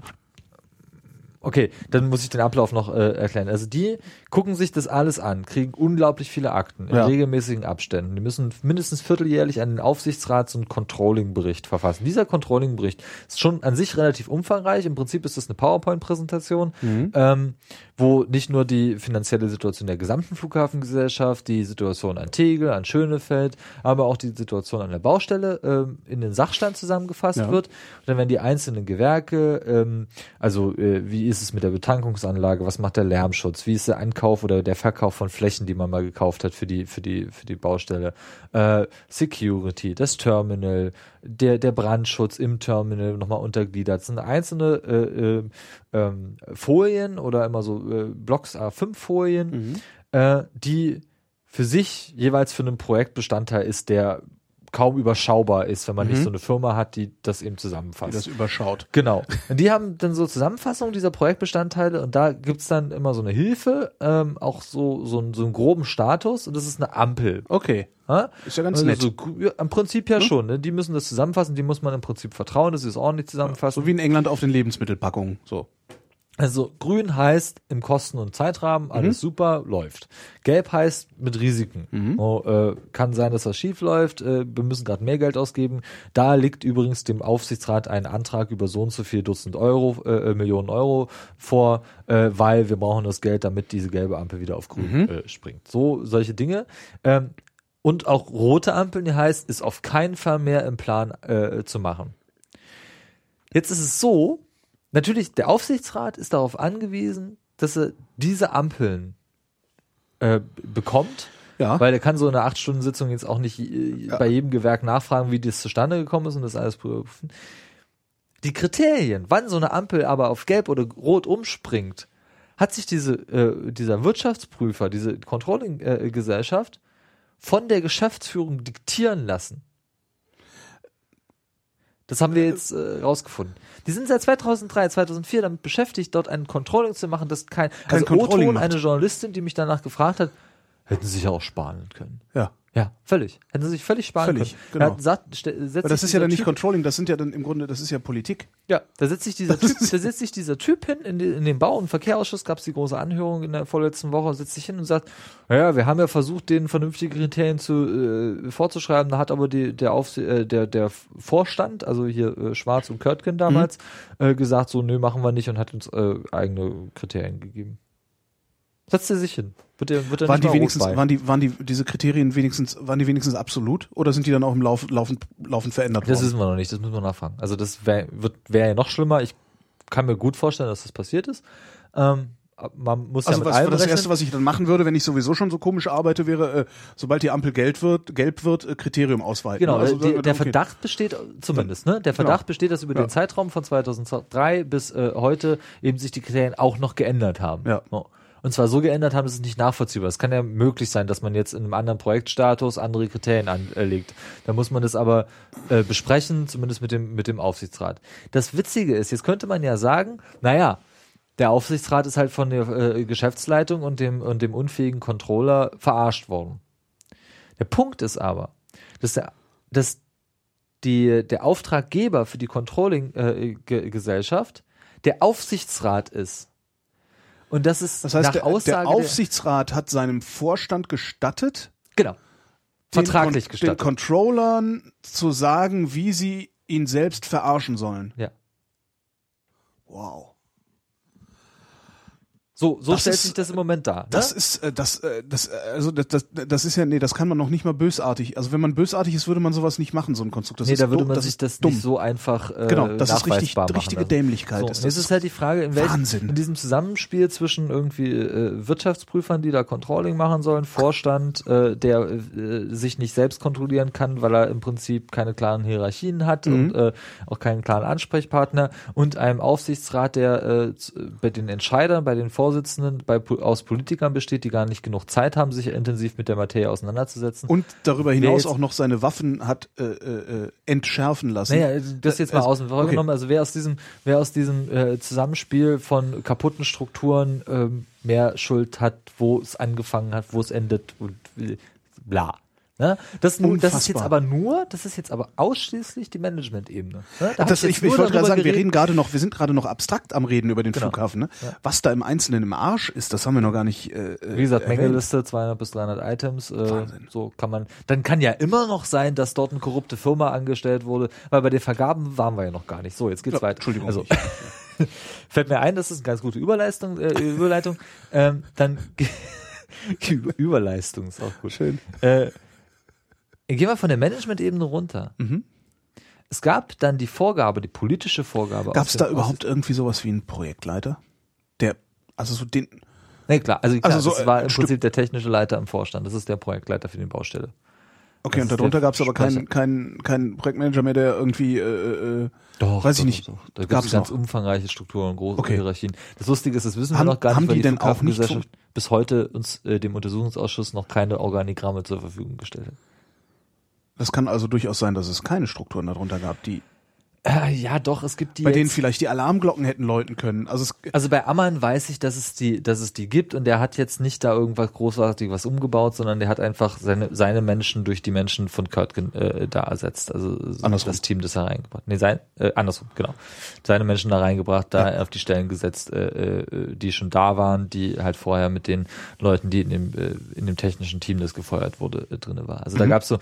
okay, dann muss ich den Ablauf noch äh, erklären. Also die gucken sich das alles an, kriegen unglaublich viele Akten in Ja. regelmäßigen Abständen. Die müssen mindestens vierteljährlich an den Aufsichtsrat so einen Controlling-Bericht verfassen. Dieser Controlling-Bericht ist schon an sich relativ umfangreich. Im Prinzip ist das eine PowerPoint-Präsentation, ähm, wo nicht nur die finanzielle Situation der gesamten Flughafengesellschaft, die Situation an Tegel, an Schönefeld, aber auch die Situation an der Baustelle ähm, in den Sachstand zusammengefasst Ja. wird. Und dann werden die einzelnen Gewerke, ähm, also äh, wie ist es mit der Betankungsanlage, was macht der Lärmschutz, wie ist der Ankauf oder der Verkauf von Flächen, die man mal gekauft hat für die für die für die Baustelle, äh, Security, das Terminal, der der Brandschutz im Terminal nochmal untergliedert. Das sind einzelne äh, äh, Folien oder immer so äh, Blocks A5 Folien, äh, die für sich jeweils für einen Projektbestandteil ist, der kaum überschaubar ist, wenn man nicht so eine Firma hat, die das eben Die zusammenfasst. das überschaut. Genau. Und die haben dann so Zusammenfassungen dieser Projektbestandteile und da gibt's dann immer so eine Hilfe, ähm, auch so, so, einen- so einen groben Status und das ist eine Ampel. Okay. Ja? Ist ja ganz Also nett. So, ja, Im Prinzip ja schon. Ne? Die müssen das zusammenfassen, die muss man im Prinzip vertrauen, dass sie es ordentlich zusammenfassen. So wie in England auf den Lebensmittelpackungen. So. Also grün heißt im Kosten- und Zeitrahmen, alles super, läuft. Gelb heißt mit Risiken. Oh, äh, kann sein, dass das schief läuft, äh, wir müssen gerade mehr Geld ausgeben. Da liegt übrigens dem Aufsichtsrat ein Antrag über so und so viel Dutzend Euro, äh, äh, Millionen Euro vor, äh, weil wir brauchen das Geld, damit diese gelbe Ampel wieder auf grün äh, springt. So, solche Dinge. Ähm, und auch rote Ampeln, die heißt, ist auf keinen Fall mehr im Plan zu machen. Jetzt ist es so, natürlich, der Aufsichtsrat ist darauf angewiesen, dass er diese Ampeln äh, bekommt, Ja. weil er kann so in einer acht Stunden Sitzung jetzt auch nicht äh, bei jedem Gewerk nachfragen, wie das zustande gekommen ist und das alles prüfen. Die Kriterien, wann so eine Ampel aber auf gelb oder rot umspringt, hat sich diese, äh, dieser Wirtschaftsprüfer, diese Controlling-Gesellschaft von der Geschäftsführung diktieren lassen. Das haben wir jetzt äh, rausgefunden. Die sind seit 2003, 2004 damit beschäftigt, dort ein Controlling zu machen, das kein, Kein also Controlling eine Journalistin, die mich danach gefragt hat, hätten sie sich ja auch sparen können. Ja. Ja, völlig. Hätten sie sich völlig sparen Völlig, können. genau. Sagt, Aber das ist ja dann nicht Typ- Controlling, das sind ja dann im Grunde, das ist ja Politik. ja, da setzt sich dieser Typ, da setzt sich dieser Typ hin, in, die, in den Bau- und Verkehrsausschuss gab es die große Anhörung in der vorletzten Woche, setzt sich hin und sagt, ja, wir haben ja versucht, denen vernünftige Kriterien zu äh, vorzuschreiben, da hat aber die, der, Aufs äh, der, der Vorstand, also hier äh, Schwarz und Körtgen damals, äh, gesagt, so, nö, machen wir nicht und hat uns äh, eigene Kriterien gegeben. Setzt er sich hin. Wird er, wird er Waren nicht die wenigstens, waren die, waren die, diese Kriterien wenigstens, waren die wenigstens absolut? Oder sind die dann auch im Lauf, laufend, laufend verändert Das worden? wissen wir noch nicht, das müssen wir nachfragen. Also das wäre wird wäre ja noch schlimmer. Ich kann mir gut vorstellen, dass das passiert ist. Ähm, man muss Also ja mit was, allem das rechnen. erste, was ich dann machen würde, wenn ich sowieso schon so komisch arbeite, wäre, äh, sobald die Ampel gelb wird, gelb wird, äh, Kriterium ausweiten. Genau, also, der, der okay. Verdacht besteht zumindest, ne? Der Verdacht besteht, dass über Ja. den Zeitraum von 2003 bis äh, heute eben sich die Kriterien auch noch geändert haben. Ja. So. Und zwar so geändert haben, dass es nicht nachvollziehbar ist. Es kann ja möglich sein, dass man jetzt in einem anderen Projektstatus andere Kriterien anlegt. Da muss man das aber äh, besprechen, zumindest mit dem, mit dem Aufsichtsrat. Das Witzige ist, jetzt könnte man ja sagen, naja, der Aufsichtsrat ist halt von der äh, Geschäftsleitung und dem, und dem unfähigen Controller verarscht worden. Der Punkt ist aber, dass der, dass die, der Auftraggeber für die Controlling-Gesellschaft der Aufsichtsrat ist. Und das ist Das heißt, nach der, Aussage der Aufsichtsrat hat seinem Vorstand gestattet, genau den, vertraglich den gestattet. Controllern zu sagen, wie sie ihn selbst verarschen sollen. Ja. Wow. So, so Das stellt ist- sich das im Moment dar. Ne? Das ist äh, das äh, das äh, also das, das das ist ja nee, das kann man noch nicht mal bösartig. Also wenn man bösartig ist, würde man sowas nicht machen, so ein Konstrukt. Das nee, da würde man sich das dumm. nicht so einfach äh, Genau, das ist richtig machen richtige lassen. Dämlichkeit. So, ist das. jetzt ist halt die Frage, in welchem, in diesem Zusammenspiel zwischen irgendwie äh, Wirtschaftsprüfern, die da Controlling machen sollen, Vorstand, äh, der äh, sich nicht selbst kontrollieren kann, weil er im Prinzip keine klaren Hierarchien hat Mhm. und äh, auch keinen klaren Ansprechpartner und einem Aufsichtsrat, der äh, bei den Entscheidern, bei den Vorsitzenden, bei, aus Politikern besteht, die gar nicht genug Zeit haben, sich intensiv mit der Materie auseinanderzusetzen. und darüber hinaus jetzt- auch noch seine Waffen hat äh, äh, entschärfen lassen. Naja, das jetzt mal Also, außen vor okay. genommen. Also wer aus diesem, wer aus diesem äh, Zusammenspiel von kaputten Strukturen ähm, mehr Schuld hat, wo es angefangen hat, wo es endet und bla. Ne? Das, das ist jetzt aber nur, das ist jetzt aber ausschließlich die Management-Ebene. Ne? Da Das, ich, ich nur wollte gerade sagen, wir reden gerade noch, wir sind gerade noch abstrakt am Reden über den Genau. Flughafen. Ne? Ja. Was da im Einzelnen im Arsch ist, das haben wir noch gar nicht. Äh, Wie gesagt, erwähnt. Mängeliste 200 bis 300 Items. Äh, Wahnsinn. so kann man. Dann kann ja immer noch sein, dass dort eine korrupte Firma angestellt wurde, weil bei den Vergaben waren wir ja noch gar nicht. So, jetzt geht's Ja, weiter. Entschuldigung. Also fällt mir ein, das ist eine ganz gute Überleistung. Äh, Überleitung. Ähm, dann Überleistung ist auch gut. Schön. Äh, gehen wir von der Management-Ebene runter. Mhm. Es gab dann die Vorgabe, die politische Vorgabe. Gab es da überhaupt irgendwie sowas wie einen Projektleiter? Der, also so den, Nee, klar. Also, klar, Also so, das war äh, im Prinzip der technische Leiter im Vorstand. Das ist der Projektleiter für die Baustelle. okay, Das und darunter gab es aber keinen keinen keinen Projektmanager mehr, der irgendwie, äh, äh, Doch, Weiß ich nicht. Doch. Da Gab's es ganz noch. umfangreiche Strukturen und große Okay. Hierarchien. Das Lustige ist, das wissen Haben- wir noch gar haben nicht, weil die die, denn auch nicht bis heute uns äh, dem Untersuchungsausschuss noch keine Organigramme zur Verfügung gestellt hat. Das kann also durchaus sein, dass es keine Strukturen darunter gab, die Äh, ja, doch, es gibt die bei denen vielleicht die Alarmglocken hätten läuten können. Also es, Also bei Ammann weiß ich, dass es die, dass es die gibt und der hat jetzt nicht da irgendwas großartig was umgebaut, sondern der hat einfach seine, seine Menschen durch die Menschen von Kurt äh, da ersetzt. Also Andersrum. das Team, das er reingebracht. Nee, sein, äh, andersrum, genau. Seine Menschen da reingebracht, da auf die Stellen gesetzt, äh, äh, die schon da waren, die halt vorher mit den Leuten, die in dem, äh, in dem technischen Team, das gefeuert wurde, äh, drinne war. Also da Mhm. gab's so,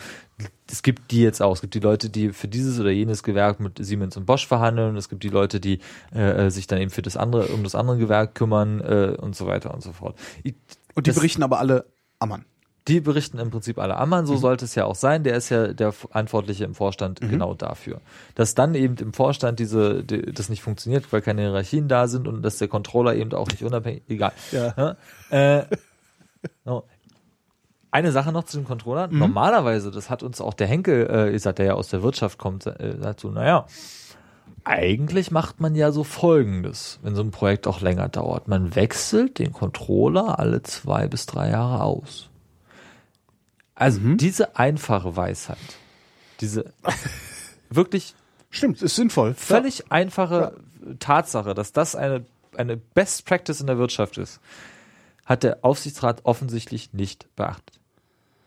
es gibt die jetzt auch. Es gibt die Leute, die für dieses oder jenes Gewerk mit Siemens und Bosch verhandeln. Es gibt die Leute, die äh, sich dann eben für das andere, um das andere Gewerk kümmern äh, und so weiter und so fort. Ich, und die das- berichten aber alle Ammann. die berichten im Prinzip alle Ammann, so Mhm. sollte es ja auch sein. Der ist ja der Verantwortliche im Vorstand genau dafür. Dass dann eben im Vorstand diese, die, das nicht funktioniert, weil keine Hierarchien da sind und dass der Controller eben auch nicht unabhängig, egal. Ja. Ja? Äh, no. Eine Sache noch zu dem Controller. Mhm. Normalerweise, das hat uns auch der Henkel äh, gesagt, der ja aus der Wirtschaft kommt, äh, so, naja, eigentlich macht man ja so Folgendes, wenn so ein Projekt auch länger dauert. Man wechselt den Controller alle zwei bis drei Jahre aus. Also Mhm. diese einfache Weisheit, diese wirklich Stimmt, ist sinnvoll. völlig einfache Tatsache, dass das eine, eine Best Practice in der Wirtschaft ist, hat der Aufsichtsrat offensichtlich nicht beachtet.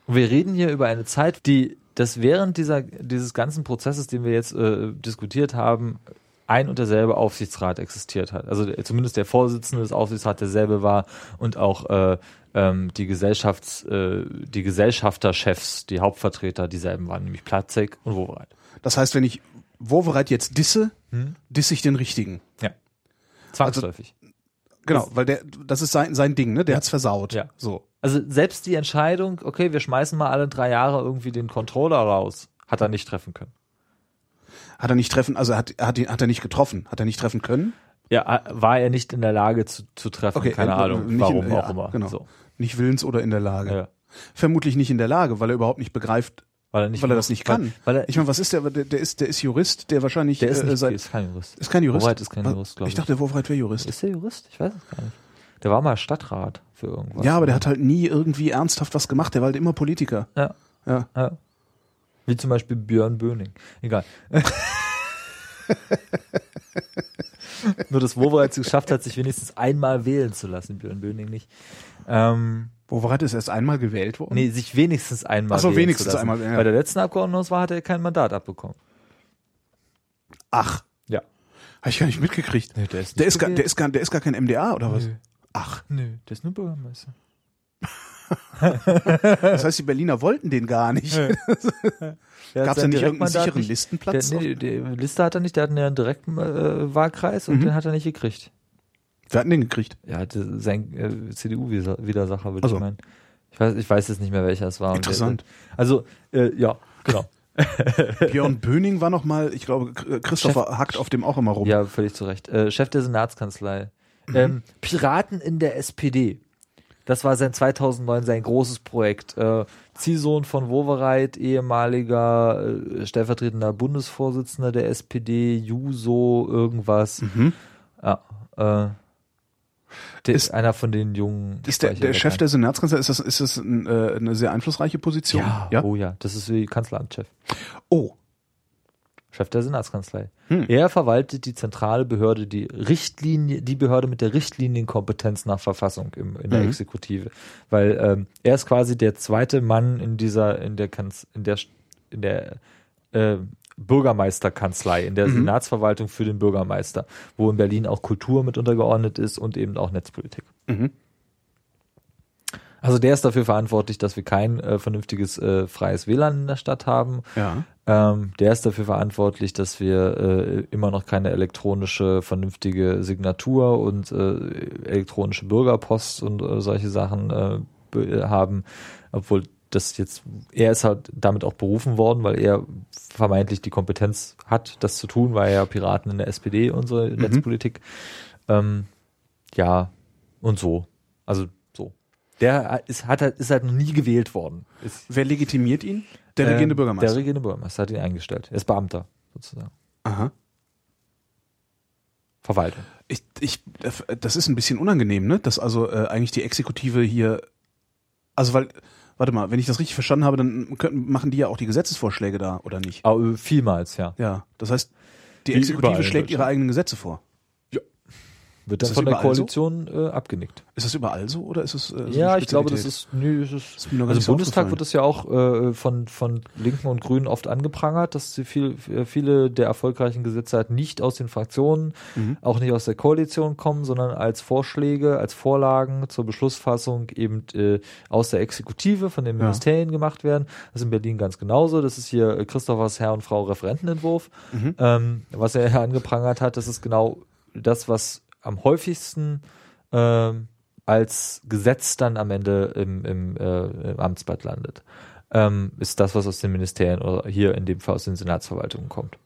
Und wir reden hier über eine Zeit, die das während dieser, dieses ganzen Prozesses, den wir jetzt äh, diskutiert haben, ein und derselbe Aufsichtsrat existiert hat. Also zumindest der Vorsitzende des Aufsichtsrats derselbe war und auch äh, ähm, die Gesellschafts, äh, die Gesellschafterchefs, die Hauptvertreter dieselben waren, nämlich Platzek und Wowereit. Das heißt, wenn ich Wovereit jetzt disse, Hm? disse ich den richtigen. Ja. Zwangsläufig. Genau, weil der, das ist sein, sein Ding, ne? Der hat's versaut. Ja. So. Also selbst die Entscheidung, okay, wir schmeißen mal alle drei Jahre irgendwie den Controller raus, hat er nicht treffen können. Hat er nicht treffen, also hat, hat, hat er nicht getroffen, hat er nicht treffen können? Ja, war er nicht in der Lage zu, zu treffen, Okay, keine äh, Ahnung, warum in- auch ja, immer. genau. So. Nicht willens oder in der Lage. Ja. Vermutlich nicht in der Lage, weil er überhaupt nicht begreift, Weil er nicht, weil er das nicht kann. Weil, weil er, ich meine, was ist der, der, der ist, der ist Jurist, der wahrscheinlich der ist, äh, nicht, seit, ist kein Jurist. ist kein Jurist. Woweit ist kein? Jurist, glaube ich ich. dachte, der Wurfreit wäre Jurist. Ist der Jurist? Ich weiß es gar nicht. Der war mal Stadtrat für irgendwas. Ja, aber der hat halt nie irgendwie ernsthaft was gemacht. Der war halt immer Politiker. Ja. Ja. ja. Wie zum Beispiel Björn Böning. Egal. Nur das Wovereit es geschafft hat, sich wenigstens einmal wählen zu lassen, Björn Böning nicht. Ähm, Wurfreit ist erst einmal gewählt worden. nee, sich wenigstens einmal Ach so, wählen wenigstens zu lassen. einmal, ja. Bei der letzten Abgeordnetenhauswahl hat er kein Mandat abbekommen. Ach, Ja. habe ich gar nicht mitgekriegt. Nee, der ist Der nicht ist, gar, der, ist gar, der ist gar kein MDA oder was? Nö. Ach, Nö, der ist nur Bürgermeister. das heißt, die Berliner wollten den gar nicht. Gab hat es da nicht irgendeinen sicheren nicht- Listenplatz? Der, nee, die Liste hat er nicht, der hat einen direkten äh, Wahlkreis und Mhm. den hat er nicht gekriegt. Wir hatten den gekriegt. Er hatte sein äh, CDU-Widersacher, würde Ach so. ich meinen. Ich weiß, ich weiß jetzt nicht mehr, welcher es war. Interessant. Der, also, äh, ja, genau. Björn Böning war noch mal, ich glaube, Christopher hackt auf dem auch immer rum. Ja, völlig zu Recht. Äh, Chef der Senatskanzlei. Mhm. Ähm, Piraten in der SPD. Das war sein 2009 sein großes Projekt. Äh, Ziehsohn von Wowereit, ehemaliger äh, stellvertretender Bundesvorsitzender der SPD, Juso, irgendwas. Mhm. Ja, äh, der, Ist- einer von den jungen. Ist der, der Chef der Senatskanzlei, ist das, ist das ein, äh, eine sehr einflussreiche Position? Ja, ja? oh ja, das ist wie Kanzleramtschef. Oh, Chef der Senatskanzlei. Hm. Er verwaltet die zentrale Behörde, die Richtlinie, die Behörde mit der Richtlinienkompetenz nach Verfassung im, in der Mhm. Exekutive, weil ähm, er ist quasi der zweite Mann in dieser, in der Kanz, in der, in der äh, Bürgermeisterkanzlei, in der Mhm. Senatsverwaltung für den Bürgermeister, wo in Berlin auch Kultur mit untergeordnet ist und eben auch Netzpolitik. Mhm. Also der ist dafür verantwortlich, dass wir kein äh, vernünftiges äh, freies WLAN in der Stadt haben. ja. Ähm, der ist dafür verantwortlich, dass wir äh, immer noch keine elektronische, vernünftige Signatur und äh, elektronische Bürgerpost und äh, solche Sachen äh, be- haben, obwohl das jetzt, er ist halt damit auch berufen worden, weil er vermeintlich die Kompetenz hat, das zu tun, weil er ja Piraten in der SPD unsere Netzpolitik. Ähm, ja, und so. Also so. Der ist, hat halt, ist halt noch nie gewählt worden. Ist, Wer legitimiert ihn? Der ähm, regierende Bürgermeister. Der regierende Bürgermeister hat ihn eingestellt. Er ist Beamter, sozusagen. Aha. Verwaltung. Ich, ich, das ist ein bisschen unangenehm, ne? Dass also äh, eigentlich die Exekutive hier, also weil, warte mal, wenn ich das richtig verstanden habe, dann können, machen die ja auch die Gesetzesvorschläge da, oder nicht? Aber vielmals, ja. Ja, das heißt, die Wie Exekutive schlägt ihre eigenen Gesetze vor. Wird dann von der überall so? Koalition äh, abgenickt. Ist das überall so oder ist es äh, so ja, ich glaube, das ist, nö, das ist, ist also im Bundestag wird das ja auch äh, von, von Linken und Grünen oft angeprangert, dass sie viel, äh, viele der erfolgreichen Gesetze halt nicht aus den Fraktionen, Mhm. auch nicht aus der Koalition kommen, sondern als Vorschläge, als Vorlagen zur Beschlussfassung eben äh, aus der Exekutive von den Ja. Ministerien gemacht werden. Das ist in Berlin ganz genauso. Das ist hier äh, Christophers Herr und Frau Referentenentwurf. Mhm. Ähm, was er ja angeprangert hat, das ist genau das, was am häufigsten ähm, als Gesetz dann am Ende im, im, äh, im Amtsblatt landet. Ähm, ist das, was aus den Ministerien oder hier in dem Fall aus den Senatsverwaltungen kommt.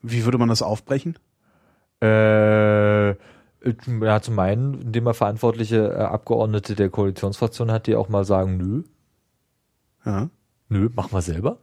Wie würde man das aufbrechen? Äh, ja, zum einen, indem er verantwortliche äh, Abgeordnete der Koalitionsfraktion hat, die auch mal sagen, nö, Ja. nö, machen wir selber.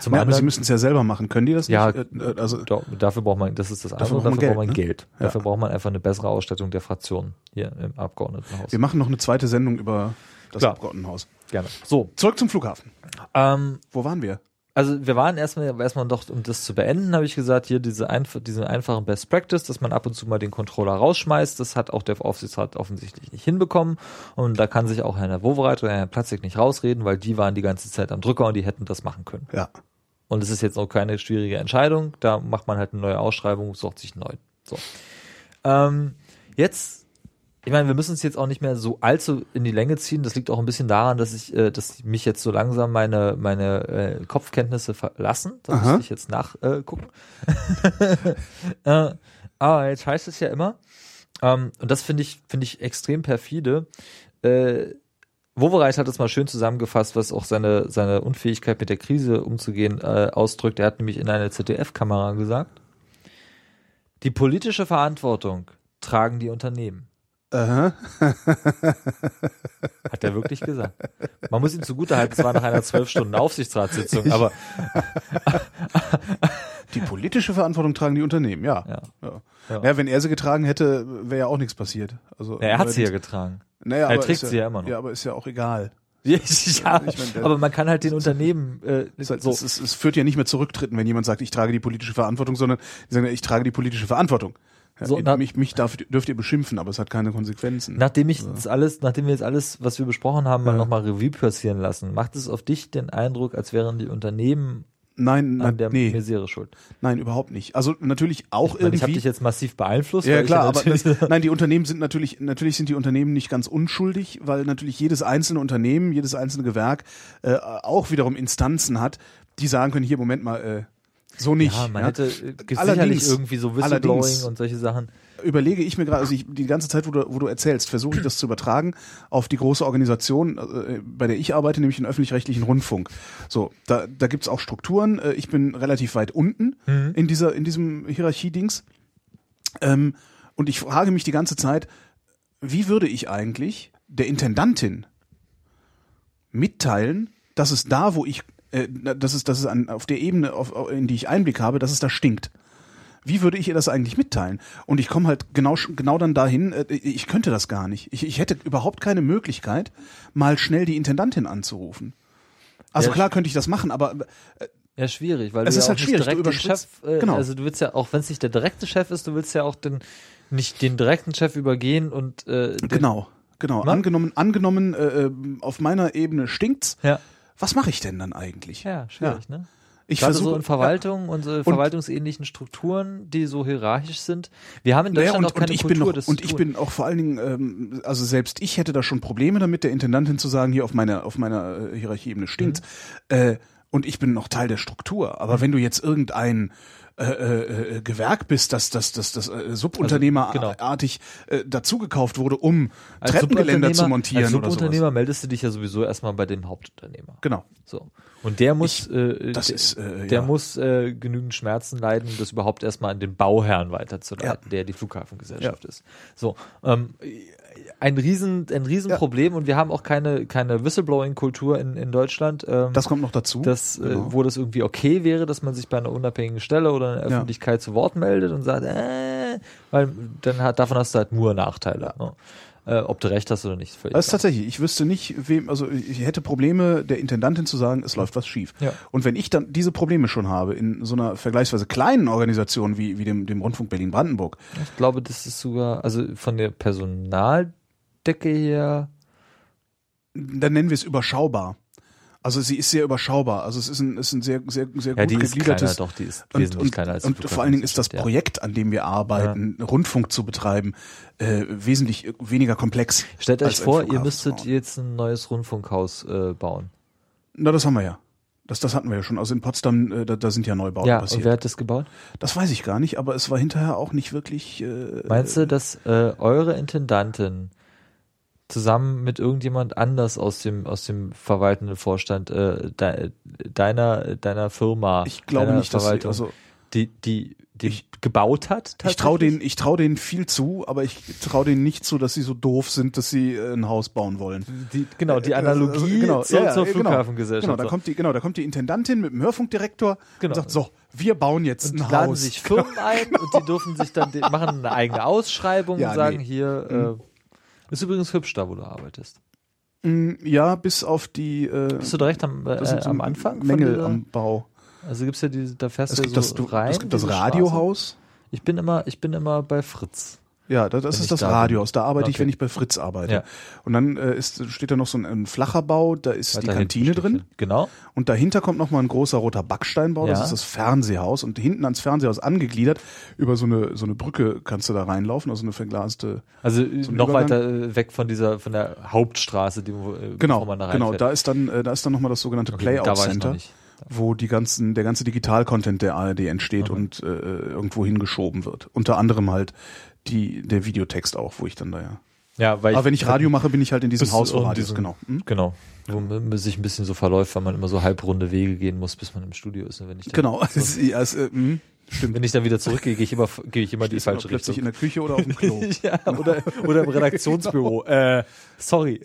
Zum ja aber sie anderen, müssen es ja selber machen. Können die das Ja, nicht? Äh, äh, also, da, dafür braucht man, das ist das Dafür andere, braucht man dafür braucht man Geld, Geld. ne? Ja. Dafür braucht man einfach eine bessere Ausstattung der Fraktionen hier im Abgeordnetenhaus. wir machen noch eine zweite Sendung über das Klar. Abgeordnetenhaus. Gerne. So, Zurück zum Flughafen. ähm, Wo waren wir? Also wir waren erstmal, erstmal doch, um das zu beenden, habe ich gesagt, hier diese, einf diese einfachen Best Practice, dass man ab und zu mal den Controller rausschmeißt, das hat auch der Aufsichtsrat offensichtlich nicht hinbekommen und da kann sich auch Herr Wovereit oder Herr Platzig nicht rausreden, weil die waren die ganze Zeit am Drücker und die hätten das machen können. Ja. Und es ist jetzt auch keine schwierige Entscheidung, da macht man halt eine neue Ausschreibung, sucht sich neu. So. Ähm, jetzt ich meine, wir müssen es jetzt auch nicht mehr so allzu in die Länge ziehen. Das liegt auch ein bisschen daran, dass ich, äh, dass mich jetzt so langsam meine meine äh, Kopfkenntnisse verlassen. Da Aha. muss ich jetzt nachgucken. Äh, gucken. äh, aber jetzt heißt es ja immer, ähm, und das finde ich finde ich extrem perfide. Äh, Wovereit hat es mal schön zusammengefasst, was auch seine seine Unfähigkeit mit der Krise umzugehen äh, ausdrückt. Er hat nämlich in einer ZDF-Kamera gesagt: Die politische Verantwortung tragen die Unternehmen. Aha. Hat er wirklich gesagt. Man muss ihm zugutehalten, es war nach einer zwölf Stunden Aufsichtsratssitzung, aber Die politische Verantwortung tragen die Unternehmen, ja. ja. Ja, Ja. ja. wenn er sie getragen hätte, wäre ja auch nichts passiert. Also, er hat sie ja getragen. Naja, er aber trägt sie ja immer noch. Ja, aber ist ja auch egal. Ja, ich mein, aber man kann halt den Unternehmen äh, Es, so, es, es, es führt ja nicht mehr zurücktritten, wenn jemand sagt, ich trage die politische Verantwortung, sondern die sagen, ich trage die politische Verantwortung. So, na- mich mich darf, dürft ihr beschimpfen, aber es hat keine Konsequenzen. nachdem ich das alles, nachdem wir jetzt alles, was wir besprochen haben, mal Ja. nochmal Revue passieren lassen, macht es auf dich den Eindruck, als wären die Unternehmen nein, an der nee, Misere schuld? nein, überhaupt nicht. Also natürlich auch Ich, meine, ich habe irgendwie. dich jetzt massiv beeinflusst. Ja klar, aber das, nein, die Unternehmen sind natürlich, natürlich sind die Unternehmen nicht ganz unschuldig, weil natürlich jedes einzelne Unternehmen, jedes einzelne Gewerk äh, auch wiederum Instanzen hat, die sagen können, hier Moment mal, äh, so nicht. ja, man ja. hätte äh, sicherlich irgendwie so Whistleblowing und solche Sachen. überlege ich mir gerade, also ich, die ganze Zeit, wo du, wo du erzählst, versuche ich das zu übertragen auf die große Organisation, äh, bei der ich arbeite, nämlich den öffentlich-rechtlichen Rundfunk. So, da, da gibt's auch Strukturen. Äh, ich bin relativ weit unten Mhm. in dieser, in diesem Hierarchiedings. Ähm, und ich frage mich die ganze Zeit, wie würde ich eigentlich der Intendantin mitteilen, dass es da, wo ich, äh, dass es, dass es an, auf der Ebene, auf, in die ich Einblick habe, dass es da stinkt. Wie würde ich ihr das eigentlich mitteilen? Und ich komme halt genau, genau dann dahin, äh, ich könnte das gar nicht. Ich, ich hätte überhaupt keine Möglichkeit, mal schnell die Intendantin anzurufen. Also Ja, klar könnte ich das machen, aber äh, Ja, schwierig, weil Es du ist ja halt auch schwierig, direkt den Chef, äh, genau. also du willst ja, auch wenn es nicht der direkte Chef ist, du willst ja auch den, nicht den direkten Chef übergehen und äh, genau, genau. Ne? Angenommen, angenommen, äh, äh, auf meiner Ebene stinkt's. Ja, Was mache ich denn dann eigentlich? ja, schwierig, ne? Ich Gerade versuche so in Verwaltung und so verwaltungsähnlichen Strukturen, die so hierarchisch sind. Wir haben in Naja, Deutschland und, auch keine und ich Kultur bin noch, und ich bin auch vor allen Dingen, ähm, also selbst ich hätte da schon Probleme damit, der Intendantin zu sagen, hier auf meiner auf meiner äh, Hierarchieebene stinkt. Mhm. Äh, und ich bin noch Teil der Struktur. Aber wenn du jetzt irgendein äh, äh, äh, Gewerk bist, das das das das äh, Subunternehmerartig äh, dazugekauft wurde, um Als Treppengeländer zu montieren Als. Subunternehmer meldest du dich ja sowieso erstmal bei dem Hauptunternehmer. Genau. So. Und der muss, äh, das der, ist, äh, der ja. muss äh, genügend Schmerzen leiden, um das überhaupt erstmal an den Bauherrn weiterzuleiten, der die Flughafengesellschaft ist. So. Ähm, ein riesen, ein Riesenproblem und wir haben auch keine, keine Whistleblowing-Kultur in, in Deutschland. Ähm, Das kommt noch dazu. das, Genau. äh, wo das irgendwie okay wäre, dass man sich bei einer unabhängigen Stelle oder in der Ja. Öffentlichkeit zu Wort meldet und sagt, äh, weil dann hat, davon hast du halt nur Nachteile. Ne? Äh, ob du recht hast oder nicht, völlig Das ist tatsächlich, ich wüsste nicht, wem, also ich hätte Probleme, der Intendantin zu sagen, es läuft was schief. Ja. Und wenn ich dann diese Probleme schon habe, in so einer vergleichsweise kleinen Organisation wie, wie dem, dem Rundfunk Berlin-Brandenburg, Ich glaube, das ist sogar, also von der Personaldecke her, dann nennen wir es überschaubar. Also sie ist sehr überschaubar. Also es ist ein, ist ein sehr, sehr, sehr ja, gut die ist kleiner, gegliedertes. doch, die ist und, und, kleiner als und vor allen Dingen ist das Projekt, an dem wir arbeiten, Rundfunk zu betreiben, äh, wesentlich weniger komplex. Ja. Stellt euch vor, ihr müsstet jetzt ein neues Rundfunkhaus äh, bauen. Na, das haben wir ja. Das, das hatten wir ja schon. Also in Potsdam, äh, da, da sind ja Neubauten ja, passiert. und wer hat das gebaut? Das weiß ich gar nicht, aber es war hinterher auch nicht wirklich. Äh, Meinst du, dass äh, eure Intendantin zusammen mit irgendjemand anders aus dem aus dem verwaltenden Vorstand äh, de, deiner deiner Firma, ich glaube nicht, dass sie, also die die die gebaut hat? ich traue denen, ich traue denen viel zu, aber ich traue denen nicht zu, dass sie so doof sind, dass sie äh, ein Haus bauen wollen. die, genau die Also, Analogie genau, zur, ja, zur genau. Flughafengesellschaft. Genau, da kommt die, genau, da kommt die Intendantin mit dem Hörfunkdirektor Genau. und sagt so, wir bauen jetzt und ein laden Haus. sich Firmen ein und die dürfen sich dann machen eine eigene Ausschreibung Ja, und sagen nee. hier äh, ist übrigens hübsch da, wo du arbeitest. Mm, ja, bis auf die äh, Bist du direkt am, äh, das sind so am Anfang? von Mängel dieser- am Bau. Also gibt's ja diese, da fährst Es du gibt, so das, du, rein. es gibt das Radiohaus. Ich bin immer, ich bin immer bei Fritz. Ja, das, das ist ich das da bin. Radiohaus. Da arbeite ich, Okay. wenn ich bei Fritz arbeite. Ja. Und dann äh, ist, steht da noch so ein, ein flacher Bau, da ist die Weiter hinten Kantine drin. Genau. Und dahinter kommt noch mal ein großer roter Backsteinbau, das Ja. ist das Fernsehhaus. Und hinten ans Fernsehhaus angegliedert, über so eine, so eine Brücke kannst du da reinlaufen, also eine verglaste. Also ein noch Übergang. weiter äh, weg von dieser, von der Hauptstraße, die, wo, äh, Genau, man da genau. reinfährt. Da ist dann, äh, da ist dann noch mal das sogenannte Okay, Playout ich Center, wo die ganzen, der ganze Digital-Content der ARD entsteht Okay. und äh, irgendwo hingeschoben wird. Unter anderem halt die, der Videotext auch, wo ich dann da ja Ja, weil Aber wenn ich Radio mache, bin ich halt in diesem Haus, wo du in Radio ist, diesem- genau. Hm? Genau. Wo man sich ein bisschen so verläuft, weil man immer so halbrunde Wege gehen muss, bis man im Studio ist. Und wenn ich Genau. Das ist, es, äh, hm, stimmt. wenn ich dann wieder zurückgehe, gehe ich immer, gehe ich immer die Ist falsche plötzlich Richtung. in der Küche oder auf dem Klo. ja, oder, oder im Redaktionsbüro. äh, sorry.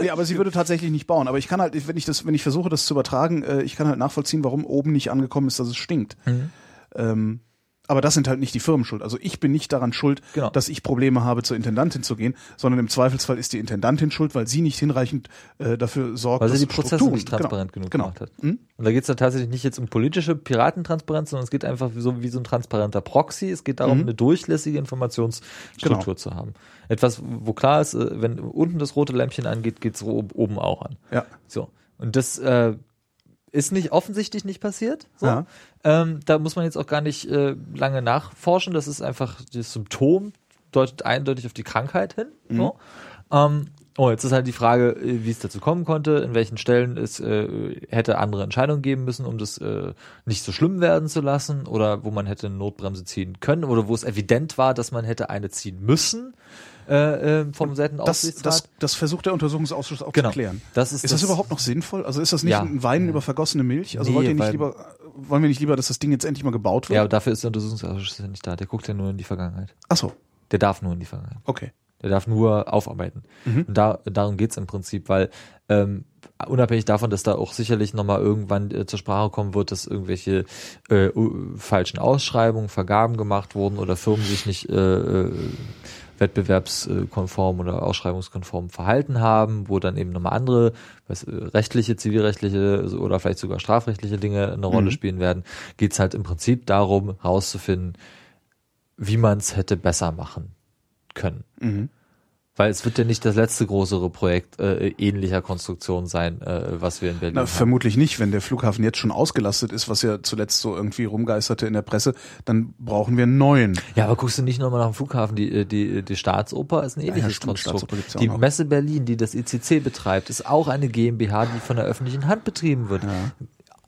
Nee, aber sie würde tatsächlich nicht bauen. Aber ich kann halt, wenn ich das, wenn ich versuche, das zu übertragen, äh, ich kann halt nachvollziehen, warum oben nicht angekommen ist, dass es stinkt. Mhm. Ähm, aber das sind halt nicht die Firmen schuld. Also ich bin nicht daran schuld, Genau. dass ich Probleme habe, zur Intendantin zu gehen, sondern im Zweifelsfall ist die Intendantin schuld, weil sie nicht hinreichend äh, dafür sorgt, Weil sie dass die Prozesse Strukturen- nicht transparent genug genau. gemacht hat. Hm? Und da geht es dann tatsächlich nicht jetzt um politische Piratentransparenz, sondern es geht einfach so wie so ein transparenter Proxy. Es geht darum, eine durchlässige Informationsstruktur Genau. zu haben. Etwas, wo klar ist, äh, wenn unten das rote Lämpchen angeht, geht es oben auch an. Ja. So. Und das äh, ist nicht offensichtlich nicht passiert. So. Ja. Ähm, da muss man jetzt auch gar nicht äh, lange nachforschen. Das ist einfach das Symptom, deutet eindeutig auf die Krankheit hin. So. Ähm, oh, jetzt ist halt die Frage, äh, wie es dazu kommen konnte, in welchen Stellen es äh, hätte andere Entscheidungen geben müssen, um das äh, nicht so schlimm werden zu lassen oder wo man hätte eine Notbremse ziehen können oder wo es evident war, dass man hätte eine ziehen müssen äh, äh, vom Seiten Das, das, das versucht der Untersuchungsausschuss auch Genau. zu klären. Das ist ist das, das- überhaupt noch sinnvoll? Also ist das nicht Ja. ein Weinen über vergossene Milch? Also Nee, wollt ihr nicht lieber, wollen wir nicht lieber, dass das Ding jetzt endlich mal gebaut wird? ja, aber dafür ist der Untersuchungsausschuss ja nicht da. Der guckt ja nur in die Vergangenheit. Ach so, Der darf nur in die Vergangenheit. okay. Der darf nur aufarbeiten. Und da, darum geht's im Prinzip, weil ähm, unabhängig davon, dass da auch sicherlich nochmal irgendwann äh, zur Sprache kommen wird, dass irgendwelche äh, falschen Ausschreibungen, Vergaben gemacht wurden oder Firmen sich nicht äh, äh, wettbewerbskonform oder ausschreibungskonform verhalten haben, wo dann eben nochmal andere was, äh, rechtliche, zivilrechtliche oder vielleicht sogar strafrechtliche Dinge eine Rolle spielen werden, geht's halt im Prinzip darum, herauszufinden, wie man es hätte besser machen können. Mhm. Weil es wird ja nicht das letzte größere Projekt äh, ähnlicher Konstruktion sein, äh, was wir in Berlin Na, haben. vermutlich nicht, wenn der Flughafen jetzt schon ausgelastet ist, was ja zuletzt so irgendwie rumgeisterte in der Presse, dann brauchen wir einen neuen. Ja, aber guckst du nicht nochmal nach dem Flughafen, die, äh, die, die Staatsoper ist ein ähnliches stimmt, Konstrukt. Gibt's ja Die auch noch. Messe Berlin, die das ICC betreibt, ist auch eine GmbH, die von der öffentlichen Hand betrieben wird.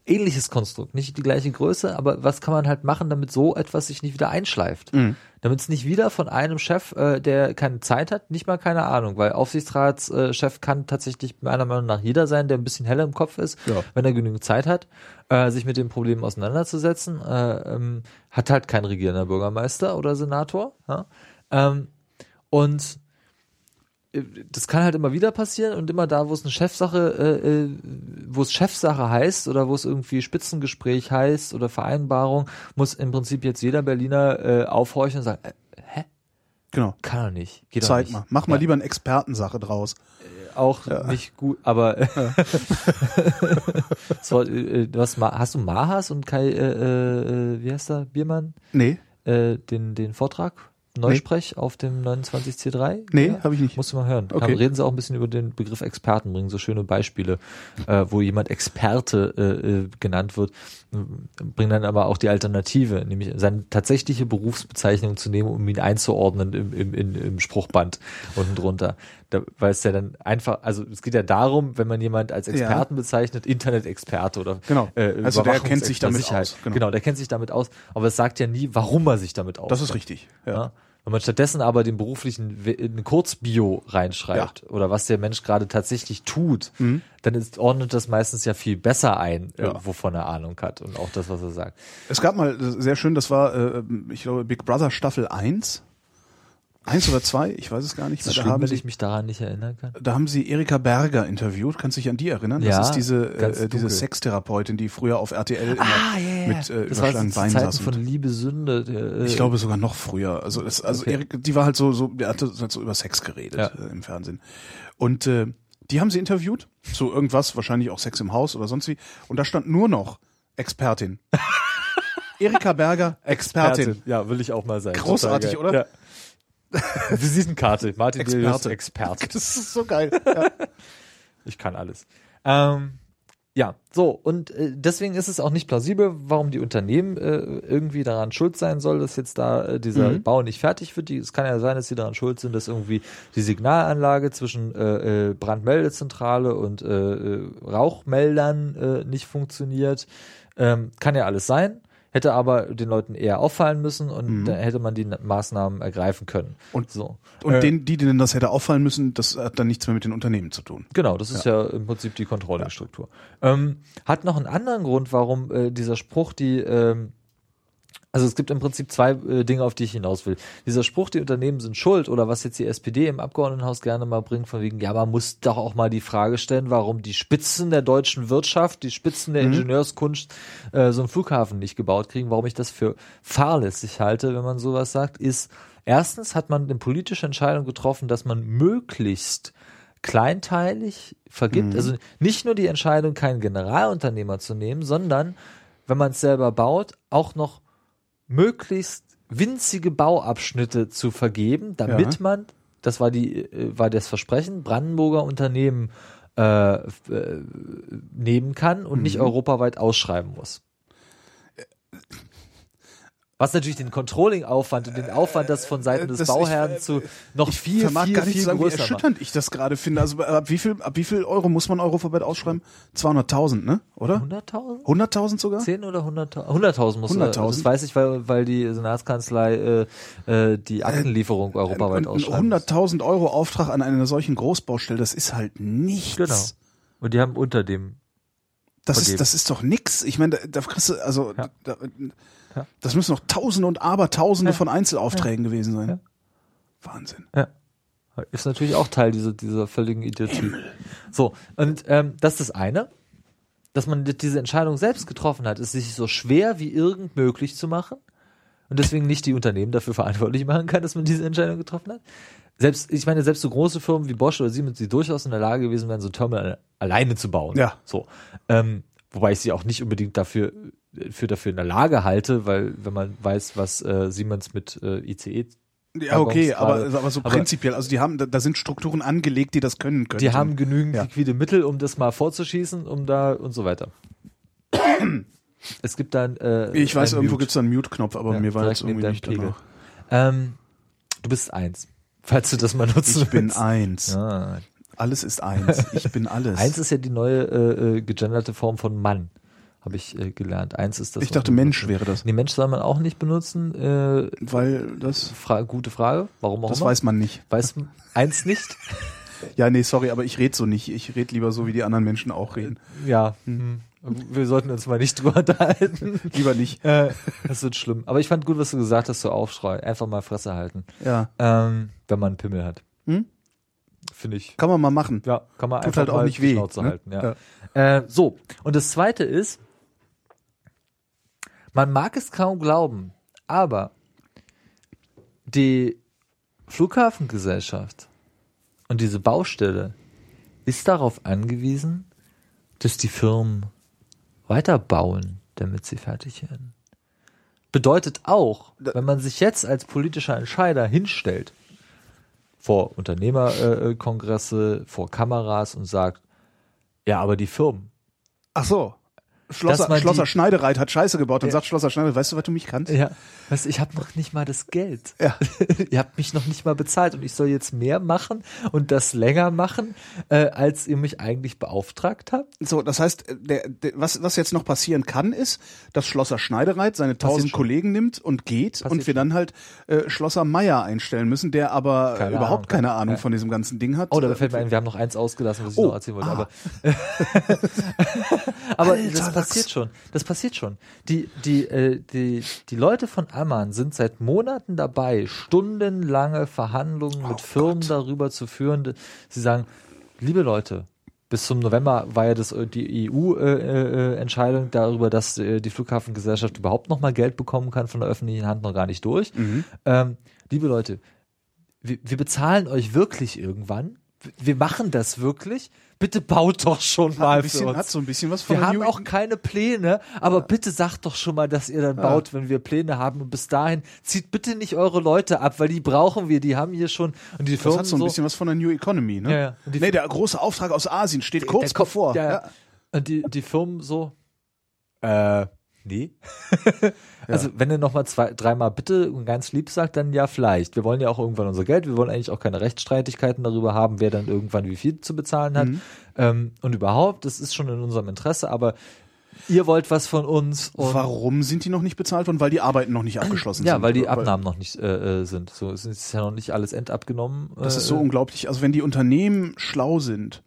Ähnliches Konstrukt, nicht die gleiche Größe, aber was kann man halt machen, damit so etwas sich nicht wieder einschleift? Mhm. Damit es nicht wieder von einem Chef, äh, der keine Zeit hat, nicht mal keine Ahnung, weil Aufsichtsratschef äh, kann tatsächlich meiner Meinung nach jeder sein, der ein bisschen heller im Kopf ist, Ja. wenn er genügend Zeit hat, äh, sich mit dem Problem auseinanderzusetzen, äh, ähm, hat halt kein regierender Bürgermeister oder Senator. Ja? Ähm, und das kann halt immer wieder passieren und immer da, wo es eine Chefsache, äh, äh, wo es Chefsache heißt oder wo es irgendwie Spitzengespräch heißt oder Vereinbarung, muss im Prinzip jetzt jeder Berliner äh, aufhorchen und sagen, äh, hä? Genau. Kann doch nicht. Geht Zeig nicht. mal. Mach mal Ja. lieber eine Expertensache draus. auch nicht gut, aber das war, äh, Ma- hast du Mahas und Kai, äh, äh, wie heißt der, Biermann, Nee, äh, den, den Vortrag? Neusprech auf dem 29C3? nee, Ja? habe ich nicht. Musst du mal hören. Okay. Reden sie auch ein bisschen über den Begriff Experten, bringen so schöne Beispiele, äh, wo jemand Experte äh, äh, genannt wird, bringen dann aber auch die Alternative, nämlich seine tatsächliche Berufsbezeichnung zu nehmen, um ihn einzuordnen im, im, im, im Spruchband unten drunter. Da, weil es ja dann einfach, also es geht ja darum, wenn man jemand als Experten bezeichnet, Internet-Experte oder Genau. äh, Also der kennt sich damit Sicherheit. aus, genau. Genau. der kennt sich damit aus, aber es sagt ja nie, warum er sich damit auskennt. Das ist richtig. Ja. Ja. Wenn man stattdessen aber den beruflichen in Kurzbio reinschreibt oder was der Mensch gerade tatsächlich tut, dann ist, ordnet das meistens ja viel besser ein, äh, Mhm. Ja. wovon er Ahnung hat und auch das, was er sagt. Es gab mal äh, sehr schön, das war, äh, ich glaube, Big Brother Staffel 1. Eins oder zwei, ich weiß es gar nicht mehr. es Da schlimm, haben, sie, ich mich daran nicht erinnern kann? da haben sie Erika Berger interviewt. Kannst du dich an die erinnern? Ja, das ist diese, äh, diese. Sextherapeutin, die früher auf RTL immer Ah, ja, ja. mit äh, das überschlagenen Beinen saß. von Liebe Sünde. äh, Ich glaube sogar noch früher. Also, es, also Okay. Erik, die war halt so, so, hatte halt so über Sex geredet Ja. äh, im Fernsehen. Und äh, die haben sie interviewt zu irgendwas, wahrscheinlich auch Sex im Haus oder sonst wie. Und da stand nur noch Expertin. Erika Berger, Expertin. Ja, will ich auch mal sein. Großartig, oder? Ja. Visitenkarte. Martin Experte. Experte. Experte. Das ist so geil. Ja. Ich kann alles. Ähm, ja, so, und äh, deswegen ist es auch nicht plausibel, warum die Unternehmen äh, irgendwie daran schuld sein soll, dass jetzt da äh, dieser Mhm. Bau nicht fertig wird. Die, es kann ja sein, dass sie daran schuld sind, dass irgendwie die Signalanlage zwischen äh, äh, Brandmeldezentrale und äh, äh, Rauchmeldern äh, nicht funktioniert. Ähm, kann ja alles sein. Hätte aber den Leuten eher auffallen müssen und da hätte man die Maßnahmen ergreifen können. Und- so. Und Äh, denen, die denen das hätte auffallen müssen, das hat dann nichts mehr mit den Unternehmen zu tun. Genau, das ist ja, im Prinzip die Controlling-Struktur. Ähm, hat noch einen anderen Grund, warum äh, dieser Spruch die ähm, also es gibt im Prinzip zwei äh, Dinge, auf die ich hinaus will. Dieser Spruch, die Unternehmen sind schuld, oder was jetzt die SPD im Abgeordnetenhaus gerne mal bringt, von wegen, ja, man muss doch auch mal die Frage stellen, warum die Spitzen der deutschen Wirtschaft, die Spitzen der Ingenieurskunst äh, so einen Flughafen nicht gebaut kriegen. Warum ich das für fahrlässig halte, wenn man sowas sagt, ist, erstens hat man eine politische Entscheidung getroffen, dass man möglichst kleinteilig vergibt. Also nicht nur die Entscheidung, keinen Generalunternehmer zu nehmen, sondern, wenn man es selber baut, auch noch möglichst winzige Bauabschnitte zu vergeben, damit Ja. man, das war die, äh, war das Versprechen, Brandenburger Unternehmen äh, äh, nehmen kann und nicht europaweit ausschreiben muss. Was natürlich den Controlling-Aufwand und den Aufwand, das von Seiten des das- Bauherrn ich, äh, zu noch Ich viel, viel, gar nicht viel zu sagen, wie größer macht. erschütternd ich das gerade finde. Also ab wie viel, ab wie viel Euro muss man europaweit ausschreiben? 200.000, ne? Oder? 100.000? 100.000 sogar? 10 oder 100.000? 100.000 muss 100.000? Das weiß ich, weil, weil die Senatskanzlei äh, äh, die Aktenlieferung europaweit Ein ausschreibt. 100.000 Euro Auftrag an einer solchen Großbaustelle, das ist halt nichts. Genau. Und die haben unter dem. Das vergeben. ist, das ist doch nix. Ich meine, da, da kriegst du, also, Ja. da, Ja. das müssen noch Tausende und Abertausende Ja. von Einzelaufträgen gewesen sein. Wahnsinn. Ja. Ist natürlich auch Teil dieser, dieser völligen Idiotie. So, und ähm, das ist das eine, dass man die- diese Entscheidung selbst getroffen hat, es sich so schwer wie irgend möglich zu machen und deswegen nicht die Unternehmen dafür verantwortlich machen kann, dass man diese Entscheidung getroffen hat. Selbst, ich meine, selbst so große Firmen wie Bosch oder Siemens, die durchaus in der Lage gewesen wären, so ein Terminal alleine zu bauen. Ja. So. Ähm, wobei ich sie auch nicht unbedingt dafür, für dafür in der Lage halte, weil wenn man weiß, was äh, Siemens mit äh, ICE Ja, okay, aber, aber so Aber- prinzipiell, also die haben, da, da sind Strukturen angelegt, die das können können. Die haben genügend Ja. liquide Mittel, um das mal vorzuschießen, um da und so weiter. es gibt dann. Äh, Ich weiß, irgendwo Mute. gibt's da einen Mute-Knopf, aber Ja, mir war jetzt irgendwie nicht danach. Ähm, du bist eins. Falls du das mal nutzen Ich bin willst. eins. Ja. Alles ist eins. Ich bin alles. Eins ist ja die neue äh, äh, gegenderte Form von Mann, habe ich äh, gelernt. Eins ist das. ich dachte, Mensch wäre das. Nee, Mensch soll man auch nicht benutzen. Äh, Weil das, Fra gute Frage. Warum auch das immer. weiß man nicht. weiß man eins nicht. Ja, nee, sorry, aber ich rede so nicht. Ich rede lieber so, wie die anderen Menschen auch reden. Ja. hm. Wir sollten uns mal nicht drüber unterhalten. Lieber nicht. Äh, das wird schlimm. Aber ich fand gut, was du gesagt hast, so Aufschrei. Einfach mal Fresse halten. Ja, Ähm, wenn man einen Pimmel hat. Hm? Finde ich. kann man mal machen. Ja, kann man Tut einfach halt auch mal nicht weh, Schnauze ne? halten. Ja. Äh, so, und das zweite ist, man mag es kaum glauben, aber die Flughafengesellschaft und diese Baustelle ist darauf angewiesen, dass die Firmen weiterbauen, damit sie fertig werden. Bedeutet auch, wenn man sich jetzt als politischer Entscheider hinstellt, vor Unternehmerkongresse, äh, Kongresse, vor Kameras und sagt, ja, aber die Firmen, Ach so. Schlosser, Schlosser die- Schneidereit hat Scheiße gebaut und Ja. sagt Schlosser Schneidereit, weißt du, was du mich kannst? Ja, weißt du, ich habe noch nicht mal das Geld. Ja. ihr habt mich noch nicht mal bezahlt und ich soll jetzt mehr machen und das länger machen, äh, als ihr mich eigentlich beauftragt habt. So, das heißt, äh, der, der, was, was jetzt noch passieren kann, ist, dass Schlosser Schneidereit seine tausend schon. Kollegen nimmt und geht Passiert und wir dann halt äh, Schlosser Meier einstellen müssen, der aber Keine überhaupt Ahnung. keine Ahnung Ja. von diesem ganzen Ding hat. Oh, da Äh, fällt mir ein, wir haben noch eins ausgelassen, was ich Oh, noch erzählen wollte. ah. Aber, aber Alter das. Passiert schon. Das passiert schon. Die, die, äh, die, die Leute von Amman sind seit Monaten dabei, stundenlange Verhandlungen Oh mit Firmen darüber zu führen. Sie sagen, liebe Leute, bis zum November war ja das äh, die EU-Entscheidung darüber, dass äh, die Flughafengesellschaft überhaupt noch mal Geld bekommen kann von der öffentlichen Hand noch gar nicht durch. Mhm. Ähm, liebe Leute, wir, wir bezahlen euch wirklich irgendwann. Wir machen das wirklich. Bitte baut doch schon hat, mal ein für bisschen, uns. hat so ein bisschen was von wir der haben New- auch keine Pläne, aber bitte sagt doch schon mal, dass ihr dann baut, wenn wir Pläne haben. Und bis dahin zieht bitte nicht eure Leute ab, weil die brauchen wir. Die haben hier schon und die Das Firmen hat so ein bisschen was von der New Economy, ne? Ja, ja. Nee, der große Auftrag aus Asien steht kurz der bevor. Ja, Ja. ja. Und die, die Firmen so, äh, nee. Also wenn ihr nochmal zwei, dreimal bitte und ganz lieb sagt, dann ja vielleicht. Wir wollen ja auch irgendwann unser Geld. Wir wollen eigentlich auch keine Rechtsstreitigkeiten darüber haben, wer dann irgendwann wie viel zu bezahlen hat. Ähm, und überhaupt, das ist schon in unserem Interesse, aber ihr wollt was von uns Warum sind die noch nicht bezahlt worden? Weil die Arbeiten noch nicht abgeschlossen ja, sind. weil die Abnahmen noch nicht äh, äh, sind. So es ist ja noch nicht alles endabgenommen. Das äh, ist so unglaublich. Also wenn die Unternehmen schlau sind,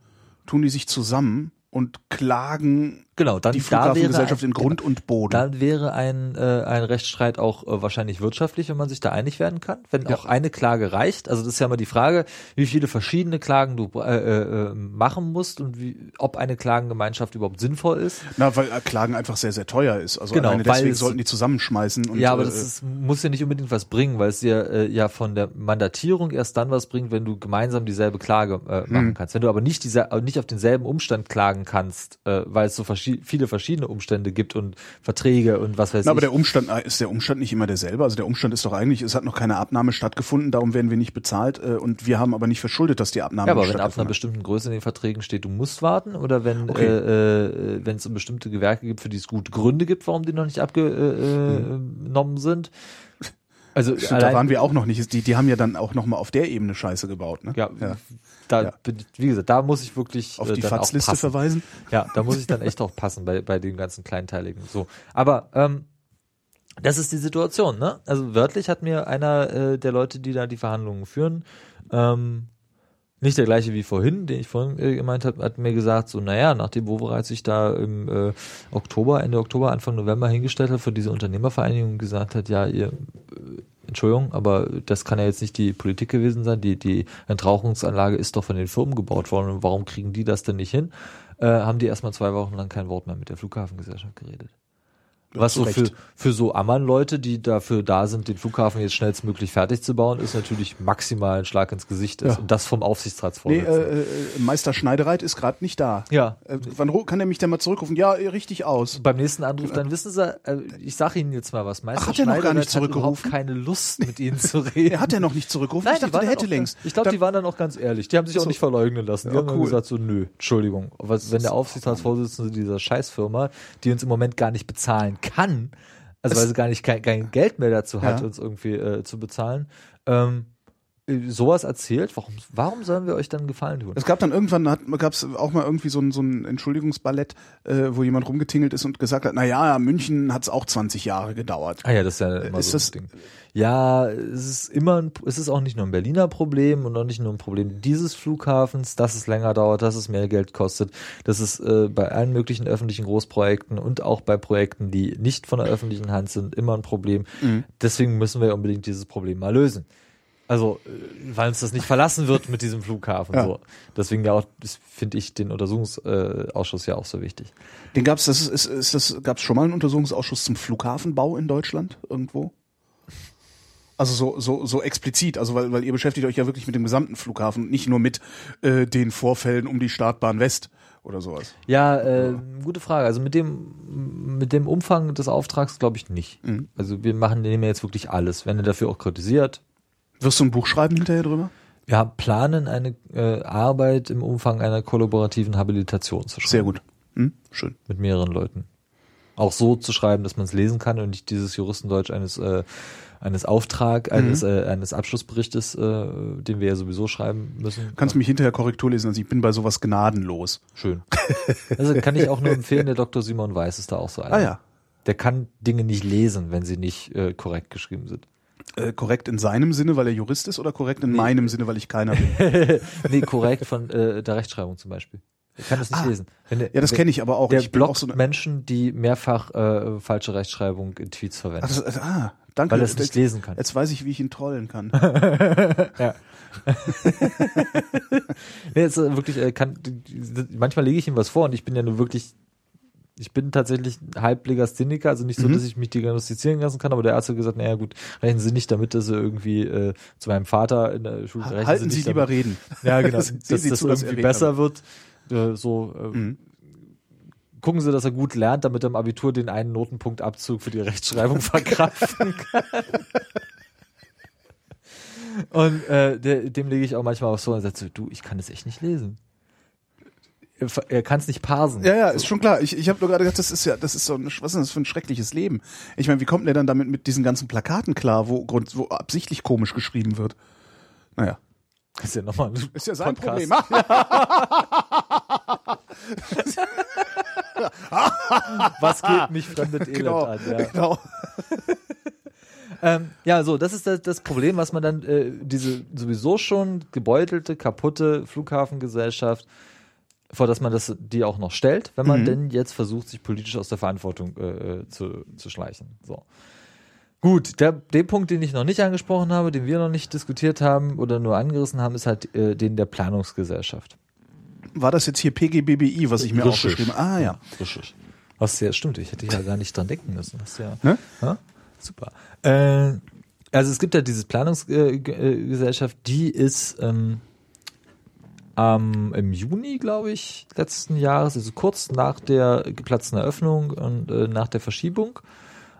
tun die sich zusammen und klagen genau, dann die da wäre Flughafengesellschaft ein- in Grund und Boden. Dann wäre ein, äh, ein Rechtsstreit auch äh, wahrscheinlich wirtschaftlich, wenn man sich da einig werden kann. Wenn auch eine Klage reicht. Also das ist ja immer die Frage, wie viele verschiedene Klagen du äh, äh, machen musst und wie, ob eine Klagengemeinschaft überhaupt sinnvoll ist. Na, weil äh, Klagen einfach sehr, sehr teuer ist. Also Genau, deswegen es- sollten die zusammenschmeißen. Und, ja, aber äh, das ist, muss ja nicht unbedingt was bringen, weil es dir äh, ja von der Mandatierung erst dann was bringt, wenn du gemeinsam dieselbe Klage äh, Hm. machen kannst. Wenn du aber nicht diese, nicht auf denselben Umstand klagen kannst, äh, weil es so verschi viele verschiedene Umstände gibt und Verträge und was weiß Na, aber ich. der Umstand äh, ist der Umstand nicht immer derselbe. Also der Umstand ist doch eigentlich, es hat noch keine Abnahme stattgefunden, darum werden wir nicht bezahlt äh, und wir haben aber nicht verschuldet, dass die Abnahme ja, aber wenn ab einer bestimmten Größe in den Verträgen steht, du musst warten, oder wenn Okay. äh, äh, wenn es bestimmte Gewerke gibt, für die es gute Gründe gibt, warum die noch nicht abgenommen sind. Also Stimmt, da waren wir auch noch nicht. Die, die haben ja dann auch noch mal auf der Ebene Scheiße gebaut. Ne? ja, ja. Da Ja. bin wie gesagt, da muss ich wirklich Auf äh, die auch Fatzliste verweisen. Ja, da muss ich dann echt drauf passen bei, bei den ganzen kleinteiligen. So. Aber ähm, das ist die Situation, ne? Also wörtlich hat mir einer äh, der Leute, die da die Verhandlungen führen, ähm, nicht der gleiche wie vorhin, den ich vorhin äh, gemeint habe, hat mir gesagt, so, naja, nachdem Wovereit sich da im äh, Oktober, Ende Oktober, Anfang November hingestellt hat für diese Unternehmervereinigung und gesagt hat, ja, ihr, äh, Entschuldigung, aber das kann ja jetzt nicht die Politik gewesen sein, die, die Entrauchungsanlage ist doch von den Firmen gebaut worden warum kriegen die das denn nicht hin? Äh, haben die erstmal zwei Wochen lang kein Wort mehr mit der Flughafengesellschaft geredet. Was so für, für so Ammann-Leute, die dafür da sind, den Flughafen jetzt schnellstmöglich fertig zu bauen, ist natürlich maximal ein Schlag ins Gesicht ist. Ja. Und das vom Nee, Aufsichtsratsvorsitzenden. äh, äh, Meister Schneidereit ist gerade nicht da. ja. Äh, wann kann er mich denn mal zurückrufen? Ja, äh, richtig aus. Beim nächsten Anruf, dann wissen Sie, äh, ich sage Ihnen jetzt mal was. Meister Ach, hat er noch gar nicht hat zurückgerufen? keine Lust, mit Ihnen zu reden. Er hat ja noch nicht zurückgerufen. Nein, ich dachte, der hätte auch, längst. Ich glaube, die waren dann auch ganz ehrlich. Die haben sich auch So. nicht verleugnen lassen. Die Ja, haben cool. gesagt so, nö, Entschuldigung. Was, wenn der Aufsichtsratsvorsitzende dieser Scheißfirma, die uns im Moment gar nicht bezahlen kann, also weil sie gar nicht kein, kein Geld mehr dazu hat, Ja. uns irgendwie äh, zu bezahlen, ähm, äh, sowas erzählt, warum, warum sollen wir euch dann Gefallen tun? Es gab dann irgendwann, gab es auch mal irgendwie so ein, so ein Entschuldigungsballett, äh, wo jemand rumgetingelt ist und gesagt hat, na ja, München hat es auch 20 Jahre gedauert. Ah ja, das ist ja immer Ist so das- Ding. Ja, es ist immer ein, es ist auch nicht nur ein Berliner Problem und auch nicht nur ein Problem dieses Flughafens, dass es länger dauert, dass es mehr Geld kostet. Das ist äh, bei allen möglichen öffentlichen Großprojekten und auch bei Projekten, die nicht von der öffentlichen Hand sind, immer ein Problem. Deswegen müssen wir unbedingt dieses Problem mal lösen. Also, äh, weil uns das nicht verlassen wird mit diesem Flughafen. Ja. So. Deswegen ja auch, finde ich den Untersuchungsausschuss ja auch so wichtig. Den gab's, das ist, ist, das, gab's schon mal einen Untersuchungsausschuss zum Flughafenbau in Deutschland irgendwo? Also so, so, so explizit, also weil, weil ihr beschäftigt euch ja wirklich mit dem gesamten Flughafen, nicht nur mit äh, den Vorfällen um die Startbahn West oder sowas. Ja, äh, gute Frage. Also mit dem, mit dem Umfang des Auftrags glaube ich nicht. Mhm. Also wir machen nehmen jetzt wirklich alles. Wenn er dafür auch kritisiert. Wirst du ein Buch schreiben hinterher drüber? Wir planen eine äh, Arbeit im Umfang einer kollaborativen Habilitation zu schreiben. Sehr gut. Hm? Schön. Mit mehreren Leuten. Auch so zu schreiben, dass man es lesen kann und nicht dieses Juristendeutsch eines äh, eines Auftrag, eines, äh, eines Abschlussberichtes, äh, den wir ja sowieso schreiben müssen. Kannst mich hinterher Korrektur lesen, also ich bin bei sowas gnadenlos. Schön. Also kann ich auch nur empfehlen, der Dr. Simon Weiß ist da auch so einer. Ah ja. Der kann Dinge nicht lesen, wenn sie nicht äh, korrekt geschrieben sind. Äh, korrekt in seinem Sinne, weil er Jurist ist, oder korrekt in meinem Sinne, weil ich keiner bin? Nee, korrekt von äh, der Rechtschreibung zum Beispiel. Er kann das nicht lesen. Wenn Ah. Ja, das kenne ich aber auch. Der ich bin auch blockt so Menschen, die mehrfach äh, falsche Rechtschreibung in Tweets verwenden, Ach, das, ah, danke. weil er es nicht jetzt, lesen kann. jetzt weiß ich, wie ich ihn trollen kann. Ja. nee, ist wirklich, äh, kann, manchmal lege ich ihm was vor und ich bin ja nur wirklich, ich bin tatsächlich halb Legastheniker, also nicht so, Mhm. dass ich mich diagnostizieren lassen kann, aber der Arzt hat gesagt, naja gut, rechnen Sie nicht damit, dass Sie irgendwie äh, zu meinem Vater in der Schule rechnen Halten Sie damit. lieber reden. Ja, genau. Dass Sie das zu, irgendwie er besser wird. Äh, so äh, Mhm. gucken Sie, dass er gut lernt, damit er im Abitur den einen Notenpunktabzug für die Rechtschreibung verkraften kann. Und äh, der, dem lege ich auch manchmal auch so und sage so, du, ich kann das echt nicht lesen. Er, er kann es nicht parsen. Ja, ja, ist schon klar. Ich, ich habe nur gerade gedacht, das ist ja, das ist so ein, was ist das für ein schreckliches Leben? Ich meine, wie kommt denn der dann damit mit diesen ganzen Plakaten klar, wo, wo absichtlich komisch geschrieben wird? Naja. Ist ja nochmal ein Ist ja sein Podcast. Problem. Was geht mich fremdet Elend Genau, an? Ja. genau. Ähm, ja, so, das ist das, das Problem, was man dann, äh, diese sowieso schon gebeutelte, kaputte Flughafengesellschaft, vor dass man das, die auch noch stellt, wenn man denn jetzt versucht, sich politisch aus der Verantwortung äh, zu, zu schleichen. So. Gut, der, der Punkt, den ich noch nicht angesprochen habe, den wir noch nicht diskutiert haben oder nur angerissen haben, ist halt äh, den der Planungsgesellschaft. War das jetzt hier PGBBI, was ich mir Richtig. aufgeschrieben habe? Ah ja. Richtig. Was ja stimmt, ich hätte ja gar nicht dran denken müssen. Du ja, Ne? ja? Super. Äh, also es gibt ja diese Planungsgesellschaft, die ist ähm, am im Juni, glaube ich, letzten Jahres, also kurz nach der geplatzten Eröffnung und äh, nach der Verschiebung,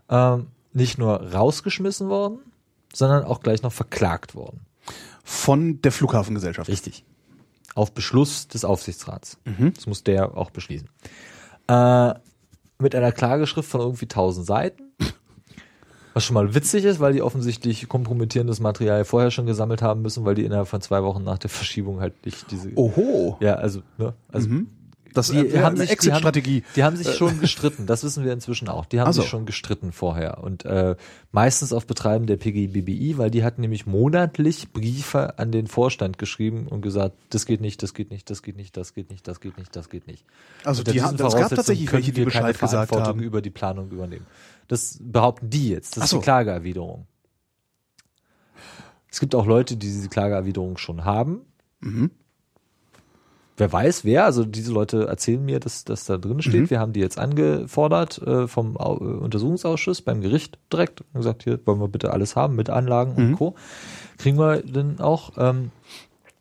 ähm, nicht nur rausgeschmissen worden, sondern auch gleich noch verklagt worden. Von der Flughafengesellschaft. Richtig. Auf Beschluss des Aufsichtsrats. Das muss der auch beschließen. Äh, mit einer Klageschrift von irgendwie 1000 Seiten. Was schon mal witzig ist, weil die offensichtlich kompromittierendes Material vorher schon gesammelt haben müssen, weil die innerhalb von zwei Wochen nach der Verschiebung halt nicht diese. Oho. Ja, also, ne, also Das die äh, haben sich, Exit-Strategie. die haben sich schon gestritten. Das wissen wir inzwischen auch. Die haben Ach so. sich schon gestritten vorher und äh, meistens auf Betreiben der PGBBI, weil die hatten nämlich monatlich Briefe an den Vorstand geschrieben und gesagt, das geht nicht, das geht nicht, das geht nicht, das geht nicht, das geht nicht, das geht nicht. Also die haben, es gab tatsächlich welche, die Bescheid gesagt Verantwortung haben. über die Planung übernehmen. Das behaupten die jetzt. Das Ach ist so. die Klageerwiderung. Es gibt auch Leute, die diese Klageerwiderung schon haben. Mhm. Wer weiß wer, also diese Leute erzählen mir, dass das da drin steht. Mhm. Wir haben die jetzt angefordert äh, vom Au äh, Untersuchungsausschuss beim Gericht direkt und gesagt, hier wollen wir bitte alles haben mit Anlagen Mhm. und Co. Kriegen wir dann auch ähm,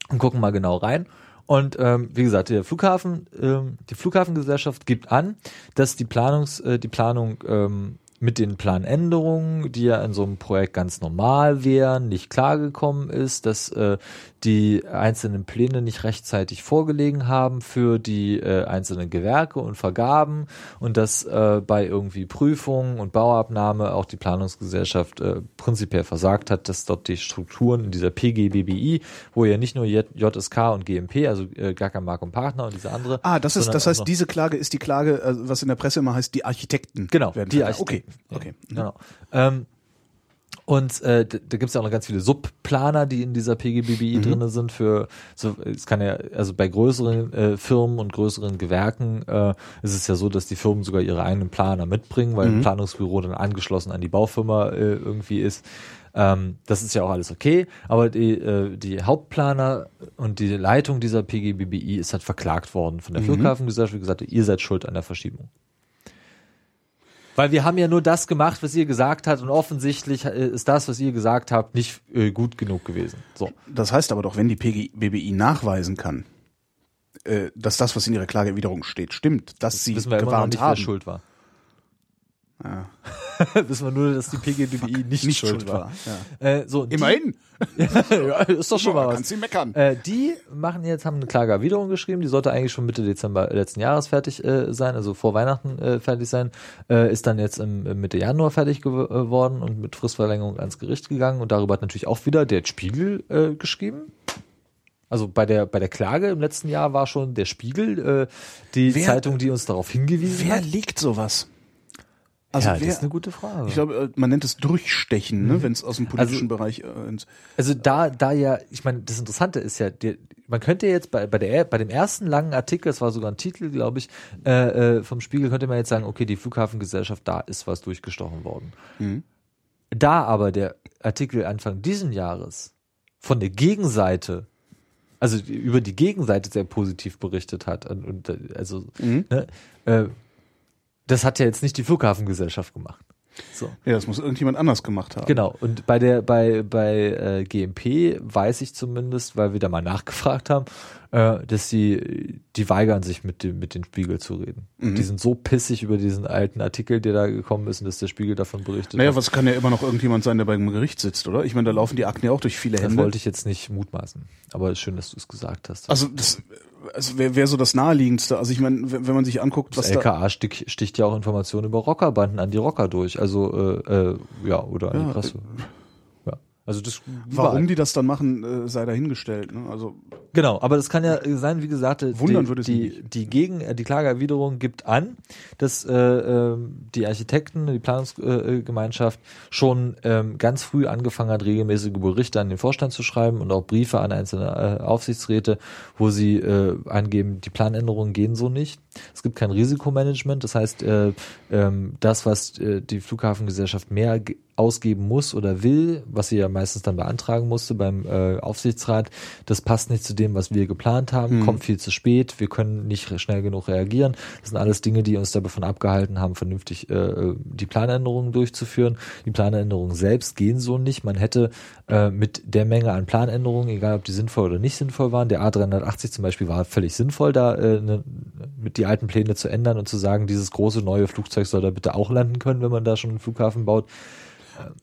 und gucken mal genau rein. Und ähm, wie gesagt, der Flughafen, ähm, die Flughafengesellschaft gibt an, dass die Planungs, äh, die Planung ähm, mit den Planänderungen, die ja in so einem Projekt ganz normal wären, nicht klargekommen ist, dass äh, die einzelnen Pläne nicht rechtzeitig vorgelegen haben für die äh, einzelnen Gewerke und Vergaben und dass äh, bei irgendwie Prüfungen und Bauabnahme auch die Planungsgesellschaft äh, prinzipiell versagt hat, dass dort die Strukturen in dieser PGBBI, wo ja nicht nur JSK und GMP, also äh, Gacker, Mark und Partner und diese andere. Ah, das ist, das heißt, diese Klage ist die Klage, äh, was in der Presse immer heißt, die Architekten. Genau, werden die. Architekten. Okay, okay. Mhm. Genau. Ähm, und äh, da, da gibt es ja auch noch ganz viele Subplaner, die in dieser PGBBI Mhm. drinne sind für so es kann ja also bei größeren äh, Firmen und größeren Gewerken äh, ist es ja so, dass die Firmen sogar ihre eigenen Planer mitbringen, weil Mhm. ein Planungsbüro dann angeschlossen an die Baufirma äh, irgendwie ist. Ähm, das ist ja auch alles okay, aber die, äh, die Hauptplaner und die Leitung dieser PGBBI ist halt verklagt worden Mhm. von der Flughafengesellschaft, wie gesagt, ihr seid schuld an der Verschiebung. Weil wir haben ja nur das gemacht, was ihr gesagt habt und offensichtlich äh, ist das, was ihr gesagt habt, nicht äh, gut genug gewesen. So. Das heißt aber doch, wenn die PGBBI nachweisen kann, äh, dass das, was in ihrer Klageerwiderung steht, stimmt, dass sie Wissen wir immer noch gewarnt nicht, haben. wer schuld war. Ja. Wissen wir nur, dass die PGBI nicht, Nicht schuld, schuld war. war. Ja. Äh, so, die- Immerhin. ja, ist doch schon mal was. Kannst sie meckern. Äh, die machen jetzt, haben eine Klageerwiderung geschrieben, die sollte eigentlich schon Mitte Dezember letzten Jahres fertig äh, sein, also vor Weihnachten äh, fertig sein, äh, ist dann jetzt im, im Mitte Januar fertig gew- äh, worden und mit Fristverlängerung ans Gericht gegangen und darüber hat natürlich auch wieder der Spiegel äh, geschrieben. Also bei der bei der Klage im letzten Jahr war schon der Spiegel äh, die Wer- Zeitung, die uns darauf hingewiesen Wer hat. legt sowas? Also ja, wer, das ist eine gute Frage. ich glaube, äh, man nennt es Durchstechen, Mhm. ne, wenn es aus dem politischen Bereich äh, ins Also da, da ja, ich meine, das Interessante ist ja, die, man könnte jetzt bei, bei, der, bei dem ersten langen Artikel, das war sogar ein Titel, glaube ich, äh, äh, vom Spiegel, könnte man jetzt sagen, okay, die Flughafengesellschaft, da ist was durchgestochen worden. Da aber der Artikel Anfang diesen Jahres von der Gegenseite, also über die Gegenseite sehr positiv berichtet hat, und, und also, ne, äh, das hat ja jetzt nicht die Flughafengesellschaft gemacht. So. Ja, das muss irgendjemand anders gemacht haben. Genau, und bei der bei bei äh, GMP weiß ich zumindest, weil wir da mal nachgefragt haben, äh, dass sie die weigern sich mit dem mit den Spiegel zu reden. Mhm. Die sind so pissig über diesen alten Artikel, der da gekommen ist und dass der Spiegel davon berichtet Naja, hat. was kann ja immer noch irgendjemand sein, der beim Gericht sitzt, oder? Ich meine, da laufen die Akten ja auch durch viele Das Hände. wollte ich jetzt nicht mutmaßen, aber schön, dass du es gesagt hast. Also das also wäre wär so das naheliegendste. Also ich meine, wenn wenn man sich anguckt, was das da LKA sticht, sticht ja auch Informationen über Rockerbanden an die Rocker durch, also äh, äh, ja oder an Ja, die Presse. Ja. Also das Warum überall. die das dann machen, äh, sei dahingestellt. Ne? Also Genau, aber das kann ja sein, wie gesagt, äh, Wundern die, würde die, die Gegen, äh, die Klageerwiderung gibt an, dass äh, ähm, die Architekten, die Planungsgemeinschaft schon ähm, ganz früh angefangen hat, regelmäßige Berichte an den Vorstand zu schreiben und auch Briefe an einzelne äh, Aufsichtsräte, wo sie äh, angeben, die Planänderungen gehen so nicht. Es gibt kein Risikomanagement, das heißt, äh, ähm, das, was äh, die Flughafengesellschaft mehr ge- ausgeben muss oder will, was sie ja meistens dann beantragen musste beim äh, Aufsichtsrat, das passt nicht zu dem, was wir geplant haben, kommt viel zu spät, wir können nicht schnell genug reagieren. Das sind alles Dinge, die uns davon abgehalten haben, vernünftig äh, die Planänderungen durchzuführen. Die Planänderungen selbst gehen so nicht. Man hätte äh, mit der Menge an Planänderungen, egal ob die sinnvoll oder nicht sinnvoll waren, der A380 zum Beispiel war völlig sinnvoll, da äh, ne, mit die alten Pläne zu ändern und zu sagen, dieses große neue Flugzeug soll da bitte auch landen können, wenn man da schon einen Flughafen baut.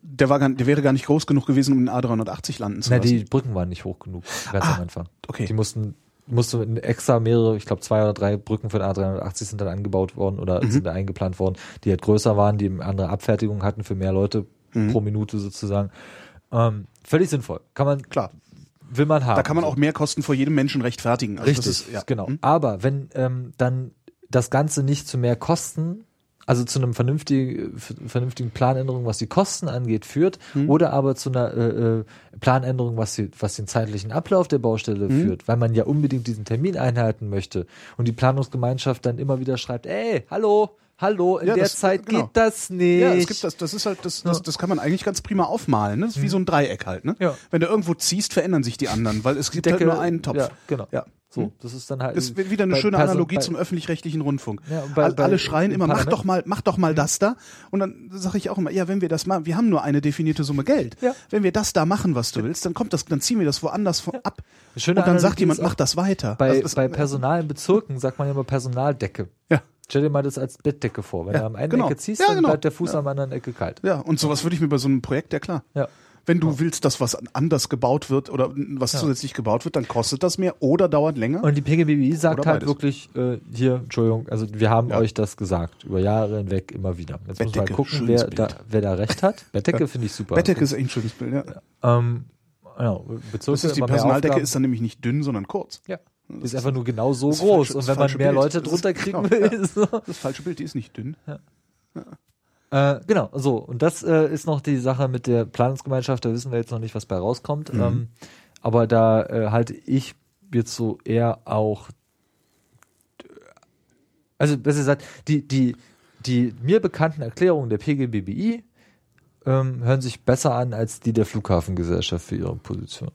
der war gar, der wäre gar nicht groß genug gewesen, um den A380 landen zu Na, lassen. die Brücken waren nicht hoch genug, ganz am Anfang. okay. Die mussten musste in extra mehrere, ich glaube zwei oder drei Brücken für den A380 sind dann angebaut worden oder Mhm. sind da eingeplant worden, die halt größer waren, die andere Abfertigung hatten für mehr Leute Mhm. pro Minute sozusagen. Ähm, völlig sinnvoll. Kann man, Klar, will man haben. da kann man auch mehr Kosten vor jedem Menschen rechtfertigen. Also Richtig, ist, ja. genau. Hm? Aber wenn ähm, dann das Ganze nicht zu mehr Kosten, also zu einem vernünftigen, vernünftigen Planänderung, was die Kosten angeht, führt, Hm. oder aber zu einer äh, äh, Planänderung, was, die, was den zeitlichen Ablauf der Baustelle Hm. führt, weil man ja unbedingt diesen Termin einhalten möchte und die Planungsgemeinschaft dann immer wieder schreibt, ey, hallo, hallo, in Ja, der das- Zeit genau. geht das nicht. Ja, es gibt das, das ist halt, das, das, das kann man eigentlich ganz prima aufmalen. Ne? Das ist wie so ein Dreieck halt. Ne? Mhm. Ja. Wenn du irgendwo ziehst, verändern sich die anderen, weil es gibt Decke- halt nur einen Topf. Ja, genau. Ja. So, das ist dann halt. Das ist wieder eine schöne Person- Analogie zum öffentlich-rechtlichen Rundfunk. Ja, bei- All, bei- alle schreien im immer, mach doch mal, mach doch mal das da. Und dann sage ich auch immer, ja, wenn wir das machen, wir haben nur eine definierte Summe Geld. Ja. Wenn wir das da machen, was du willst, dann kommt das, dann ziehen wir das woanders von ab. Schöne und dann sagt Analogie jemand, ist auch mach das weiter. Bei, Also das- bei Personal in Bezirken sagt man immer Personaldecke. ja. Stell dir mal das als Bettdecke vor. Wenn Ja, du am einen genau. Ecke ziehst, Ja, dann genau. bleibt der Fuß am anderen Ecke kalt. Ja, und sowas würde ich mir bei so einem Projekt, ja klar. Ja. Wenn du willst, dass was anders gebaut wird oder was zusätzlich gebaut wird, dann kostet das mehr oder dauert länger. Und die PGBI sagt Oder halt beides. wirklich, äh, hier, Entschuldigung, also wir haben Ja. euch das gesagt, über Jahre hinweg immer wieder. Jetzt muss man Bettdecke, gucken, wer da, wer da recht hat. Bettdecke finde ich super. Bettdecke ist echt ein schönes Bild, ja. Ähm, ja, Bezirke Das ist, die Personaldecke ist dann nämlich nicht dünn, sondern kurz. ja. Die ist einfach nur genau so groß. falsche- und wenn man mehr Bild. Leute Das ist- drunter kriegen genau, will, ja. ist so. Das falsche Bild, die ist nicht dünn. Äh, genau, so. Und das äh, ist noch die Sache mit der Planungsgemeinschaft. Da wissen wir jetzt noch nicht, was bei rauskommt. Mhm. Ähm, aber da äh, halte ich jetzt so eher auch. Also, besser gesagt, die, die, die mir bekannten Erklärungen der PGBBI ähm, hören sich besser an als die der Flughafengesellschaft für ihre Position.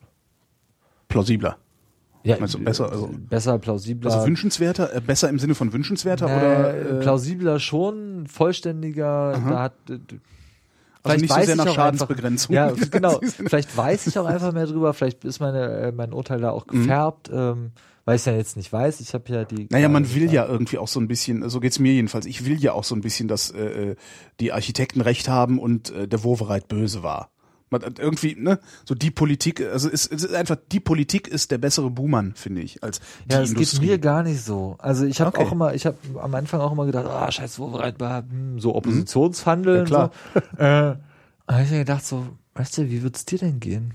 Plausibler. Ja, Also besser, also- besser, plausibler. Also wünschenswerter, äh, besser im Sinne von wünschenswerter Äh, oder äh, plausibler schon, vollständiger, da hat äh, Also nicht so sehr nach Schadensbegrenzung. Einfach, ja, genau. Vielleicht weiß ich auch einfach mehr drüber, vielleicht ist meine, äh, mein Urteil da auch gefärbt, ähm, weil ich ja jetzt nicht weiß. Ich habe ja die. Mhm. Naja, man will ja irgendwie auch so ein bisschen, so geht's mir jedenfalls, ich will ja auch so ein bisschen, dass äh, äh, die Architekten recht haben und äh, der Wovereit böse war. Man hat irgendwie, ne, so die Politik, also es, es ist einfach, die Politik ist der bessere Buhmann, finde ich, als die Ja, es geht Industrie. mir gar nicht so. Also ich habe Okay. auch immer, ich habe am Anfang auch immer gedacht, ah, scheiß Wovereit, hm, so Oppositionshandeln. Ja, klar. So. Äh, habe ich mir gedacht, so, weißt du, wie wird's dir denn gehen?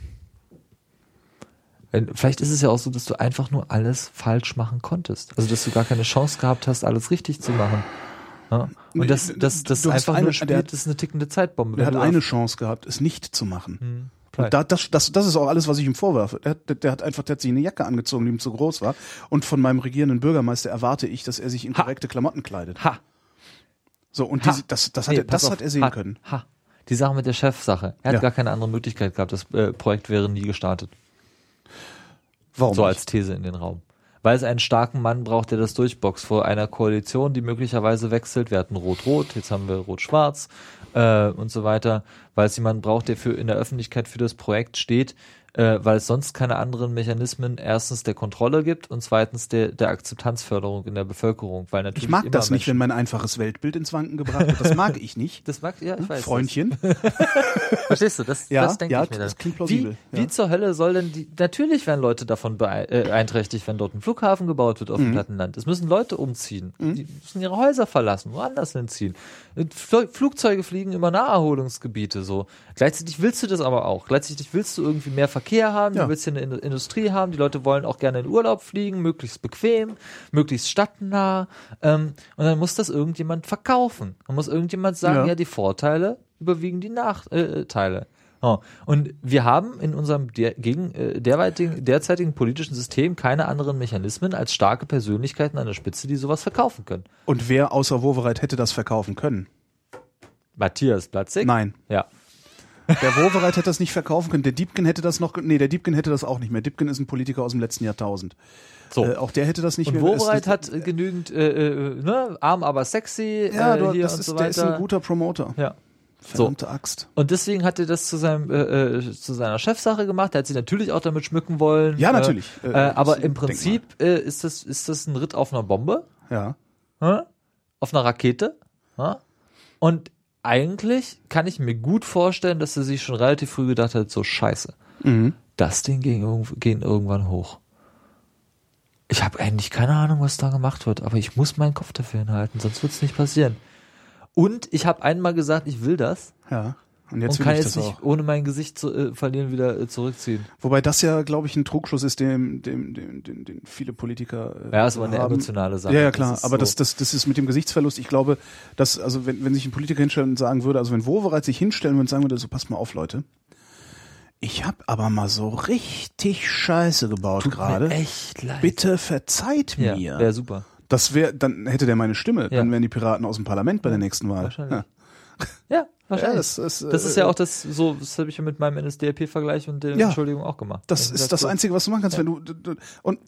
Wenn, vielleicht ist es ja auch so, dass du einfach nur alles falsch machen konntest. Also dass du gar keine Chance gehabt hast, alles richtig zu machen. Ja? Und das, das, das du einfach eine- nur der spielt, hat- das ist eine tickende Zeitbombe. Der Wenn hat eine Chance gehabt, es nicht zu machen. Hm, Und da, das, das, das ist auch alles, was ich ihm vorwerfe. Der, hat- der hat einfach, der hat sich eine Jacke angezogen, die ihm zu groß war. Und von meinem regierenden Bürgermeister erwarte ich, dass er sich in korrekte Klamotten kleidet. Ha, So, und Ha. diese, das, das, hat, Nee, er, das auf. hat er sehen ha, können. Ha. Die Sache mit der Chefsache. Er hat Ja. gar keine andere Möglichkeit gehabt. Das äh, Projekt wäre nie gestartet. Warum? So nicht? als These in den Raum. Weil es einen starken Mann braucht, der das durchboxt vor einer Koalition, die möglicherweise wechselt. Wir hatten Rot-Rot, jetzt haben wir Rot-Schwarz äh, und so weiter. Weil es jemanden braucht, der für in der Öffentlichkeit für das Projekt steht, äh, weil es sonst keine anderen Mechanismen erstens der Kontrolle gibt und zweitens der, der Akzeptanzförderung in der Bevölkerung. Weil natürlich Ich mag das nicht, wenn mein einfaches Weltbild ins Wanken gebracht wird. Das mag ich nicht. Das mag, ja, ich weiß. Freundchen. Verstehst du? Das, Ja, das denke ja, ich mir dann. das klingt plausibel, Wie, ja. wie zur Hölle soll denn die, natürlich werden Leute davon bee- äh, beeinträchtigt, wenn dort ein Flughafen gebaut wird auf Mhm. dem Plattenland. Es müssen Leute umziehen. Die müssen ihre Häuser verlassen, woanders hinziehen. Fl Flugzeuge fliegen über Naherholungsgebiete, so. Gleichzeitig willst du das aber auch. Gleichzeitig willst du irgendwie mehr Verkehr haben, Ja. du willst hier eine In- Industrie haben, die Leute wollen auch gerne in Urlaub fliegen, möglichst bequem, möglichst stadtnah, ähm, und dann muss das irgendjemand verkaufen. Dann muss irgendjemand sagen, ja, Ja. die Vorteile überwiegen die Nachteile. Oh. Und wir haben in unserem der, gegen, äh, derweitigen, derzeitigen politischen System keine anderen Mechanismen als starke Persönlichkeiten an der Spitze, die sowas verkaufen können. Und wer außer Wowereit hätte das verkaufen können? Matthias Platzig? Nein. Ja. Der Wowereit hätte das nicht verkaufen können. Der Diebken hätte das noch, nee, der Diebken hätte das auch nicht mehr. Diebken ist ein Politiker aus dem letzten Jahrtausend. So. Äh, auch der hätte das nicht und mehr. Wobereit Es- hat äh, genügend, äh, äh, ne, arm aber sexy, ja, äh, du, hier das ist, so der ist ein guter Promoter. ja. Verdammte Axt. Und deswegen hat er das zu seinem äh, äh, zu seiner Chefsache gemacht. Er hat sie natürlich auch damit schmücken wollen. Ja, äh, natürlich. Äh, Äh, aber im Prinzip äh, ist das ist das ein Ritt auf einer Bombe. Ja. hä? auf einer Rakete. hä? Und eigentlich kann ich mir gut vorstellen, dass er sich schon relativ früh gedacht hat, so scheiße, Mhm. das Ding ging, ging irgendwann hoch. Ich habe eigentlich keine Ahnung, was da gemacht wird, aber ich muss meinen Kopf dafür hinhalten, sonst wird es nicht passieren. Und ich habe einmal gesagt, ich will das Ja. Und jetzt und kann ich jetzt das nicht auch. ohne mein Gesicht zu äh, verlieren wieder äh, zurückziehen. Wobei das ja, glaube ich, ein Trugschluss ist, dem, dem, dem, dem, den viele Politiker äh, Ja, ist aber eine haben. emotionale Sache. Ja, ja, Das klar. ist aber so- das, das, das ist mit dem Gesichtsverlust. Ich glaube, dass, also wenn, wenn sich ein Politiker hinstellen und sagen würde, also wenn Wowereit sich hinstellen würde und sagen würde, so passt mal auf, Leute. Ich habe aber mal so richtig Scheiße gebaut gerade. echt leid. Bitte verzeiht ja, mir. wäre super. Das wäre, dann hätte der meine Stimme. Ja. Dann wären die Piraten aus dem Parlament bei der nächsten Wahl. Wahrscheinlich. Ja. Ja, wahrscheinlich. das ist, äh, Das ist ja auch das, so, das habe ich ja mit meinem NSDAP-Vergleich und der Ja. Entschuldigung auch gemacht. Das Ja, ist das so. Einzige, was du machen kannst, wenn du, du, du und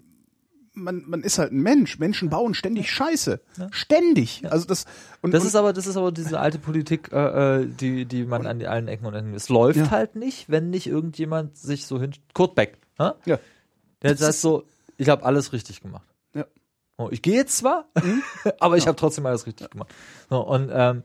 man, man ist halt ein Mensch. Menschen bauen ständig Scheiße. Ständig. Also das und, Das und, ist aber, das ist aber diese alte Politik, äh, äh, die, die man an die allen Ecken und Enden. Es läuft Ja. halt nicht, wenn nicht irgendjemand sich so hin. Kurt Beck, hä? ja. der Das sagt so, ich habe alles richtig gemacht. Ja. Oh, ich gehe jetzt zwar, aber ich habe trotzdem alles richtig gemacht. So, und ähm, äh,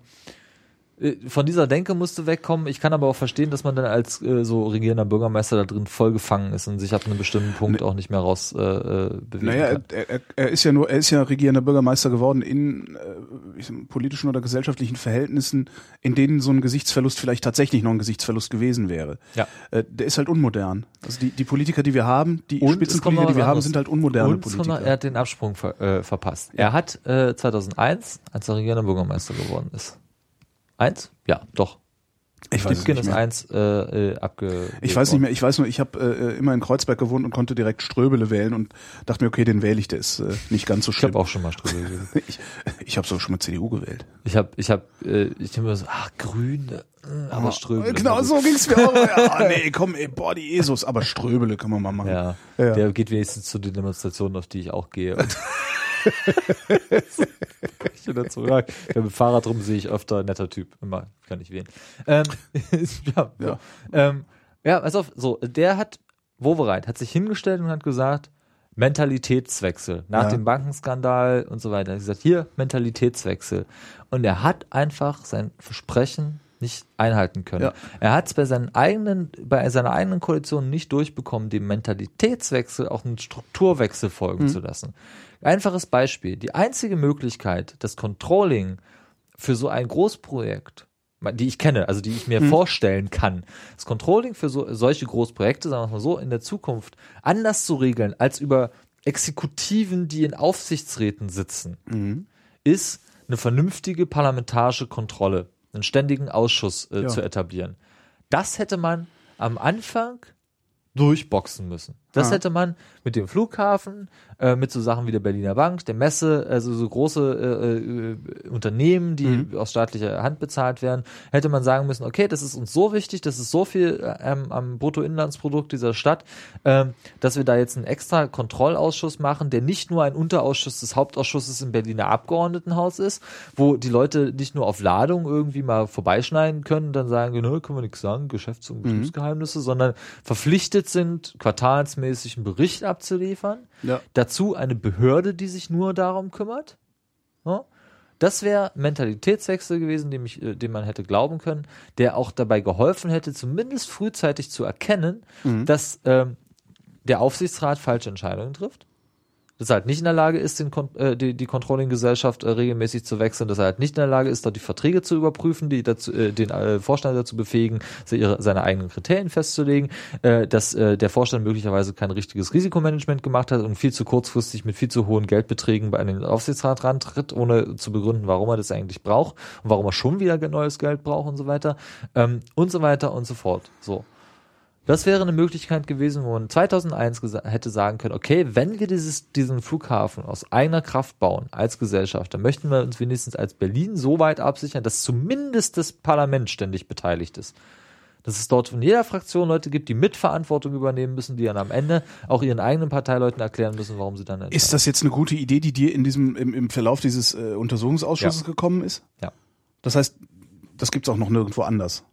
von dieser Denke musste wegkommen. Ich kann aber auch verstehen, dass man dann als äh, so regierender Bürgermeister da drin voll gefangen ist und sich ab einem bestimmten Punkt auch nicht mehr raus äh, äh, bewegen Naja, kann. er, er, er ist ja nur, er ist ja regierender Bürgermeister geworden in äh, politischen oder gesellschaftlichen Verhältnissen, in denen so ein Gesichtsverlust vielleicht tatsächlich noch ein Gesichtsverlust gewesen wäre. Ja. Äh, der ist halt unmodern. Also die, die Politiker, die wir haben, die Und Spitzenpolitiker, die wir haben, sind halt unmoderne Politiker. noch, er hat den Absprung ver, äh, verpasst. Er hat äh, 2001, als er regierender Bürgermeister geworden ist. Eins? Ja, doch. ich weiß nicht ist mehr. eins äh, äh, abge. Ich weiß nicht mehr, ich weiß nur, ich habe äh, immer in Kreuzberg gewohnt und konnte direkt Ströbele wählen und dachte mir, okay, den wähle ich, der ist äh, nicht ganz so Ich schlimm. habe auch schon mal Ströbel gewählt. ich ich habe sogar schon mal CDU gewählt. Ich habe, ich habe, äh, ich habe mir so, ach Grüne, äh, aber Ströbel. Genau, immer so ging's mir auch. Ja, nee, komm, ey, boah, die Jesus, aber Ströbele kann man mal machen. Ja, Ja. der geht wenigstens zu den Demonstrationen, auf die ich auch gehe. Ich bin dazu ja, mit dem Fahrrad rum sehe ich öfter netter Typ. Immer kann ich wählen. Ähm, ja, Ja. Ähm, ja, pass auf, so, der hat, Wovereit, hat sich hingestellt und hat gesagt, Mentalitätswechsel. Nach Ja. dem Bankenskandal und so weiter. Er hat gesagt, hier, Mentalitätswechsel. Und er hat einfach sein Versprechen nicht einhalten können. Ja. Er hat es bei seinen eigenen, bei seiner eigenen Koalition nicht durchbekommen, dem Mentalitätswechsel auch einen Strukturwechsel folgen zu lassen. Einfaches Beispiel. Die einzige Möglichkeit, das Controlling für so ein Großprojekt, die ich kenne, also die ich mir vorstellen kann, das Controlling für so, solche Großprojekte, sagen wir mal so, in der Zukunft anders zu regeln, als über Exekutiven, die in Aufsichtsräten sitzen, ist eine vernünftige parlamentarische Kontrolle, einen ständigen Ausschuss äh, Ja. zu etablieren. Das hätte man am Anfang durchboxen müssen. Das Ah. hätte man mit dem Flughafen, äh, mit so Sachen wie der Berliner Bank, der Messe, also so große äh, äh, Unternehmen, die Mhm. aus staatlicher Hand bezahlt werden, hätte man sagen müssen, okay, das ist uns so wichtig, das ist so viel äh, ähm, am Bruttoinlandsprodukt dieser Stadt, ähm, dass wir da jetzt einen extra Kontrollausschuss machen, der nicht nur ein Unterausschuss des Hauptausschusses im Berliner Abgeordnetenhaus ist, wo die Leute nicht nur auf Ladung irgendwie mal vorbeischneiden können und dann sagen, können wir nichts sagen, Geschäfts- und Betriebsgeheimnisse, sondern verpflichtet sind, quartalsmäßig einen Bericht abzuliefern. Ja. Dazu eine Behörde, die sich nur darum kümmert. Ja? Das wäre Mentalitätswechsel gewesen, dem, ich, äh, dem man hätte glauben können, der auch dabei geholfen hätte, zumindest frühzeitig zu erkennen, dass ähm, der Aufsichtsrat falsche Entscheidungen trifft. Dass er halt nicht in der Lage ist, den, äh, die, die Controlling-Gesellschaft äh, regelmäßig zu wechseln, dass er halt nicht in der Lage ist, dort die Verträge zu überprüfen, die dazu, äh, den äh, Vorstand dazu befähigen, ihre, seine eigenen Kriterien festzulegen, äh, dass äh, der Vorstand möglicherweise kein richtiges Risikomanagement gemacht hat und viel zu kurzfristig mit viel zu hohen Geldbeträgen bei den Aufsichtsrat rantritt, ohne zu begründen, warum er das eigentlich braucht und warum er schon wieder neues Geld braucht und so weiter ähm, und so weiter und so fort. So. Das wäre eine Möglichkeit gewesen, wo man 2001 gesa- hätte sagen können, okay, wenn wir dieses, diesen Flughafen aus eigener Kraft bauen als Gesellschaft, dann möchten wir uns wenigstens als Berlin so weit absichern, dass zumindest das Parlament ständig beteiligt ist. Dass es dort von jeder Fraktion Leute gibt, die Mitverantwortung übernehmen müssen, die dann am Ende auch ihren eigenen Parteileuten erklären müssen, warum sie dann. Ist das jetzt eine gute Idee, die dir in diesem, im, im Verlauf dieses äh, Untersuchungsausschusses Ja. gekommen ist? Ja. Das heißt, das gibt's auch noch nirgendwo anders.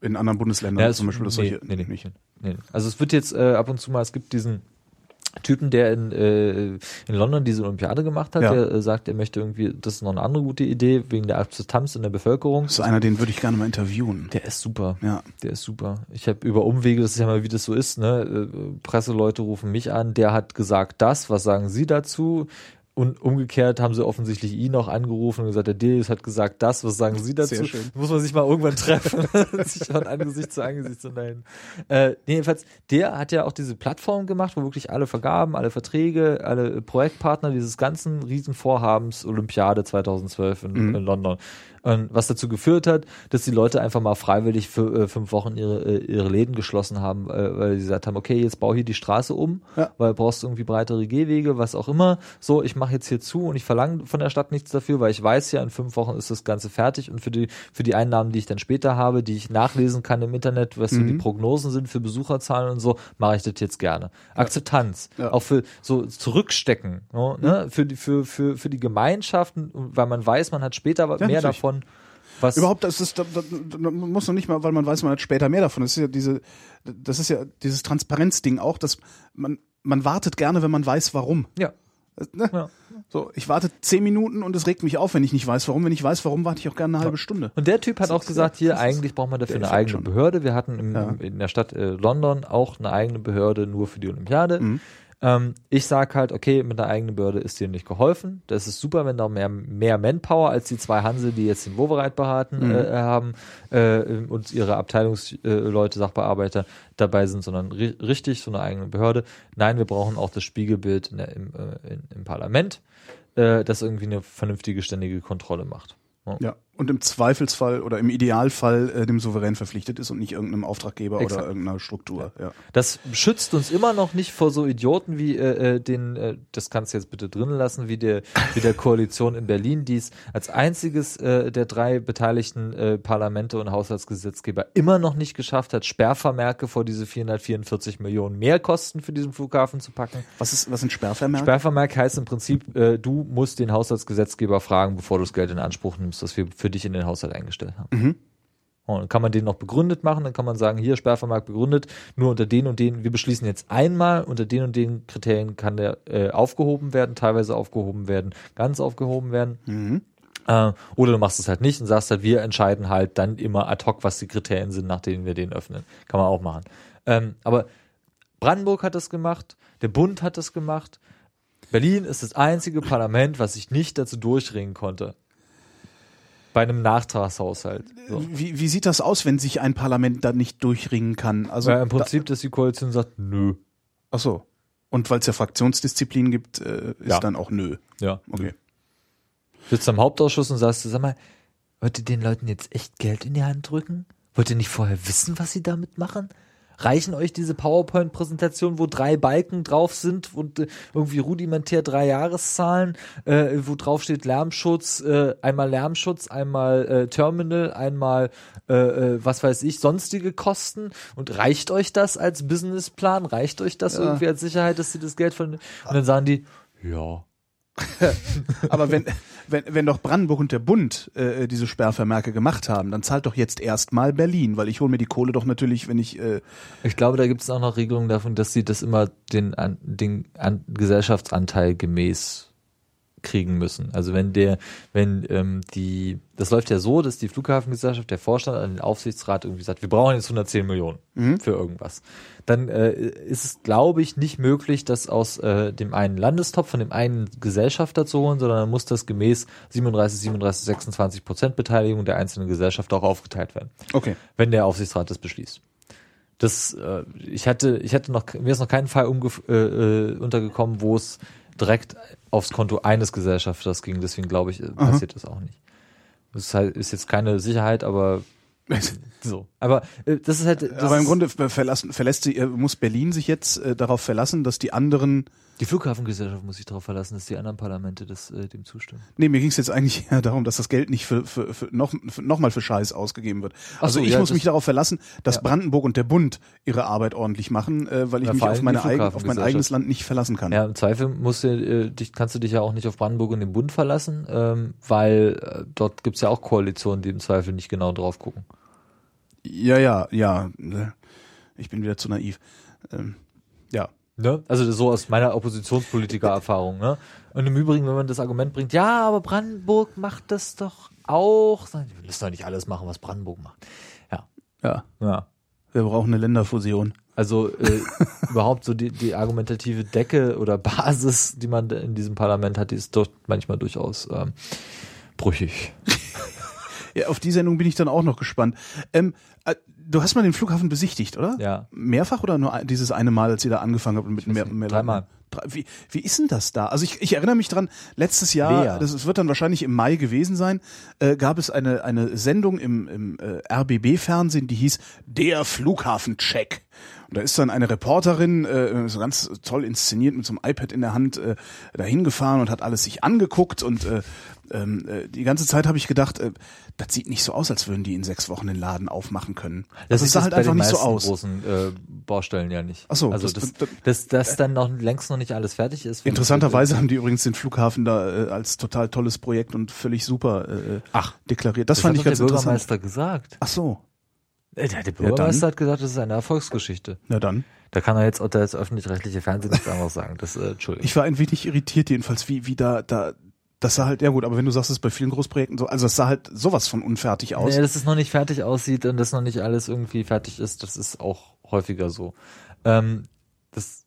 In anderen Bundesländern Ja, zum Beispiel das nee, solche nee, nee, nicht. nee, nee. Also es wird jetzt äh, ab und zu mal, es gibt diesen Typen, der in, äh, in London diese Olympiade gemacht hat, Ja. der äh, sagt, er möchte irgendwie, das ist noch eine andere gute Idee, wegen der Akzeptanz in der Bevölkerung. Das ist einer, den würde ich gerne mal interviewen. Der ist super. Ja. Der ist super. Ich habe über Umwege, das ist ja mal, wie das so ist, ne? äh, Presseleute rufen mich an, der hat gesagt das, was sagen Sie dazu? Und umgekehrt haben sie offensichtlich ihn auch angerufen und gesagt, der Delis hat gesagt das, was sagen Sie dazu? Sehr schön. Muss man sich mal irgendwann treffen, sich von Angesicht zu Angesicht zu nennen. Äh, nee, jedenfalls, der hat ja auch diese Plattform gemacht, wo wirklich alle Vergaben, alle Verträge, alle Projektpartner dieses ganzen Riesenvorhabens Olympiade 2012 in, Mhm. in London. Und was dazu geführt hat, dass die Leute einfach mal freiwillig für äh, fünf Wochen ihre, äh, ihre Läden geschlossen haben, äh, weil sie gesagt haben, okay, jetzt bau hier die Straße um, Ja. weil du brauchst irgendwie breitere Gehwege, was auch immer. So, ich mache jetzt hier zu und ich verlange von der Stadt nichts dafür, weil ich weiß ja, in fünf Wochen ist das Ganze fertig und für die, für die Einnahmen, die ich dann später habe, die ich nachlesen kann im Internet, was so Mhm. die Prognosen sind für Besucherzahlen und so, mache ich das jetzt gerne. Akzeptanz, Ja. Mhm. auch für so zurückstecken, so, ne? für, die, für, für, für die Gemeinschaften, weil man weiß, man hat später Ja, mehr natürlich. davon. Was Überhaupt, das ist, da, da, da, man muss noch nicht mal, weil man weiß, man hat später mehr davon. Das ist ja diese, das ist ja dieses Transparenzding auch, dass man, man wartet gerne, wenn man weiß, warum. ja, Ne? ja. So, ich warte zehn Minuten und es regt mich auf, wenn ich nicht weiß, warum. Wenn ich weiß, warum, warte ich auch gerne eine halbe Stunde. Und der Typ hat Das auch gesagt, hier eigentlich braucht man dafür eine eigene schon. Behörde. Wir hatten im, Ja. in der Stadt äh, London auch eine eigene Behörde nur für die Olympiade. Mhm. Ähm, ich sag halt, okay, mit einer eigenen Behörde ist dir nicht geholfen. Das ist super, wenn da mehr, mehr Manpower als die zwei Hansel, die jetzt den Wovereit beraten Mhm. äh, haben äh, und ihre Abteilungsleute, Sachbearbeiter dabei sind, sondern ri richtig so eine eigene Behörde. Nein, wir brauchen auch das Spiegelbild in der, im, äh, im Parlament, äh, das irgendwie eine vernünftige, ständige Kontrolle macht. Ja. Und im Zweifelsfall oder im Idealfall äh, dem Souverän verpflichtet ist und nicht irgendeinem Auftraggeber Exakt. oder irgendeiner Struktur. Ja. Das schützt uns immer noch nicht vor so Idioten wie äh, äh, den, äh, das kannst du jetzt bitte drin lassen, wie der, wie der Koalition in Berlin, die es als einziges äh, der drei beteiligten äh, Parlamente und Haushaltsgesetzgeber immer noch nicht geschafft hat, Sperrvermerke vor diese 444 Millionen Mehrkosten für diesen Flughafen zu packen. Was ist, was sind Sperrvermerke? Sperrvermerk heißt im Prinzip, äh, du musst den Haushaltsgesetzgeber fragen, bevor du das Geld in Anspruch nimmst, das wir für dich in den Haushalt eingestellt haben. Mhm. Und dann kann man den noch begründet machen, dann kann man sagen, hier Sperrvermerk begründet, nur unter den und den, wir beschließen jetzt einmal, unter den und den Kriterien kann der äh, aufgehoben werden, teilweise aufgehoben werden, ganz aufgehoben werden. Mhm. Äh, oder du machst es halt nicht und sagst halt, wir entscheiden halt dann immer ad hoc, was die Kriterien sind, nach denen wir den öffnen. Kann man auch machen. Ähm, aber Brandenburg hat das gemacht, der Bund hat das gemacht. Berlin ist das einzige Parlament, was sich nicht dazu durchringen konnte. Bei einem Nachtragshaushalt. So. Wie, wie sieht das aus, wenn sich ein Parlament da nicht durchringen kann? Also Weil im Prinzip, dass die Koalition sagt, nö. Da, ach so. Und weil es ja Fraktionsdisziplin gibt, äh, ist Ja. dann auch nö. Ja. Okay. Sitzt am Hauptausschuss und sagst, sag mal, wollt ihr den Leuten jetzt echt Geld in die Hand drücken? Wollt ihr nicht vorher wissen, was sie damit machen? Reichen euch diese PowerPoint-Präsentationen, wo drei Balken drauf sind und äh, irgendwie rudimentär drei Jahreszahlen, äh, wo drauf steht Lärmschutz, äh, einmal Lärmschutz, einmal äh, Terminal, einmal äh, äh, was weiß ich, sonstige Kosten und reicht euch das als Businessplan? Reicht euch das irgendwie als Sicherheit, dass sie das Geld von und dann sagen die, ja. Aber wenn, wenn, wenn doch Brandenburg und der Bund äh, diese Sperrvermerke gemacht haben, dann zahlt doch jetzt erstmal Berlin, weil ich hole mir die Kohle doch natürlich, wenn ich äh, Ich glaube, da gibt es auch noch Regelungen davon, dass sie das immer den, an, den an Gesellschaftsanteil gemäß kriegen müssen. Also wenn der, wenn ähm, die, das läuft ja so, dass die Flughafengesellschaft, der Vorstand an den Aufsichtsrat irgendwie sagt, wir brauchen jetzt 110 Millionen für irgendwas. Dann äh, ist es, glaube ich, nicht möglich, das aus äh, dem einen Landestopf von dem einen Gesellschafter zu holen, sondern dann muss das gemäß 37, 37, 26 Prozent Beteiligung der einzelnen Gesellschaft auch aufgeteilt werden okay. wenn der Aufsichtsrat das beschließt. Das, äh, ich hatte, ich hatte noch, mir ist noch kein Fall umgef äh, äh, untergekommen, wo es direkt aufs Konto eines Gesellschafters ging. Deswegen glaube ich, äh, passiert das auch nicht. Das ist, halt, ist jetzt keine Sicherheit, aber so. Aber äh, das ist halt. Das Aber im Grunde verlassen, verlässt sie, äh, muss Berlin sich jetzt äh, darauf verlassen, dass die anderen die Flughafengesellschaft muss sich darauf verlassen, dass die anderen Parlamente das äh, dem zustimmen. Nee, mir ging es jetzt eigentlich eher darum, dass das Geld nicht für, für, für noch, für, noch mal für Scheiß ausgegeben wird. Also so, ich ja, muss mich darauf verlassen, dass Ja. Brandenburg und der Bund ihre Arbeit ordentlich machen, äh, weil ich Ja, mich auf, meine eigen, auf mein eigenes Land nicht verlassen kann. Ja, im Zweifel musst du, äh, dich, kannst du dich ja auch nicht auf Brandenburg und den Bund verlassen, ähm, weil äh, dort gibt's ja auch Koalitionen, die im Zweifel nicht genau drauf gucken. ja, ja. ja. äh, Ich bin wieder zu naiv. Ähm. Ne? Also so aus meiner Oppositionspolitiker-Erfahrung. Ne? Und im Übrigen, wenn man das Argument bringt, ja, aber Brandenburg macht das doch auch. Wir müssen doch nicht alles machen, was Brandenburg macht. Ja, Ja. ja. Wir brauchen eine Länderfusion. Also äh, überhaupt so die, die argumentative Decke oder Basis, die man in diesem Parlament hat, die ist doch manchmal durchaus ähm, brüchig. Ja, auf die Sendung bin ich dann auch noch gespannt. Ähm, äh, du hast mal den Flughafen besichtigt, oder? Ja. Mehrfach oder nur dieses eine Mal, als ihr da angefangen habt mit mehr, mehr dreimal. Drei- Wie, wie ist denn das da? Also ich, ich erinnere mich dran, letztes Jahr, Lea. das wird dann wahrscheinlich im Mai gewesen sein, äh, gab es eine, eine Sendung im, im äh, RBB-Fernsehen, die hieß Der Flughafencheck. Und da ist dann eine Reporterin, äh, so ganz toll inszeniert, mit so einem iPad in der Hand äh, dahin gefahren und hat alles sich angeguckt und äh, ähm, äh, die ganze Zeit habe ich gedacht, äh, das sieht nicht so aus, als würden die in sechs Wochen den Laden aufmachen können. Das Also sah halt bei einfach den nicht so aus. großen äh, Baustellen ja nicht. Ach so, also das- das, das- dass das dann noch längst noch nicht alles fertig ist. Interessanterweise haben die übrigens den Flughafen da äh, als total tolles Projekt und völlig super äh, Ach. deklariert. Das, Das fand hat ich ganz der interessant. Bürgermeister gesagt. Ach so, Äh, Der, der dann. Bürgermeister hat gesagt, das ist eine Erfolgsgeschichte. na dann. Da kann er jetzt auch das öffentlich-rechtliche Fernsehen nichts anderes sagen. Das, äh, Entschuldigung. Ich war ein wenig irritiert jedenfalls, wie, wie da, da, das sah halt, ja gut, aber wenn du sagst, es ist bei vielen Großprojekten so, also es sah halt sowas von unfertig aus. Nee, dass es noch nicht fertig aussieht und dass noch nicht alles irgendwie fertig ist, das ist auch häufiger so. Ähm, das,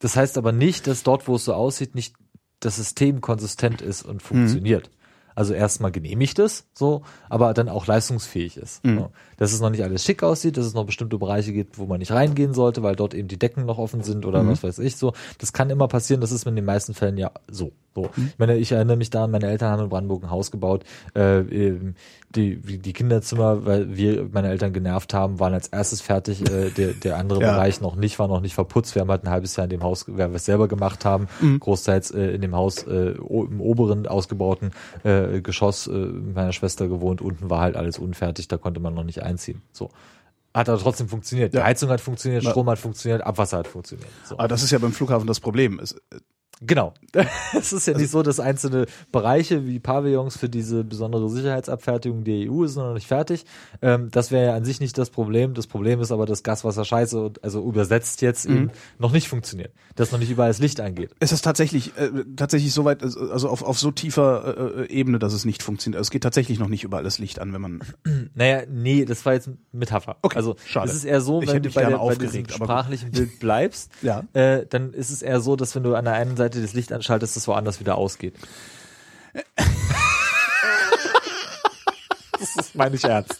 das heißt aber nicht, dass dort, wo es so aussieht, nicht das System konsistent ist und funktioniert. Also erstmal genehmigt es, so, aber dann auch leistungsfähig ist. So. Dass es noch nicht alles schick aussieht, dass es noch bestimmte Bereiche gibt, wo man nicht reingehen sollte, weil dort eben die Decken noch offen sind oder was weiß ich so. Das kann immer passieren, das ist in den meisten Fällen ja so. So. Ich meine, ich erinnere mich daran, meine Eltern haben in Brandenburg ein Haus gebaut. Äh, die, die Kinderzimmer, weil wir meine Eltern genervt haben, waren als erstes fertig. Äh, der, der andere Ja. Bereich noch nicht, war noch nicht verputzt. Wir haben halt ein halbes Jahr in dem Haus, weil wir es selber gemacht haben, großteils äh, in dem Haus äh, im oberen ausgebauten äh, Geschoss äh, meiner Schwester gewohnt. Unten war halt alles unfertig, da konnte man noch nicht einziehen. So. Hat aber trotzdem funktioniert. Die Ja. Heizung hat funktioniert. Strom hat funktioniert, Abwasser hat funktioniert. So. Aber das ist ja beim Flughafen das Problem. Es, Genau. Es ist ja nicht so, dass einzelne Bereiche wie Pavillons für diese besondere Sicherheitsabfertigung der EU ist noch nicht fertig. Ähm, das wäre ja an sich nicht das Problem. Das Problem ist aber, dass Gaswasser scheiße, und- also übersetzt jetzt eben noch nicht funktioniert. Dass noch nicht überall das Licht angeht. es ist tatsächlich, äh, tatsächlich so weit, also auf, auf so tiefer äh, Ebene, dass es nicht funktioniert. Also es geht tatsächlich noch nicht überall das Licht an, wenn man, Naja, nee, das war jetzt Metapher. Okay, also schade. es ist eher so, wenn du bei, der, bei diesem sprachlichen Bild bleibst, Ja. äh, dann ist es eher so, dass wenn du an der einen Seite das Licht anschaltest, das woanders wieder ausgeht. das ist meine ich ernst.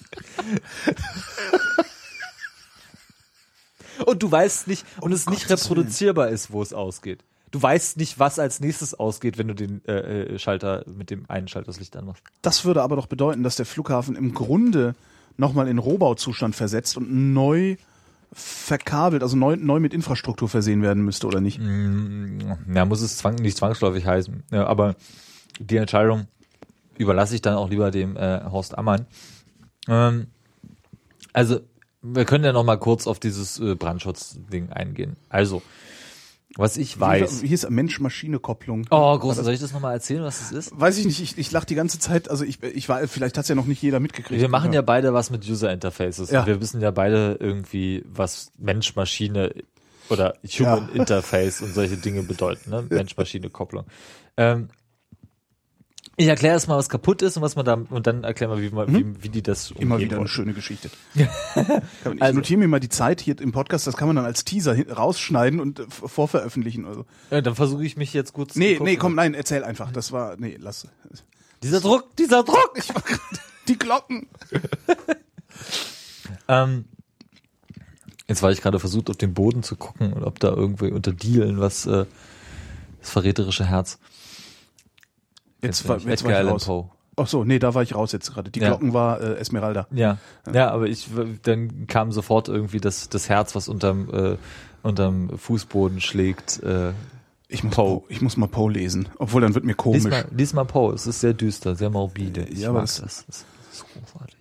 Und du weißt nicht, und es nicht Gottes reproduzierbar ist, wo es ausgeht. Du weißt nicht, was als nächstes ausgeht, wenn du den äh, äh, Schalter mit dem einen Schalter das Licht anmachst. das würde aber doch bedeuten, dass der Flughafen im Grunde nochmal in Rohbauzustand versetzt und neu verkabelt, also neu, neu mit Infrastruktur versehen werden müsste, oder nicht? Ja, muss es zwang, nicht zwangsläufig heißen. Ja, aber die Entscheidung überlasse ich dann auch lieber dem äh, Horst Ammann. Ähm, also, wir können ja noch mal kurz auf dieses äh, Brandschutzding eingehen. Also, was ich weiß. Wie hieß Mensch-Maschine-Kopplung? Oh, groß, soll ich das nochmal erzählen, was das ist? Weiß ich nicht, ich, ich lach die ganze Zeit, also ich, ich war, vielleicht hat's ja noch nicht jeder mitgekriegt. Wir machen ja beide was mit User Interfaces. Ja. Wir wissen ja beide irgendwie, was Mensch-Maschine oder Human Ja. Interface und solche Dinge bedeuten, ne? Mensch-Maschine-Kopplung. Ähm, ich erkläre erstmal, was kaputt ist und was man da und dann erklären wir, wie, man, wie, wie die das Mhm. Immer umgehen wieder eine wollen. schöne Geschichte. ich Also- notiere mir mal die Zeit hier im Podcast, das kann man dann als Teaser rausschneiden und äh, vorveröffentlichen. Also. Ja, dann versuche ich mich jetzt zu Nee, nee, komm, nein, erzähl einfach. Das war, nee, lass. Dieser Druck, dieser Druck! Ich war grad, die Glocken. Ähm, jetzt war ich gerade versucht, auf den Boden zu gucken und ob da irgendwie unter Dielen was äh, das verräterische Herz. Jetzt war, jetzt war ich raus. Poe. Ach so, nee, da war ich raus jetzt gerade. Die Ja. Glocken war äh, Esmeralda. Ja, ja, aber ich dann kam sofort irgendwie das das Herz, was unterm äh, unterm Fußboden schlägt. Äh, Ich muss, Poe. Ich muss mal Poe lesen. Obwohl, dann wird mir lies komisch. mal, lies mal Poe. Es ist sehr düster, sehr morbide. Ich Ja, mag das- das. Das ist großartig.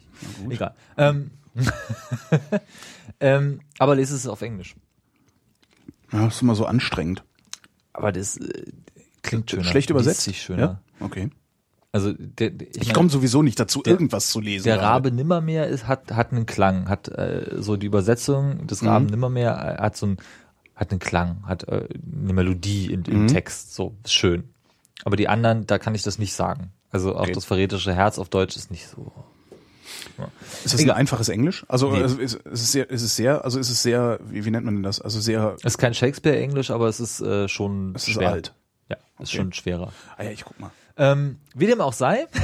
Egal. Ähm, ähm, aber lese es auf Englisch. Ja, das ist immer so anstrengend. Aber das äh, klingt schöner. Schlecht liest übersetzt? sich schöner. Ja? Okay. Also der, der, Ich meine, komme sowieso nicht dazu, der- irgendwas zu lesen. der gerade. Rabe Nimmermehr ist, hat, hat einen Klang, hat äh, so die Übersetzung des Raben Mhm. Nimmermehr äh, hat so ein, hat einen Klang, hat äh, eine Melodie in, im Mhm. Text, so ist schön. Aber die anderen, da kann ich das nicht sagen. Also auch Okay. das verräterische Herz auf Deutsch ist nicht so. Ist das ein einfaches Englisch? Also, Nee. also ist, ist es sehr, ist es sehr, also ist es sehr, wie, wie nennt man denn das? Also sehr, Es ist kein Shakespeare-Englisch, aber es ist äh, schon es ist schwer. alt. Ja, ist Okay. schon schwerer. Ah ja, ich guck mal. Ähm, wie dem auch sei,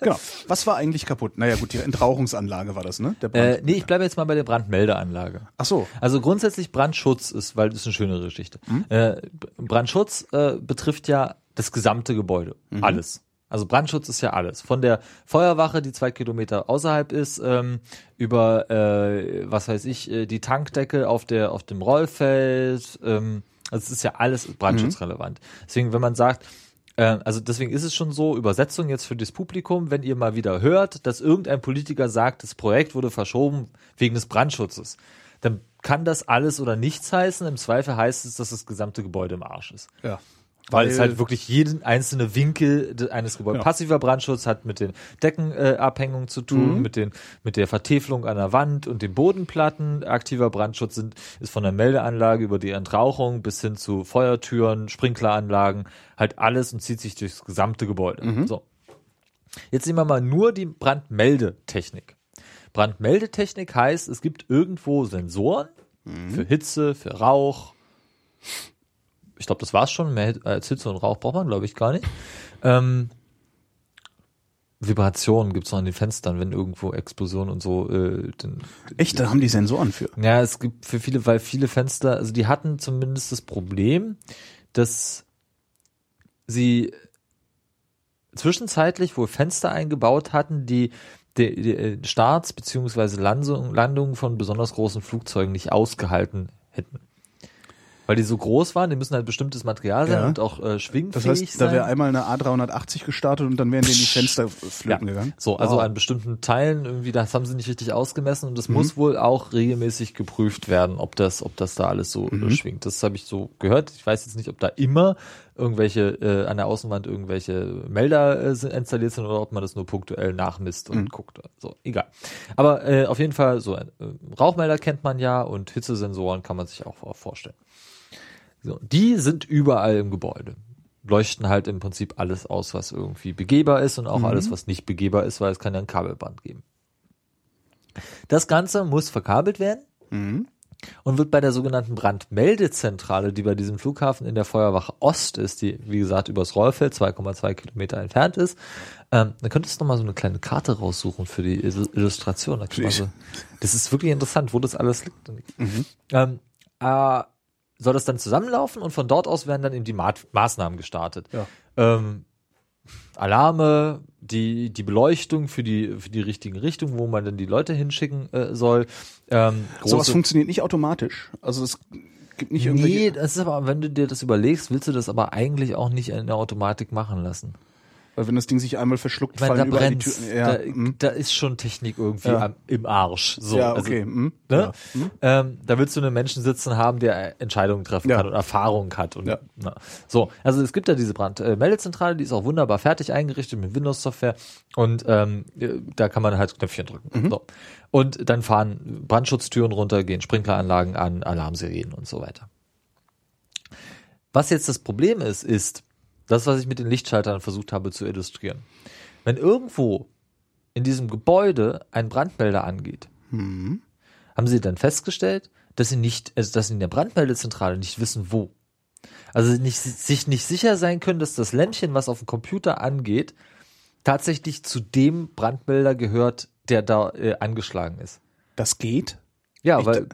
Genau. Was war eigentlich kaputt? Naja, gut, die Entrauchungsanlage war das, ne? Der Brand. äh, nee, ich bleibe jetzt mal bei der Brandmeldeanlage. Ach so. Also grundsätzlich Brandschutz ist, weil das ist eine schönere Geschichte. Äh, Brandschutz äh, betrifft ja das gesamte Gebäude, alles. Also Brandschutz ist ja alles. Von der Feuerwache, die zwei Kilometer außerhalb ist, ähm, über äh, was weiß ich, äh, die Tankdecke auf der auf dem Rollfeld. Ähm, also es ist ja alles brandschutzrelevant. Deswegen, wenn man sagt, also deswegen ist es schon so, Übersetzung jetzt für das Publikum, wenn ihr mal wieder hört, dass irgendein Politiker sagt, das Projekt wurde verschoben wegen des Brandschutzes, dann kann das alles oder nichts heißen. Im Zweifel heißt es, dass das gesamte Gebäude im Arsch ist. Ja. Weil, es halt wirklich jeden einzelne Winkel eines Gebäudes. Ja. Passiver Brandschutz hat mit den Deckenabhängungen äh, zu tun, mit den mit der Vertäfelung an der Wand und den Bodenplatten. Aktiver Brandschutz sind, ist von der Meldeanlage über die Entrauchung bis hin zu Feuertüren, Sprinkleranlagen, halt alles und zieht sich durchs gesamte Gebäude. So. Jetzt nehmen wir mal nur die Brandmeldetechnik. Brandmeldetechnik heißt, es gibt irgendwo Sensoren für Hitze, für Rauch, ich glaube, das war's schon. Mehr als Hitze und Rauch braucht man, glaube ich, gar nicht. Ähm, Vibrationen gibt's noch an den Fenstern, wenn irgendwo Explosionen und so. Äh, dann, Echt, da haben die Sensoren für. ja, es gibt für viele, weil viele Fenster, also die hatten zumindest das Problem, dass sie zwischenzeitlich wohl Fenster eingebaut hatten, die die, die äh, Starts beziehungsweise Landung, Landungen von besonders großen Flugzeugen nicht ausgehalten hätten. Weil die so groß waren, die müssen halt bestimmtes Material sein Ja. und auch äh, schwingfähig Das heißt, sein. da wäre einmal eine A380 gestartet und dann wären denen die Fenster flöten gegangen. So, also Wow. an bestimmten Teilen irgendwie, das haben sie nicht richtig ausgemessen und das Mhm. muss wohl auch regelmäßig geprüft werden, ob das, ob das da alles so Mhm. äh, schwingt. Das habe ich so gehört. Ich weiß jetzt nicht, ob da immer irgendwelche äh, an der Außenwand irgendwelche Melder äh, installiert sind oder ob man das nur punktuell nachmisst und Mhm. guckt. So, egal. Aber äh, auf jeden Fall so ein äh, Rauchmelder kennt man ja und Hitzesensoren kann man sich auch vor- vorstellen. So, die sind überall im Gebäude. Leuchten halt im Prinzip alles aus, was irgendwie begehbar ist und auch Mhm. alles, was nicht begehbar ist, weil es kann ja ein Kabelband geben. Das Ganze muss verkabelt werden Mhm. und wird bei der sogenannten Brandmeldezentrale, die bei diesem Flughafen in der Feuerwache Ost ist, die, wie gesagt, übers Rollfeld 2,2 Kilometer entfernt ist, ähm, dann könntest du noch mal so eine kleine Karte raussuchen für die Illu- Illustration. Da so, das ist wirklich interessant, wo das alles liegt. Ähm, äh, soll das dann zusammenlaufen und von dort aus werden dann eben die Ma Maßnahmen gestartet. Ja. Ähm, Alarme, die, die Beleuchtung für die, für die richtigen Richtungen, wo man dann die Leute hinschicken äh, soll. Ähm, Sowas funktioniert nicht automatisch. Also es gibt nicht irgendwelche. Nee, das ist aber, wenn du dir das überlegst, willst du das aber eigentlich auch nicht in der Automatik machen lassen. Weil wenn das Ding sich einmal verschluckt, Ich meine, da fallen überall die brennt, Türen. Ja, da, mhm. da ist schon Technik irgendwie Ja. am, im Arsch. So, ja also, okay. mhm. Ne? Ja. Ähm, da willst du einen Menschen sitzen haben, der Entscheidungen treffen kann und Erfahrung hat. Und, na. So, also es gibt ja diese Brandmeldezentrale, die ist auch wunderbar fertig eingerichtet mit Windows-Software und ähm, da kann man halt Knöpfchen drücken. Mhm. So. Und dann fahren Brandschutztüren runter, gehen Sprinkleranlagen an, Alarmsirenen und so weiter. Was jetzt das Problem ist, ist das, was ich mit den Lichtschaltern versucht habe zu illustrieren. Wenn irgendwo in diesem Gebäude ein Brandmelder angeht, haben sie dann festgestellt, dass sie nicht, also dass sie in der Brandmeldezentrale nicht wissen, wo. Also nicht, sich nicht sicher sein können, dass das Lämpchen, was auf dem Computer angeht, tatsächlich zu dem Brandmelder gehört, der da äh, angeschlagen ist. Das geht. Ja, Ich weil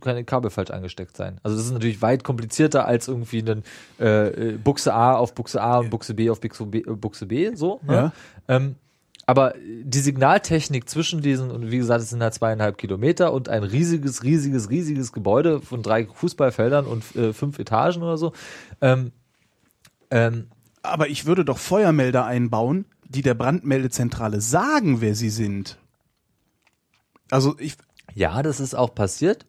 keine Kabel falsch angesteckt sein. Also das ist natürlich weit komplizierter als irgendwie eine äh, äh, Buchse A auf Buchse A und Buchse B auf Buchse B, äh, Buchse B so. Ne? Ja. Ähm, aber die Signaltechnik zwischen diesen, und wie gesagt, es sind halt zweieinhalb Kilometer und ein riesiges, riesiges, riesiges Gebäude von drei Fußballfeldern und äh, fünf Etagen oder so. Ähm, ähm, Aber ich würde doch Feuermelder einbauen, die der Brandmeldezentrale sagen, wer sie sind. Also ich, Ja, das ist auch passiert.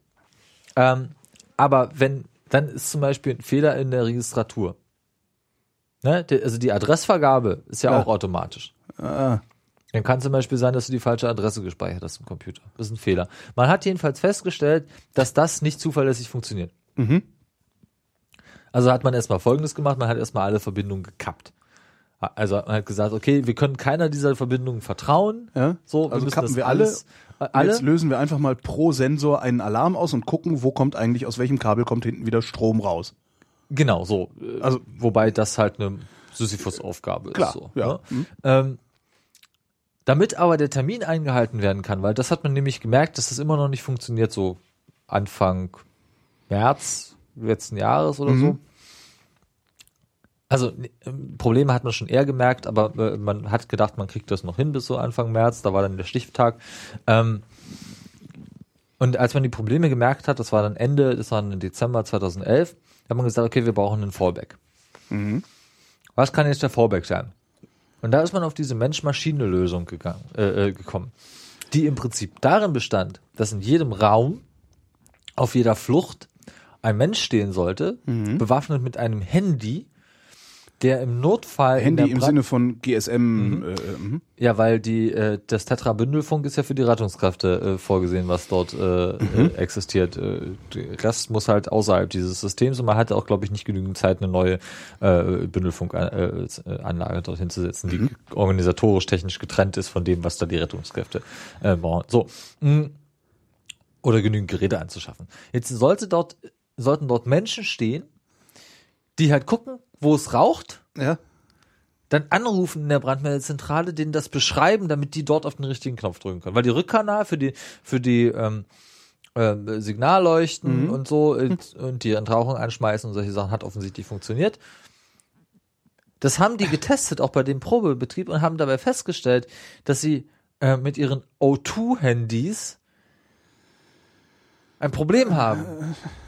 Ähm, aber wenn, dann ist zum Beispiel ein Fehler in der Registratur. Ne? Also die Adressvergabe ist ja, Ja. auch automatisch. ah, Dann kann zum Beispiel sein, dass du die falsche Adresse gespeichert hast im Computer. Das ist ein Fehler. Man hat jedenfalls festgestellt, dass das nicht zuverlässig funktioniert. Also hat man erstmal Folgendes gemacht, man hat erstmal alle Verbindungen gekappt. Also man hat gesagt, okay, wir können keiner dieser Verbindungen vertrauen. Ja. So, Also müssen kappen das wir alle. alles, äh, alle. Jetzt lösen wir einfach mal pro Sensor einen Alarm aus und gucken, wo kommt eigentlich, aus welchem Kabel kommt hinten wieder Strom raus. Genau, so. Äh, Also- wobei das halt eine Sisyphus-Aufgabe ist. Klar, so, ja. Mhm. ne? ähm, damit aber der Termin eingehalten werden kann, weil das hat man nämlich gemerkt, dass das immer noch nicht funktioniert, so Anfang März letzten Jahres oder Mhm. so. Also ähm, Probleme hat man schon eher gemerkt, aber äh, man hat gedacht, man kriegt das noch hin bis so Anfang März, da war dann der Stichtag. Ähm, und als man die Probleme gemerkt hat, das war dann Ende, das war im Dezember 2011, hat man gesagt, okay, wir brauchen einen Fallback. Was kann jetzt der Fallback sein? Und da ist man auf diese Mensch-Maschine-Lösung gegangen, äh, äh, gekommen, die im Prinzip darin bestand, dass in jedem Raum, auf jeder Flucht, ein Mensch stehen sollte, bewaffnet mit einem Handy, der im Notfall in Handy im Sinne von GSM. Äh, äh, mhm. ja, weil die äh, das Tetra-Bündelfunk ist ja für die Rettungskräfte äh, vorgesehen, was dort äh, äh, existiert. Der Rest muss halt außerhalb dieses Systems und man hatte auch, glaube ich, nicht genügend Zeit, eine neue Bündelfunkanlage dorthin zu setzen, die organisatorisch technisch getrennt ist von dem, was da die Rettungskräfte brauchen. So. mm. Oder genügend Geräte anzuschaffen. Jetzt sollte dort, sollten dort Menschen stehen, die halt gucken, wo es raucht, Ja. dann anrufen in der Brandmeldezentrale, denen das beschreiben, damit die dort auf den richtigen Knopf drücken können. Weil die Rückkanal für die für die ähm, ähm, Signalleuchten und so äh, und die Entrauchung anschmeißen und solche Sachen hat offensichtlich funktioniert. Das haben die getestet, auch bei dem Probebetrieb und haben dabei festgestellt, dass sie äh, mit ihren O2-Handys ein Problem haben.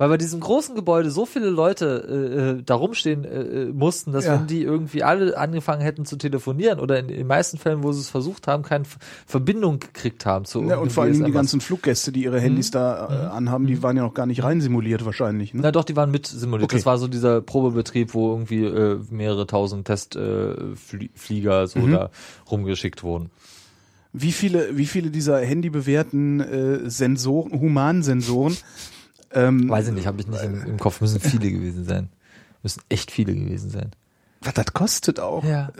Weil bei diesem großen Gebäude so viele Leute äh, äh, da rumstehen äh, äh, mussten, dass Ja. wenn die irgendwie alle angefangen hätten zu telefonieren oder in den meisten Fällen, wo sie es versucht haben, keine Verbindung gekriegt haben zu Ja, und vor allem die ganzen Fluggäste, die ihre Handys da äh, anhaben, die waren ja noch gar nicht rein simuliert wahrscheinlich. Ne? Na doch, die waren mit simuliert. Okay. Das war so dieser Probebetrieb, wo irgendwie äh, mehrere tausend Testflieger äh, so Mhm. da rumgeschickt wurden. Wie viele, wie viele dieser handybewährten äh, Sensoren, Humansensoren, ähm, Weiß ich nicht, habe ich nicht im, im Kopf. Müssen viele gewesen sein. Müssen echt viele gewesen sein. was das kostet auch. Ja.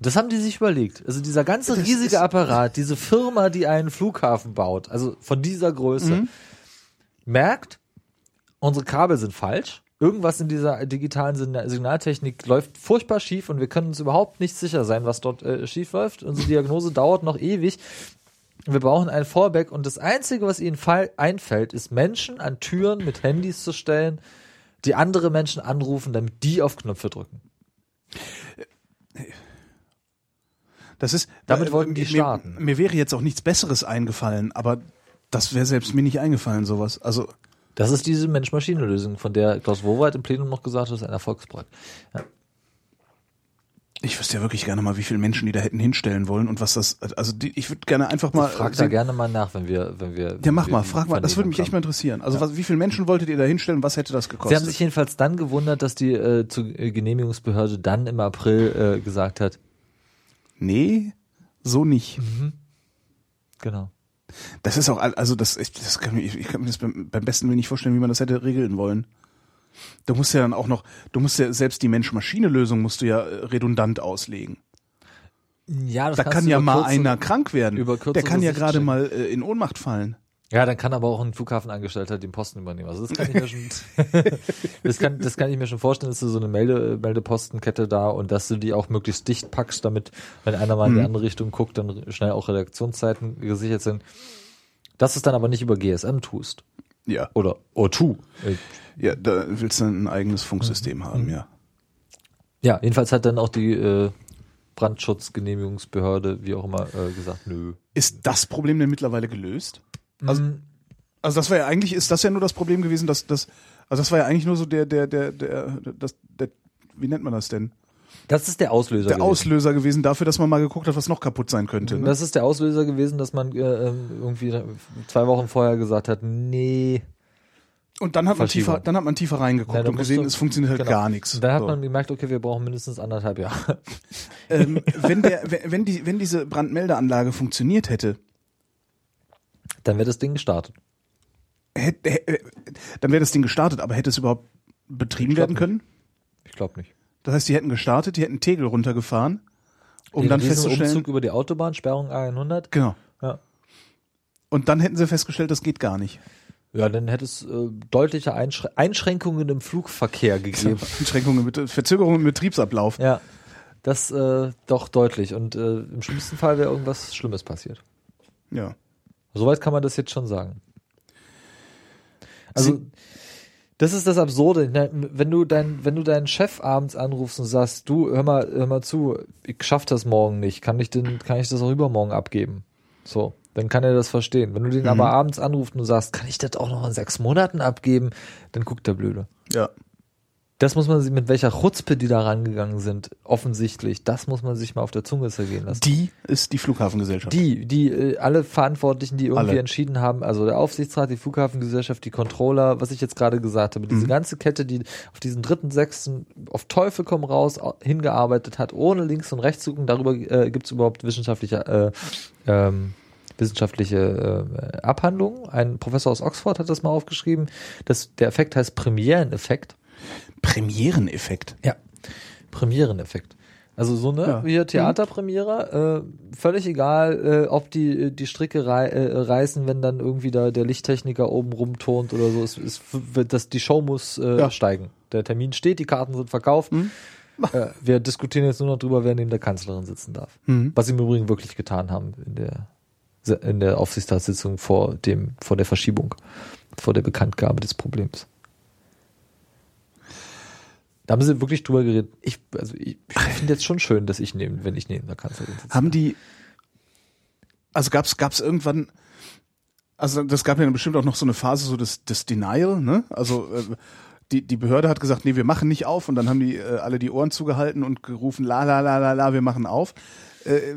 Das haben die sich überlegt. Also dieser ganze Das riesige Apparat, diese Firma, die einen Flughafen baut, also von dieser Größe, Mhm. merkt, unsere Kabel sind falsch. Irgendwas in dieser digitalen Signa- Signaltechnik läuft furchtbar schief und wir können uns überhaupt nicht sicher sein, was dort äh, schief läuft. Unsere Diagnose dauert noch ewig. Wir brauchen ein Fallback und das Einzige, was ihnen einfällt, ist Menschen an Türen mit Handys zu stellen, die andere Menschen anrufen, damit die auf Knöpfe drücken. Das ist, Damit äh, wollten die mir, starten. Mir wäre jetzt auch nichts Besseres eingefallen, aber das wäre selbst mir nicht eingefallen, sowas. Also, Das ist diese Mensch-Maschine-Lösung, von der Klaus Wowereit im Plenum noch gesagt hat, ist ein Erfolgsprojekt. Ja. Ich wüsste ja wirklich gerne mal, wie viele Menschen die da hätten hinstellen wollen und was das, also die, ich würde gerne einfach mal. Frag da gerne mal nach, wenn wir, wenn wir. ja, mach wenn mal, wir frag mal, das würde mich echt mal interessieren. Also, was, wie viele Menschen wolltet ihr da hinstellen, was hätte das haben. Sie gekostet? haben sich jedenfalls dann gewundert, dass die äh, zur äh, Genehmigungsbehörde dann im April äh, gesagt hat, nee, so nicht. genau. Das ist auch, also das, ich, das kann, mir- ich, ich kann mir das beim, beim besten Willen nicht vorstellen, wie man das hätte regeln wollen. Du musst ja dann auch noch, du musst ja selbst die Mensch-Maschine-Lösung musst du ja äh, redundant auslegen. Ja, das Da kann ja mal kurze- einer krank werden. über Der kann ja gerade mal äh, in Ohnmacht fallen. Ja, dann kann aber auch ein Flughafenangestellter den Posten übernehmen. Also das kann ich mir schon, das kann, das kann ich mir schon vorstellen, dass du so eine Melde, Meldepostenkette da und dass du die auch möglichst dicht packst, damit, wenn einer mal in die Mhm. andere Richtung guckt, dann schnell auch Redaktionszeiten gesichert sind. Dass du es dann aber nicht über GSM tust. Ja, Oder O2. Äh, ja, da willst du ein eigenes Mhm. Funksystem haben, ja. Ja, jedenfalls hat dann auch die äh, Brandschutzgenehmigungsbehörde, wie auch immer, äh, gesagt, nö. Ist das Problem denn mittlerweile gelöst? Also, Mm, also das war ja eigentlich, ist das ja nur das Problem gewesen, dass das, also das war ja eigentlich nur so der, der, der, der, das, der, wie nennt man das denn? Das ist der Auslöser. Der gewesen. Auslöser gewesen dafür, dass man mal geguckt hat, was noch kaputt sein könnte. Ne? Das ist der Auslöser gewesen, dass man äh, irgendwie zwei Wochen vorher gesagt hat, nee. Und dann hat man tiefer, dann hat man tiefer reingeguckt da und gesehen, du- es funktioniert halt genau. gar nichts. Dann hat So. man gemerkt, okay, wir brauchen mindestens anderthalb Jahre. ähm, wenn der, wenn die, wenn diese Brandmeldeanlage funktioniert hätte, Dann wäre das Ding gestartet. hätte, hä- dann wäre das Ding gestartet, aber hätte es überhaupt betrieben werden können? Ich glaube nicht. Das heißt, die hätten gestartet, die hätten Tegel runtergefahren, um Den dann festzustellen, Umzug über die Autobahn, Sperrung A100. genau. Ja. Und dann hätten sie festgestellt, das geht gar nicht. Ja, dann hätte es äh, deutliche Einschrä Einschränkungen im Flugverkehr gegeben. Einschränkungen, mit, Verzögerungen im Betriebsablauf. ja, das äh, doch deutlich. Und äh, im schlimmsten Fall wäre irgendwas Schlimmes passiert. Ja. Soweit kann man das jetzt schon sagen. Also, Sie- das ist das Absurde. ne? Wenn du dein, wenn du deinen Chef abends anrufst und sagst, du, hör mal, hör mal zu, ich schaff das morgen nicht, kann ich den, kann ich das auch übermorgen abgeben? So, dann kann er das verstehen. Wenn du den aber abends anrufst und sagst, kann ich das auch noch in sechs Monaten abgeben, dann guckt der Blöde. Ja. Das muss man sich, mit welcher Chutzpe die da rangegangen sind, offensichtlich, das muss man sich mal auf der Zunge zergehen lassen. Die ist die Flughafengesellschaft. Die, die, äh, alle Verantwortlichen, die irgendwie Alle. entschieden haben, also der Aufsichtsrat, die Flughafengesellschaft, die Controller, was ich jetzt gerade gesagt habe, diese ganze Kette, die auf diesen dritten, sechsten auf Teufel komm raus au- hingearbeitet hat, ohne links und rechts zu gucken, darüber äh, gibt es überhaupt wissenschaftliche, äh, ähm, wissenschaftliche äh, Abhandlungen. Ein Professor aus Oxford hat das mal aufgeschrieben. Das, der Effekt heißt Premiereneffekt. Premiereneffekt. Ja. Premiereneffekt. Also so ne, Ja. hier Theaterpremiere, äh, völlig egal, äh, ob die die Stricke rei äh, reißen, wenn dann irgendwie da der Lichttechniker oben rumturnt oder so. Es, es wird das die Show muss äh, Ja. steigen. Der Termin steht, die Karten sind verkauft. Äh, wir diskutieren jetzt nur noch drüber, wer neben der Kanzlerin sitzen darf. Mhm. Was sie im Übrigen wirklich getan haben in der in der Aufsichtsratssitzung vor dem vor der Verschiebung, vor der Bekanntgabe des Problems. Da haben sie wirklich drüber geredet. Ich, also ich, ich finde jetzt schon schön, dass ich neben, wenn ich neben der Kanzlerin sitze. Haben die, also gab's gab's irgendwann, also das gab ja bestimmt auch noch so eine Phase so des, des Denial, ne? Also äh, die, die Behörde hat gesagt, nee, wir machen nicht auf und dann haben die äh, alle die Ohren zugehalten und gerufen, la la la la la, wir machen auf. Äh,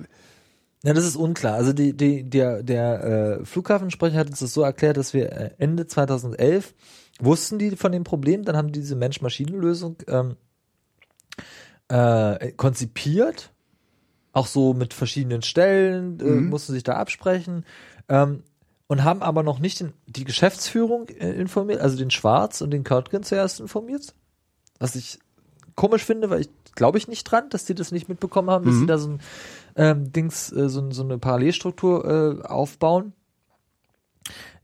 Ja, das ist unklar. Also die, die, der, der äh, Flughafensprecher hat uns das so erklärt, dass wir äh, Ende 2011 wussten die von dem Problem, dann haben die diese Mensch-Maschinen-Lösung ähm, äh, konzipiert, auch so mit verschiedenen Stellen, äh, Mhm. mussten sich da absprechen ähm, und haben aber noch nicht den, die Geschäftsführung äh, informiert, also den Schwarz und den Körtgen zuerst informiert, was ich komisch finde, weil ich glaube ich nicht dran, dass die das nicht mitbekommen haben, dass Mhm. sie da so ein ähm, Dings, äh, so, so eine Parallelstruktur äh, aufbauen.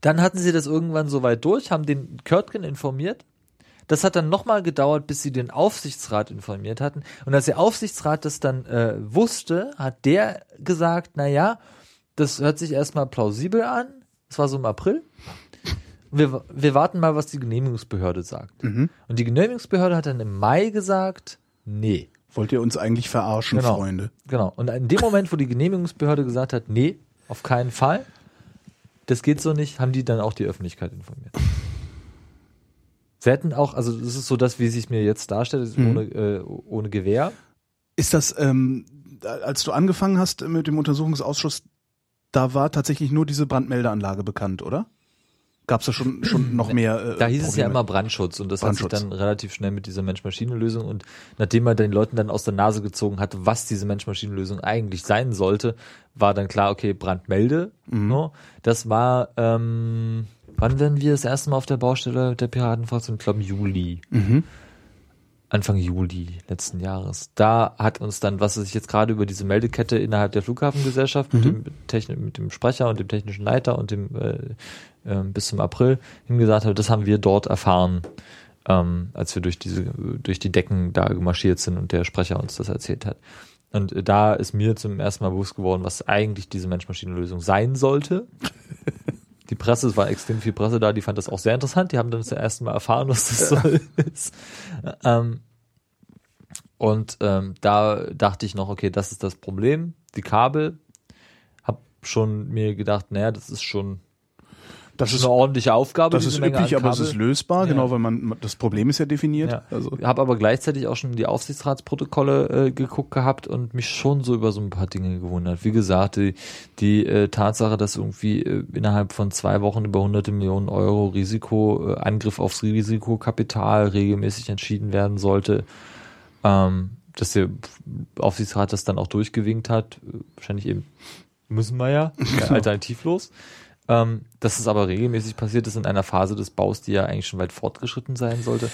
Dann hatten sie das irgendwann soweit durch, haben den Körtgen informiert. Das hat dann nochmal gedauert, bis sie den Aufsichtsrat informiert hatten. Und als der Aufsichtsrat das dann äh, wusste, hat der gesagt, na ja, das hört sich erstmal plausibel an. Das war so im April. Wir, wir warten mal, was die Genehmigungsbehörde sagt. mhm. Und die Genehmigungsbehörde hat dann im Mai gesagt, nee, Wollt ihr uns eigentlich verarschen, Genau. Freunde? Genau. Und in dem Moment, wo die Genehmigungsbehörde gesagt hat, nee, auf keinen Fall, das geht so nicht, haben die dann auch die Öffentlichkeit informiert. Sie hätten auch, also das ist so das, wie es sich mir jetzt darstellt, Mhm. ohne, äh, ohne Gewehr. Ist das, ähm, als du angefangen hast mit dem Untersuchungsausschuss, da war tatsächlich nur diese Brandmeldeanlage bekannt, oder? Gab es da schon, schon noch mehr? Äh, Da hieß es ja Probleme? immer Brandschutz und das hat Brandschutz. sich dann relativ schnell mit dieser Mensch-Maschine-Lösung und nachdem man den Leuten dann aus der Nase gezogen hat, was diese Mensch-Maschine-Lösung eigentlich sein sollte, war dann klar, okay, Brandmelde. Mhm. No? Das war, ähm, wann waren wir das erste Mal auf der Baustelle der Piratenfraktion? Ich glaube Juli. Mhm. Anfang Juli letzten Jahres. Da hat uns dann, was sich jetzt gerade über diese Meldekette innerhalb der Flughafengesellschaft mit, dem Techni mit dem Sprecher und dem technischen Leiter und dem äh, ähm, bis zum April hingesagt hat, das haben wir dort erfahren, ähm, als wir durch diese durch die Decken da gemarschiert sind und der Sprecher uns das erzählt hat. Und äh, da ist mir zum ersten Mal bewusst geworden, was eigentlich diese Mensch-Maschine-Lösung sein sollte. Die Presse, es war extrem viel Presse da, die fand das auch sehr interessant. Die haben dann das erste Mal erfahren, was das soll. ist. Ähm, und ähm, da dachte ich noch, okay, das ist das Problem, die Kabel. Hab schon mir gedacht, naja, das ist schon, Das ist, eine ordentliche Aufgabe. das ist an aber es ist lösbar, Ja. genau, weil man, das Problem ist ja definiert. Ja. Also, Habe aber gleichzeitig auch schon die Aufsichtsratsprotokolle äh, geguckt gehabt und mich schon so über so ein paar Dinge gewundert. Wie gesagt, die, die äh, Tatsache, dass irgendwie äh, innerhalb von zwei Wochen über hunderte Millionen Euro Risiko, äh, Angriff aufs Risikokapital regelmäßig entschieden werden sollte, ähm, dass der Aufsichtsrat das dann auch durchgewinkt hat, äh, wahrscheinlich eben müssen wir ja, alternativlos. Ähm, dass es aber regelmäßig passiert ist in einer Phase des Baus, die ja eigentlich schon weit fortgeschritten sein sollte.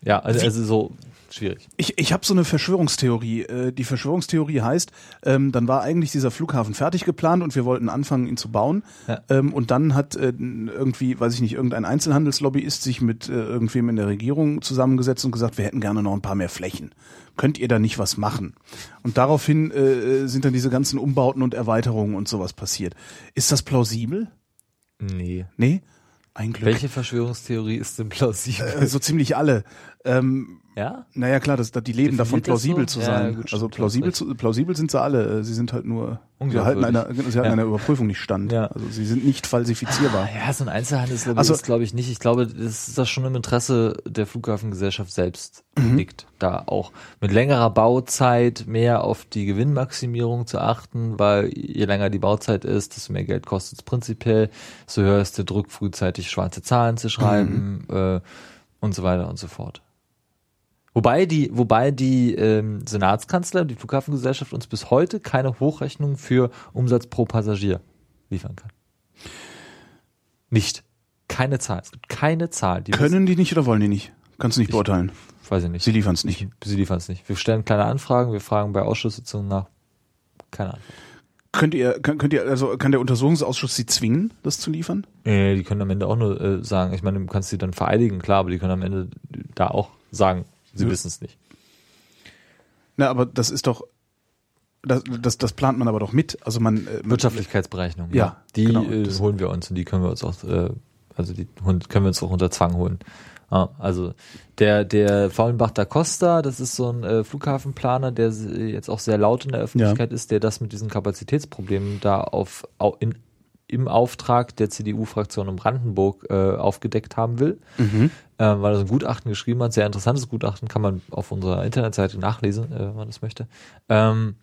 Ja, also, also so schwierig. Ich, ich habe so eine Verschwörungstheorie. Äh, Die Verschwörungstheorie heißt, ähm, dann war eigentlich dieser Flughafen fertig geplant und wir wollten anfangen, ihn zu bauen. Ja. Ähm, und dann hat äh, irgendwie, weiß ich nicht, irgendein Einzelhandelslobbyist sich mit äh, irgendwem in der Regierung zusammengesetzt und gesagt, wir hätten gerne noch ein paar mehr Flächen. Könnt ihr da nicht was machen? Und daraufhin äh, sind dann diese ganzen Umbauten und Erweiterungen und sowas passiert. Ist das plausibel? Nee. Nee? Ein Glück. Welche Verschwörungstheorie ist denn plausibel? Äh, so ziemlich alle. Ähm, ja? naja, klar, das, das, die leben davon, Definiert plausibel so? zu Ja, sein. gut, also plausibel, zu, plausibel sind sie alle. Sie sind halt nur, sie halten einer, sie halten Ja. einer Überprüfung nicht stand. Ja. Also sie sind nicht falsifizierbar. Ja, so ein Einzelhandelslobby Also- ist, glaube ich, nicht. Ich glaube, das ist das schon im Interesse der Flughafengesellschaft selbst Mhm. liegt, da auch mit längerer Bauzeit mehr auf die Gewinnmaximierung zu achten, weil je länger die Bauzeit ist, desto mehr Geld kostet es prinzipiell, so höher ist der Druck, frühzeitig schwarze Zahlen zu schreiben Mhm. äh, und so weiter und so fort. Wobei die, wobei die ähm, Senatskanzler, die Flughafengesellschaft uns bis heute keine Hochrechnung für Umsatz pro Passagier liefern kann. Nicht. Keine Zahl. Es gibt keine Zahl. Die Können die nicht oder wollen die nicht? Kannst du nicht beurteilen. wissen- weiß ich nicht. Sie liefern es nicht. Sie liefern es nicht. Wir stellen kleine Anfragen, wir fragen bei Ausschusssitzungen nach. Keine Ahnung. Könnt ihr, könnt, könnt ihr, also kann der Untersuchungsausschuss sie zwingen, das zu liefern? Äh, die können am Ende auch nur äh, sagen, ich meine, du kannst sie dann vereidigen, klar, aber die können am Ende da auch sagen, sie Ja. wissen es nicht. Na, aber das ist doch, das, das, das plant man aber doch mit. Also man, äh, Wirtschaftlichkeitsberechnung, Ja, Die genau. äh, holen wir uns und die können wir uns auch, äh, also die können wir uns auch unter Zwang holen. Ah, also der der Faulenbach da Costa, das ist so ein äh, Flughafenplaner, der s- jetzt auch sehr laut in der Öffentlichkeit ist, der das mit diesen Kapazitätsproblemen da auf au- in, im Auftrag der CDU-Fraktion in Brandenburg äh, aufgedeckt haben will, Mhm. äh, weil er so ein Gutachten geschrieben hat, sehr interessantes Gutachten, kann man auf unserer Internetseite nachlesen, äh, wenn man das möchte. Ähm,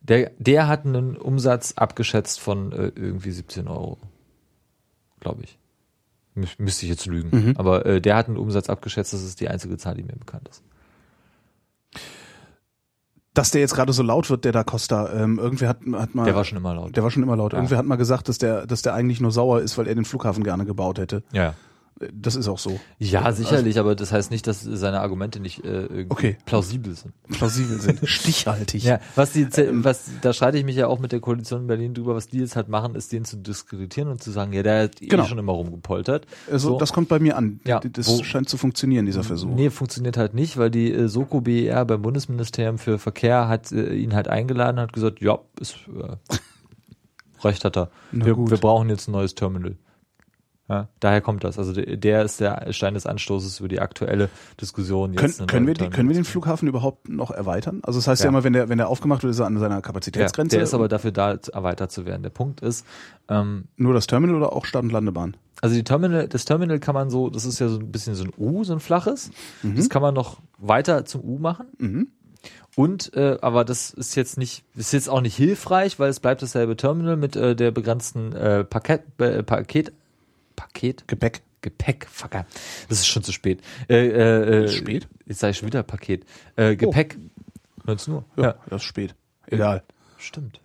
der, der hat einen Umsatz abgeschätzt von äh, irgendwie 17 Euro, glaube ich. Mü müsste ich jetzt lügen. Mhm. Aber äh, der hat einen Umsatz abgeschätzt, das ist die einzige Zahl, die mir bekannt ist. Dass der jetzt gerade so laut wird, der da Costa, ähm, irgendwer hat, hat mal, Der war schon immer laut. der war schon immer laut. Ja. Irgendwer hat mal gesagt, dass der, dass der eigentlich nur sauer ist, weil er den Flughafen gerne gebaut hätte. Ja, Das ist auch so. Ja, sicherlich, aber das heißt nicht, dass seine Argumente nicht äh, irgendwie Okay. plausibel sind. Plausibel sind. Stichhaltig. Ja, was die, was, da streite ich mich ja auch mit der Koalition in Berlin drüber, was die jetzt halt machen, ist den zu diskreditieren und zu sagen, ja, der hat Genau. eh schon immer rumgepoltert. Also So. das kommt bei mir an. Ja, das wo- scheint zu funktionieren, dieser Versuch. Nee, funktioniert halt nicht, weil die äh, Soko BER beim Bundesministerium für Verkehr hat äh, ihn halt eingeladen, hat gesagt, ja, ist, äh, recht hat er. Wir, wir brauchen jetzt ein neues Terminal. Ja, daher kommt das. Also der, ist der Stein des Anstoßes über die aktuelle Diskussion. Jetzt Können, eine können, wir, die, können wir den. Flughafen überhaupt noch erweitern? Also das heißt ja, Ja. immer, wenn der, wenn der aufgemacht wird, ist er an seiner Ja, Kapazitätsgrenze. der ist aber dafür da, erweitert zu werden. Der Punkt ist, ähm, Nur das Terminal oder auch Start- und Landebahn? also die Terminal, das Terminal kann man so, das ist ja so ein bisschen so ein U, so ein flaches. Das kann man noch weiter zum U machen. Mhm. Und, äh, aber das ist jetzt nicht, ist jetzt auch nicht hilfreich, weil es bleibt dasselbe Terminal mit äh, der begrenzten äh, Paket, äh, Paket, Paket, Gepäck. Gepäck, fucker. Das ist schon zu spät. Äh, äh, äh, spät? Jetzt sage ich schon wieder Paket. Äh, Gepäck. 19 Uhr. Ja, das ist spät. Egal. Stimmt.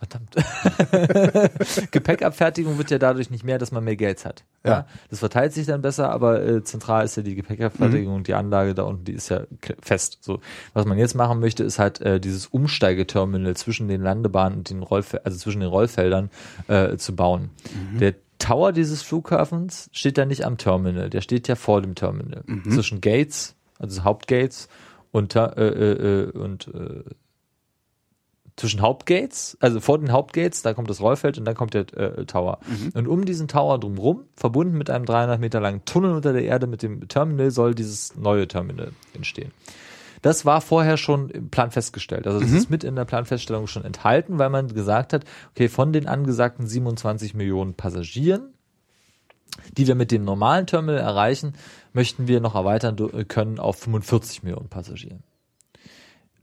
Verdammt. Gepäckabfertigung wird ja dadurch nicht mehr, dass man mehr Geld hat. Ja. Ja. Das verteilt sich dann besser, aber äh, zentral ist ja die Gepäckabfertigung und die Anlage da unten, die ist ja fest. So, was man jetzt machen möchte, ist halt äh, dieses Umsteigeterminal zwischen den Landebahnen und den Rollfeldern, also zwischen den Rollfeldern äh, zu bauen. Der Tower dieses Flughafens steht ja nicht am Terminal, der steht ja vor dem Terminal. Zwischen Gates, also Hauptgates und, äh, äh, äh, und äh, zwischen Hauptgates, also vor den Hauptgates, da kommt das Rollfeld und dann kommt der äh, Tower. Und um diesen Tower drumherum, verbunden mit einem 300 Meter langen Tunnel unter der Erde mit dem Terminal, soll dieses neue Terminal entstehen. Das war vorher schon im Plan festgestellt. Also das ist mit in der Planfeststellung schon enthalten, weil man gesagt hat, okay, von den angesagten 27 Millionen Passagieren, die wir mit dem normalen Terminal erreichen, möchten wir noch erweitern können auf 45 Millionen Passagieren.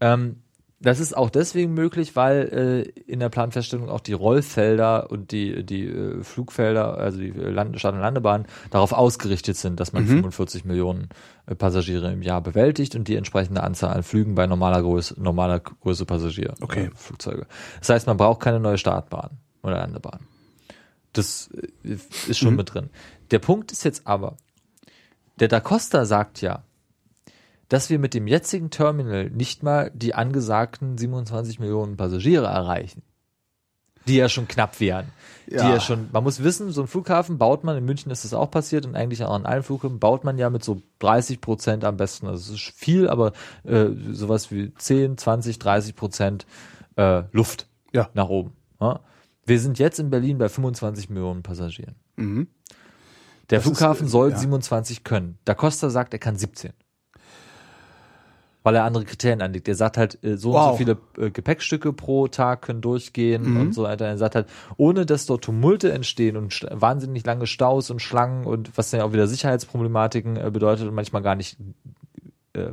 Ähm, das ist auch deswegen möglich, weil äh, in der Planfeststellung auch die Rollfelder und die, die äh, Flugfelder, also die Land Start- und Landebahnen, darauf ausgerichtet sind, dass man 45 Millionen äh, Passagiere im Jahr bewältigt und die entsprechende Anzahl an Flügen bei normaler Größe, normaler Größe Passagier Okay. äh, Flugzeuge. Das heißt, man braucht keine neue Startbahn oder Landebahn. Das äh, ist schon mit drin. Der Punkt ist jetzt aber, der Da Costa sagt ja, dass wir mit dem jetzigen Terminal nicht mal die angesagten 27 Millionen Passagiere erreichen. Die ja schon knapp wären. Die Ja. ja schon, man muss wissen, so ein Flughafen baut man, in München ist das auch passiert und eigentlich auch an allen Flughäfen baut man ja mit so 30 Prozent am besten. Also es ist viel, aber äh, sowas wie 10, 20, 30 Prozent äh, Luft Ja. nach oben. Ja? Wir sind jetzt in Berlin bei 25 Millionen Passagieren. Mhm. Der Das ist, Flughafen äh, soll ja. 27 können. Da Costa sagt, er kann 17. Weil er andere Kriterien anlegt. Er sagt halt, äh, so und so Wow. Mhm. viele äh, Gepäckstücke pro Tag können durchgehen und so weiter. Er sagt halt, ohne dass dort Tumulte entstehen und wahnsinnig lange Staus und Schlangen und was dann ja auch wieder Sicherheitsproblematiken äh, bedeutet und manchmal gar nicht äh,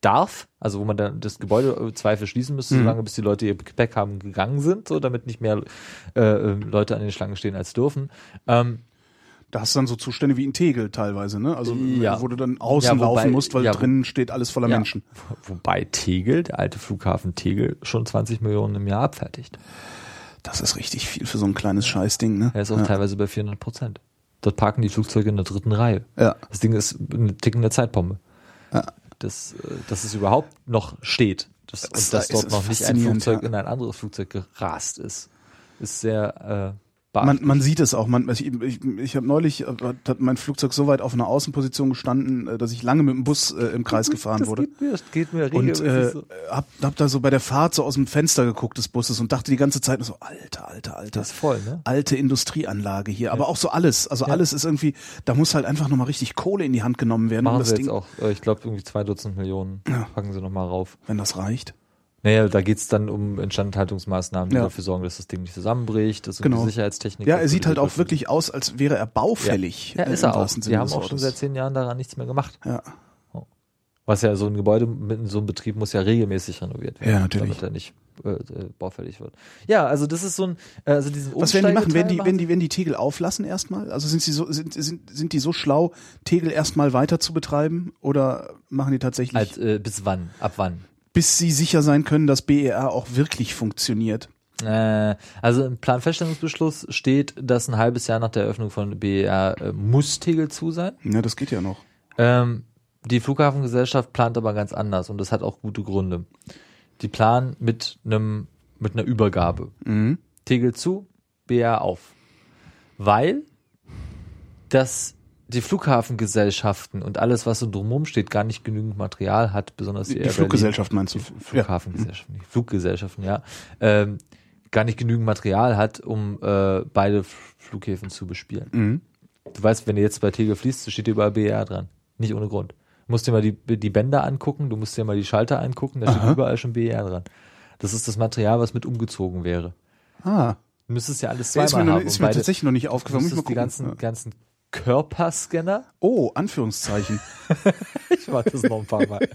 darf, also wo man dann das Gebäude äh, Zweifel schließen müsste, Mhm. solange bis die Leute ihr Gepäck haben gegangen sind, so damit nicht mehr äh, Leute an den Schlangen stehen als dürfen. Ähm, Da hast du dann so Zustände wie in Tegel teilweise, ne? Also Ja. wo du dann außen Ja, wobei- laufen musst, weil ja, drinnen steht alles voller. Menschen. Wo- Wobei Tegel, der alte Flughafen Tegel, schon 20 Millionen im Jahr abfertigt. Das ist richtig viel für so ein kleines Scheißding, ne? Er ist auch teilweise bei 400 Prozent. Dort parken die Flugzeuge in der dritten Reihe. Ja. Das Ding ist eine tickende Zeitbombe. Ja. Das, äh, dass es überhaupt noch steht. Das, Das und dass dort noch nicht ein Flugzeug ja. in ein anderes Flugzeug gerast ist. Ist sehr äh, Man, man sieht es auch. Man, ich ich, ich habe neulich, äh, hat mein Flugzeug so weit auf einer Außenposition gestanden, äh, dass ich lange mit dem Bus äh, im Kreis gefahren das wurde. Geht mir, das geht mir Und regelmäßig äh, so. hab, hab da so bei der Fahrt so aus dem Fenster geguckt des Busses und dachte die ganze Zeit so, alter, alter, alter. Das ist voll, ne? Alte Industrieanlage hier, aber auch so alles. Also alles ist irgendwie, da muss halt einfach nochmal richtig Kohle in die Hand genommen werden, um Machen das sie Ding, jetzt auch, äh, ich glaube, irgendwie zwei Dutzend Millionen packen sie nochmal rauf. wenn das reicht. Naja, da geht's dann um Instandhaltungsmaßnahmen, die Ja. dafür sorgen, dass das Ding nicht zusammenbricht, dass Genau. die Sicherheitstechnik. Ja, er sieht halt auch wirklich aus, als wäre er baufällig. Ja, äh, ist er auch. Sinne haben auch schon seit zehn Jahren daran nichts mehr gemacht. Ja. Was ja so ein Gebäude mit so einem Betrieb muss ja regelmäßig renoviert werden, Ja, natürlich. damit er nicht äh, äh, baufällig wird. Ja, also das ist so ein, äh, also diesen Was werden die machen? Werden die, wenn die, wenn die Tegel auflassen erstmal? Also sind sie so, sind, sind, sind die so schlau, Tegel erstmal weiter zu betreiben? Oder machen die tatsächlich, Als, äh, bis wann? Ab wann? Bis sie sicher sein können, dass BER auch wirklich funktioniert? Äh, also im Planfeststellungsbeschluss steht, dass ein halbes Jahr nach der Eröffnung von BER äh, muss Tegel zu sein. Ja, das geht ja noch. Ähm, die Flughafengesellschaft plant aber ganz anders und das hat auch gute Gründe. Die planen mit einem mit einer Übergabe. Mhm. Tegel zu, BR auf. Weil das die Flughafengesellschaften und alles, was so drumherum steht, gar nicht genügend Material hat, besonders Die, die, Fluggesellschaft meinst du? Flughafengesellschaften, die Fluggesellschaften, ja, ähm, gar nicht genügend Material hat, um äh, beide Flughäfen zu bespielen. Ja. Mhm. Du weißt, wenn du jetzt bei Tegel fließt, steht überall BER dran. Nicht ohne Grund. Du musst dir mal die, die Bänder angucken, du musst dir mal die Schalter angucken, da steht Aha. überall schon BER dran. Das ist das Material, was mit umgezogen wäre. Ah. Du müsstest ja alles Ja, zweimal ist mir, noch, haben. ist mir beide- tatsächlich noch nicht du aufgefallen. Mal müsstest die ganzen, ja. ganzen Körperscanner Oh, Anführungszeichen. Ich mach das noch ein paar Mal.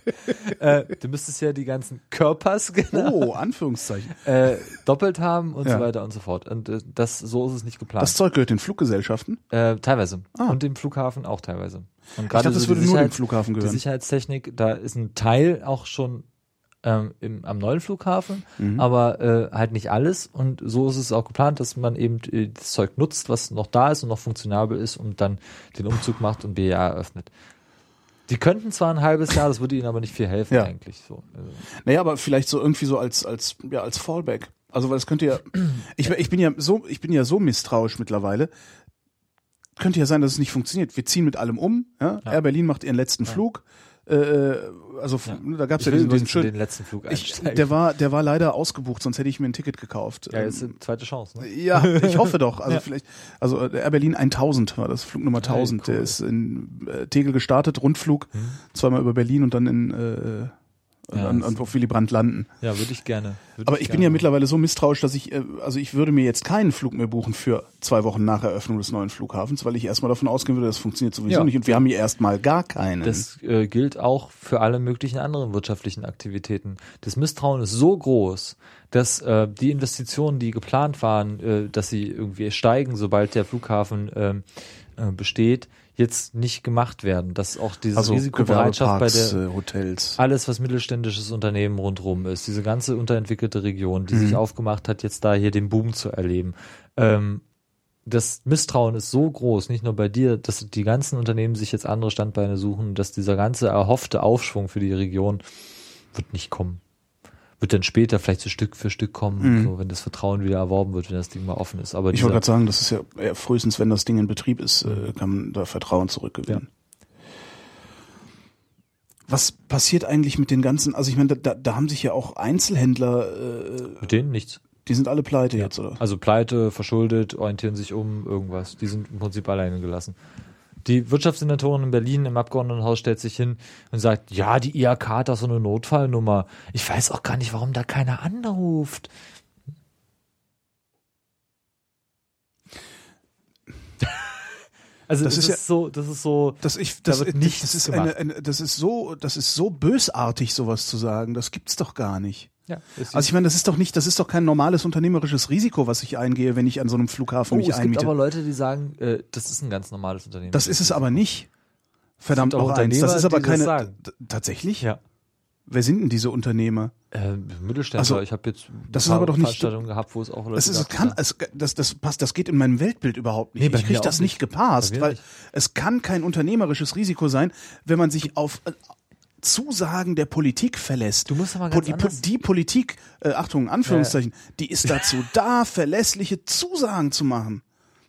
äh, du müsstest ja die ganzen Körperscanner Oh, Anführungszeichen. äh, doppelt haben und Ja. so weiter und so fort. Und äh, das so ist es nicht geplant. Das Zeug gehört den Fluggesellschaften. äh, teilweise. Ah. Und dem Flughafen auch teilweise. Und Ich dachte, das so würde die nur dem Flughafen Die gehören. Sicherheitstechnik, da ist ein Teil auch schon ähm, im, am neuen Flughafen, Mhm. aber äh, halt nicht alles. Und so ist es auch geplant, dass man eben äh, das Zeug nutzt, was noch da ist und noch funktionabel ist und dann den Umzug macht und BEA eröffnet. Die könnten zwar ein halbes Jahr, das würde ihnen aber nicht viel helfen Ja. eigentlich. So. Also, Naja, aber vielleicht so irgendwie so als, als, ja, als Fallback. Also, weil es könnte ja, ich, ich bin ja so, ich bin ja so misstrauisch mittlerweile. Könnte ja sein, dass es nicht funktioniert. Wir ziehen mit allem um, ja. Ja. Air Berlin macht ihren letzten Flug. Äh, also, da gab es ja diesen, diesen schönen, letzten Flug ich, der war, der war leider ausgebucht, sonst hätte ich mir ein Ticket gekauft. ja, Ähm, jetzt eine zweite Chance. Ne? Ja, ich hoffe doch. Also Ja. vielleicht, also äh, Air Berlin 1000 war das, Flug Nummer 1000. cool. Der ist in äh, Tegel gestartet, Rundflug, zweimal über Berlin und dann in äh, Ja, an, an, Willy Brandt landen. Ja, würde ich gerne. Würde Aber ich bin gerne ja machen. mittlerweile so misstrauisch, dass ich, äh, also ich würde mir jetzt keinen Flug mehr buchen für zwei Wochen nach Eröffnung des neuen Flughafens, weil ich erstmal davon ausgehen würde, das funktioniert sowieso Ja. nicht und wir haben hier erstmal gar keinen. Das äh, gilt auch für alle möglichen anderen wirtschaftlichen Aktivitäten. Das Misstrauen ist so groß, dass äh, die Investitionen, die geplant waren, äh, dass sie irgendwie steigen, sobald der Flughafen ähm, äh, besteht, jetzt nicht gemacht werden. Dass auch diese also Risikobereitschaft bei der äh, Hotels. alles, was mittelständisches Unternehmen rundherum ist, diese ganze unterentwickelte Region, die Mhm. sich aufgemacht hat, jetzt da hier den Boom zu erleben. Ähm, das Misstrauen ist so groß, nicht nur bei dir, dass die ganzen Unternehmen sich jetzt andere Standbeine suchen, dass dieser ganze erhoffte Aufschwung für die Region wird nicht kommen. Wird dann später vielleicht so Stück für Stück kommen, so, wenn das Vertrauen wieder erworben wird, wenn das Ding mal offen ist. Aber Mhm. Ich wollte gerade sagen, das ist ja eher frühestens, wenn das Ding in Betrieb ist, äh, kann man da Vertrauen zurückgewinnen. Was passiert eigentlich mit den ganzen, also ich meine, da, da haben sich ja auch Einzelhändler, äh, mit denen nichts. die sind alle pleite jetzt, oder? Also pleite, verschuldet, orientieren sich um, irgendwas. Die sind im Prinzip alleine gelassen. Die Wirtschaftssenatorin in Berlin im Abgeordnetenhaus stellt sich hin und sagt, ja, die IHK hat da so eine Notfallnummer. Ich weiß auch gar nicht, warum da keiner anruft. Also Das das, ist ja- so, das ist so, Das, ich, Da das, wird das, nichts das ist eine, eine, das ist so, das ist so bösartig, sowas zu sagen. Das gibt's doch gar nicht. Ja, Also ich meine, das ist doch nicht, das ist doch kein normales unternehmerisches Risiko, was ich eingehe, wenn ich an so einem Flughafen oh, mich es gibt einmiete. aber Leute, die sagen, äh, das ist ein ganz normales Unternehmen. Das ist es aber nicht. Verdammt auch eins. Das ist aber das keine. t- Tatsächlich? ja. Wer sind denn diese Unternehmer? Äh, Mittelständler, Also, ich habe jetzt das ist aber doch nicht- gehabt, wo es auch Leute Das ist, es die kann, es, das, das passt, das geht in meinem Weltbild überhaupt nicht. Nee, ich kriege das nicht gepasst, weil nicht. es kann kein unternehmerisches Risiko sein, wenn man sich auf äh, Zusagen der Politik verlässt. Du musst aber ganz die, anders- die Politik, äh, Achtung, Anführungszeichen, die ist dazu da, verlässliche Zusagen zu machen.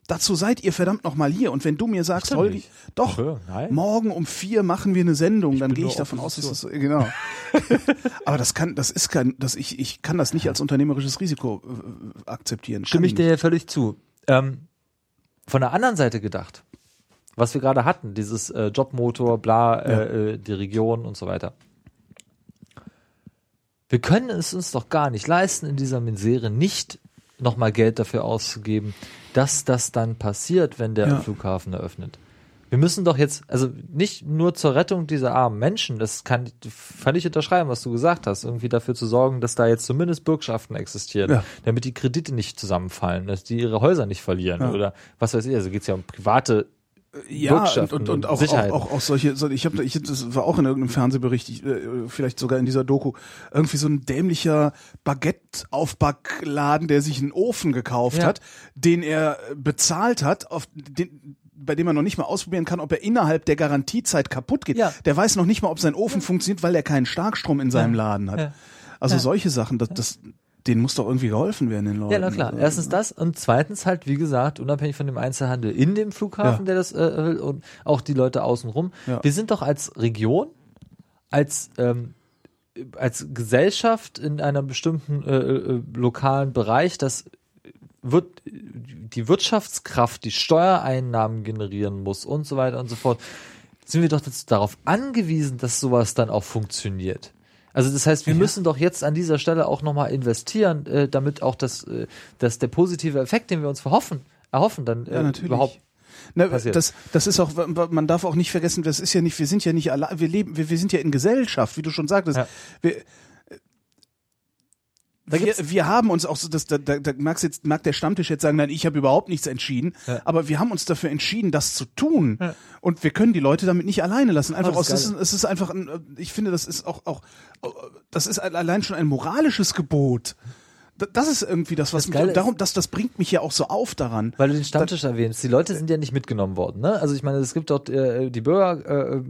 Dazu seid ihr verdammt nochmal hier. Und wenn du mir sagst, doch Holgi, doch, Ach ja, morgen um vier machen wir eine Sendung, dann bin gehe ich davon aus, dass das, Opposition. genau. Aber das kann, das ist kein, das ich, ich kann das nicht als unternehmerisches Risiko äh, akzeptieren. stimme ich dir ja völlig zu. Ähm, von der anderen Seite gedacht, was wir gerade hatten, dieses äh, Jobmotor, bla, äh, äh, die Region und so weiter. Wir können es uns doch gar nicht leisten, in dieser Misere nicht nochmal Geld dafür auszugeben, dass das dann passiert, wenn der Ja. Flughafen eröffnet. Wir müssen doch jetzt, also nicht nur zur Rettung dieser armen Menschen, das kann ich völlig unterschreiben, was du gesagt hast, irgendwie dafür zu sorgen, dass da jetzt zumindest Bürgschaften existieren, Ja. damit die Kredite nicht zusammenfallen, dass die ihre Häuser nicht verlieren Ja. oder was weiß ich, also geht's ja um private ja, und, und, und auch, auch, auch, auch solche, so, ich habe, ich, das war auch in irgendeinem Fernsehbericht, ich, äh, vielleicht sogar in dieser Doku, irgendwie so ein dämlicher Baguette-Aufbackladen, der sich einen Ofen gekauft Ja. hat, den er bezahlt hat, auf den, bei dem er noch nicht mal ausprobieren kann, ob er innerhalb der Garantiezeit kaputt geht. Ja. Der weiß noch nicht mal, ob sein Ofen funktioniert, weil er keinen Starkstrom in seinem Ja. Laden hat. Ja. Also Ja. solche Sachen, das, das, denen muss doch irgendwie geholfen werden, den Leuten. Ja, na klar. Erstens das und zweitens halt, wie gesagt, unabhängig von dem Einzelhandel in dem Flughafen, Ja. der das äh, will und auch die Leute außenrum. Ja. Wir sind doch als Region, als ähm, als Gesellschaft in einem bestimmten äh, äh, lokalen Bereich, das wird die Wirtschaftskraft, die Steuereinnahmen generieren muss und so weiter und so fort, sind wir doch darauf angewiesen, dass sowas dann auch funktioniert. Also das heißt, wir müssen doch jetzt an dieser Stelle auch nochmal investieren, äh, damit auch das, äh, dass der positive Effekt, den wir uns verhoffen, erhoffen, dann äh, Ja, natürlich. überhaupt Na, das, das ist auch, man darf auch nicht vergessen, das ist ja nicht, wir sind ja nicht allein, wir leben, wir, wir sind ja in Gesellschaft, wie du schon sagtest. Ja. Wir, wir, wir haben uns auch so, das, da, da, da mag's jetzt, mag der Stammtisch jetzt sagen, nein, ich habe überhaupt nichts entschieden, Ja. aber wir haben uns dafür entschieden, das zu tun. Ja. Und wir können die Leute damit nicht alleine lassen. Einfach Aber aus, es ist, es ist einfach, ein, ich finde, das ist auch, auch, das ist allein schon ein moralisches Gebot. Da- Das ist irgendwie das, was Das mich, darum, das, das bringt mich ja auch so auf daran. Weil du den Stammtisch erwähnst. Die Leute sind ja nicht mitgenommen worden. Ne? Also ich meine, es gibt dort äh, die Bürger äh,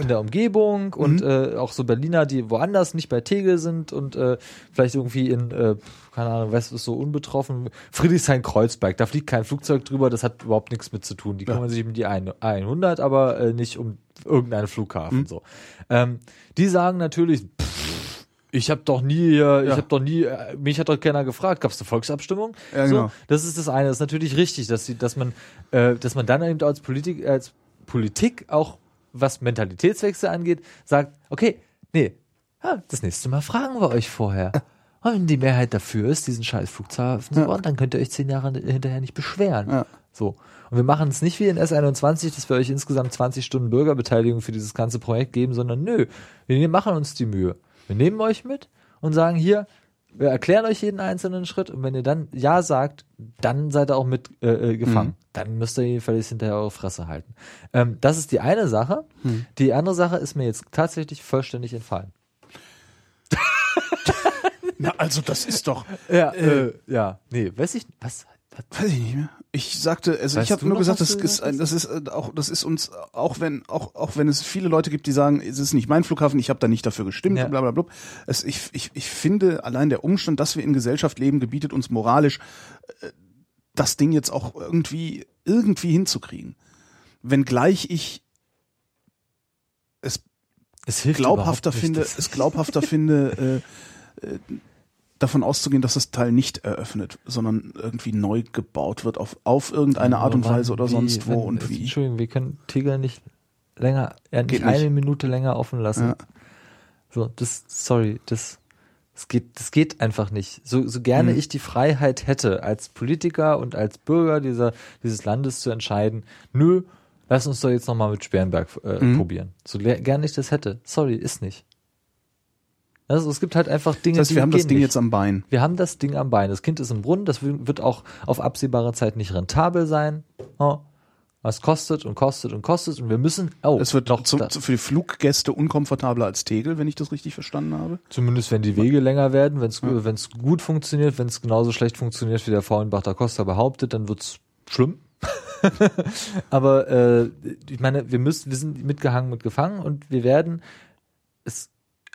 in der Umgebung und äh, auch so Berliner, die woanders nicht bei Tegel sind und äh, vielleicht irgendwie in, äh, keine Ahnung, was ist so unbetroffen, Friedrichshain-Kreuzberg, da fliegt kein Flugzeug drüber, das hat überhaupt nichts mit zu tun. Die kümmern sich um die ein- 100, aber äh, nicht um irgendeinen Flughafen. So. Ähm, die sagen natürlich, pff, ich habe doch nie, äh, ich Ja. habe doch nie, äh, mich hat doch keiner gefragt, gab es eine Volksabstimmung? Ja, genau. So, das ist das eine. Das ist natürlich richtig, dass, sie, dass man, äh, dass man dann eben als Politik, als Politik auch was Mentalitätswechsel angeht, sagt, okay, nee, ja, das nächste Mal fragen wir euch vorher. Und wenn die Mehrheit dafür ist, diesen scheiß Flughafen zu bauen, dann könnt ihr euch zehn Jahre hinterher nicht beschweren. So. Und wir machen es nicht wie in S21, dass wir euch insgesamt 20 Stunden Bürgerbeteiligung für dieses ganze Projekt geben, sondern nö, wir machen uns die Mühe. Wir nehmen euch mit und sagen hier, wir erklären euch jeden einzelnen Schritt und wenn ihr dann Ja sagt, dann seid ihr auch mit äh, äh, gefangen. Dann müsst ihr jedenfalls hinterher eure Fresse halten. Ähm, das ist die eine Sache. Die andere Sache ist mir jetzt tatsächlich vollständig entfallen. Na, also das ist doch, Ja, äh, ja, nee, weiß ich, was weiß ich nicht mehr. Ich sagte, also Weißt ich habe nur noch, gesagt, das ist, ein- das ist auch, das ist uns, auch wenn, auch, auch wenn es viele Leute gibt, die sagen, es ist nicht mein Flughafen, ich habe da nicht dafür gestimmt, Ja. bla bla bla. Es, ich, ich, ich finde, allein der Umstand, dass wir in Gesellschaft leben, gebietet uns moralisch, äh, das Ding jetzt auch irgendwie, irgendwie hinzukriegen. Wenngleich ich es es hilft glaubhafter finde, es glaubhafter finde, äh, äh, davon auszugehen, dass das Teil nicht eröffnet, sondern irgendwie neu gebaut wird auf, auf irgendeine Art und Weise oder wie, sonst wo wenn- und wie. Entschuldigung, wir können Tegel nicht länger, ja, nicht nicht. eine Minute länger offen lassen. Ja. So, das, sorry, das, das geht, das geht einfach nicht. So, so gerne Mhm. ich die Freiheit hätte, als Politiker und als Bürger dieser, dieses Landes zu entscheiden, nö, lass uns doch jetzt nochmal mit Sperrenberg äh, Mhm. probieren. So gerne ich das hätte. Sorry, ist nicht. Also es gibt halt einfach Dinge, Das heißt, die wir haben das Ding nicht. jetzt am Bein. Wir haben das Ding am Bein. Das Kind ist im Brunnen. Das wird auch auf absehbare Zeit nicht rentabel sein. Oh. Was kostet und kostet und kostet. Und wir müssen, oh, Es wird noch zu, zu, für die Fluggäste unkomfortabler als Tegel, wenn ich das richtig verstanden habe. Zumindest wenn die Wege länger werden, wenn es wenn's gut funktioniert, wenn es genauso schlecht funktioniert, wie der Frauenbach da Costa behauptet, dann wird's schlimm. Aber äh, ich meine, wir müssen, wir sind mitgehangen, mitgefangen und wir werden es,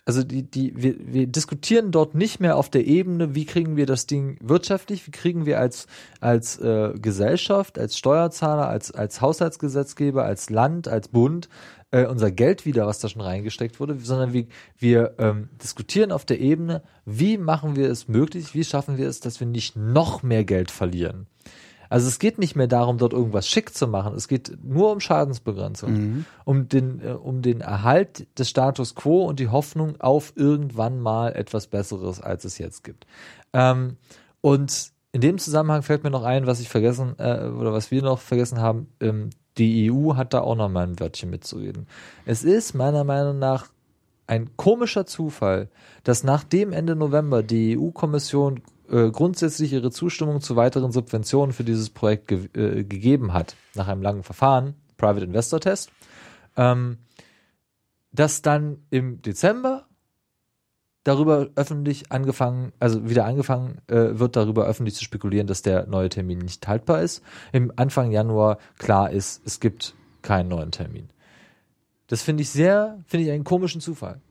also die, die, wir, wir diskutieren dort nicht mehr auf der Ebene, wie kriegen wir das Ding wirtschaftlich, wie kriegen wir als, als äh, Gesellschaft, als Steuerzahler, als, als Haushaltsgesetzgeber, als Land, als Bund äh, unser Geld wieder, was da schon reingesteckt wurde, sondern wir, wir ähm, diskutieren auf der Ebene, wie machen wir es möglich, wie schaffen wir es, dass wir nicht noch mehr Geld verlieren. Also es geht nicht mehr darum, dort irgendwas schick zu machen. Es geht nur um Schadensbegrenzung, um den, äh, um den Erhalt des Status quo und die Hoffnung auf irgendwann mal etwas Besseres, als es jetzt gibt. Ähm, und in dem Zusammenhang fällt mir noch ein, was ich vergessen äh, oder was wir noch vergessen haben. Ähm, die EU hat da auch noch mal ein Wörtchen mitzureden. Es ist meiner Meinung nach ein komischer Zufall, dass nachdem Ende November die EU-Kommission äh, grundsätzlich ihre Zustimmung zu weiteren Subventionen für dieses Projekt ge äh, gegeben hat, nach einem langen Verfahren, Private Investor Test, ähm, dass dann im Dezember darüber öffentlich angefangen, also wieder angefangen äh, wird, darüber öffentlich zu spekulieren, dass der neue Termin nicht haltbar ist. Im Anfang Januar klar ist, es gibt keinen neuen Termin. Das finde ich sehr, finde ich einen komischen Zufall.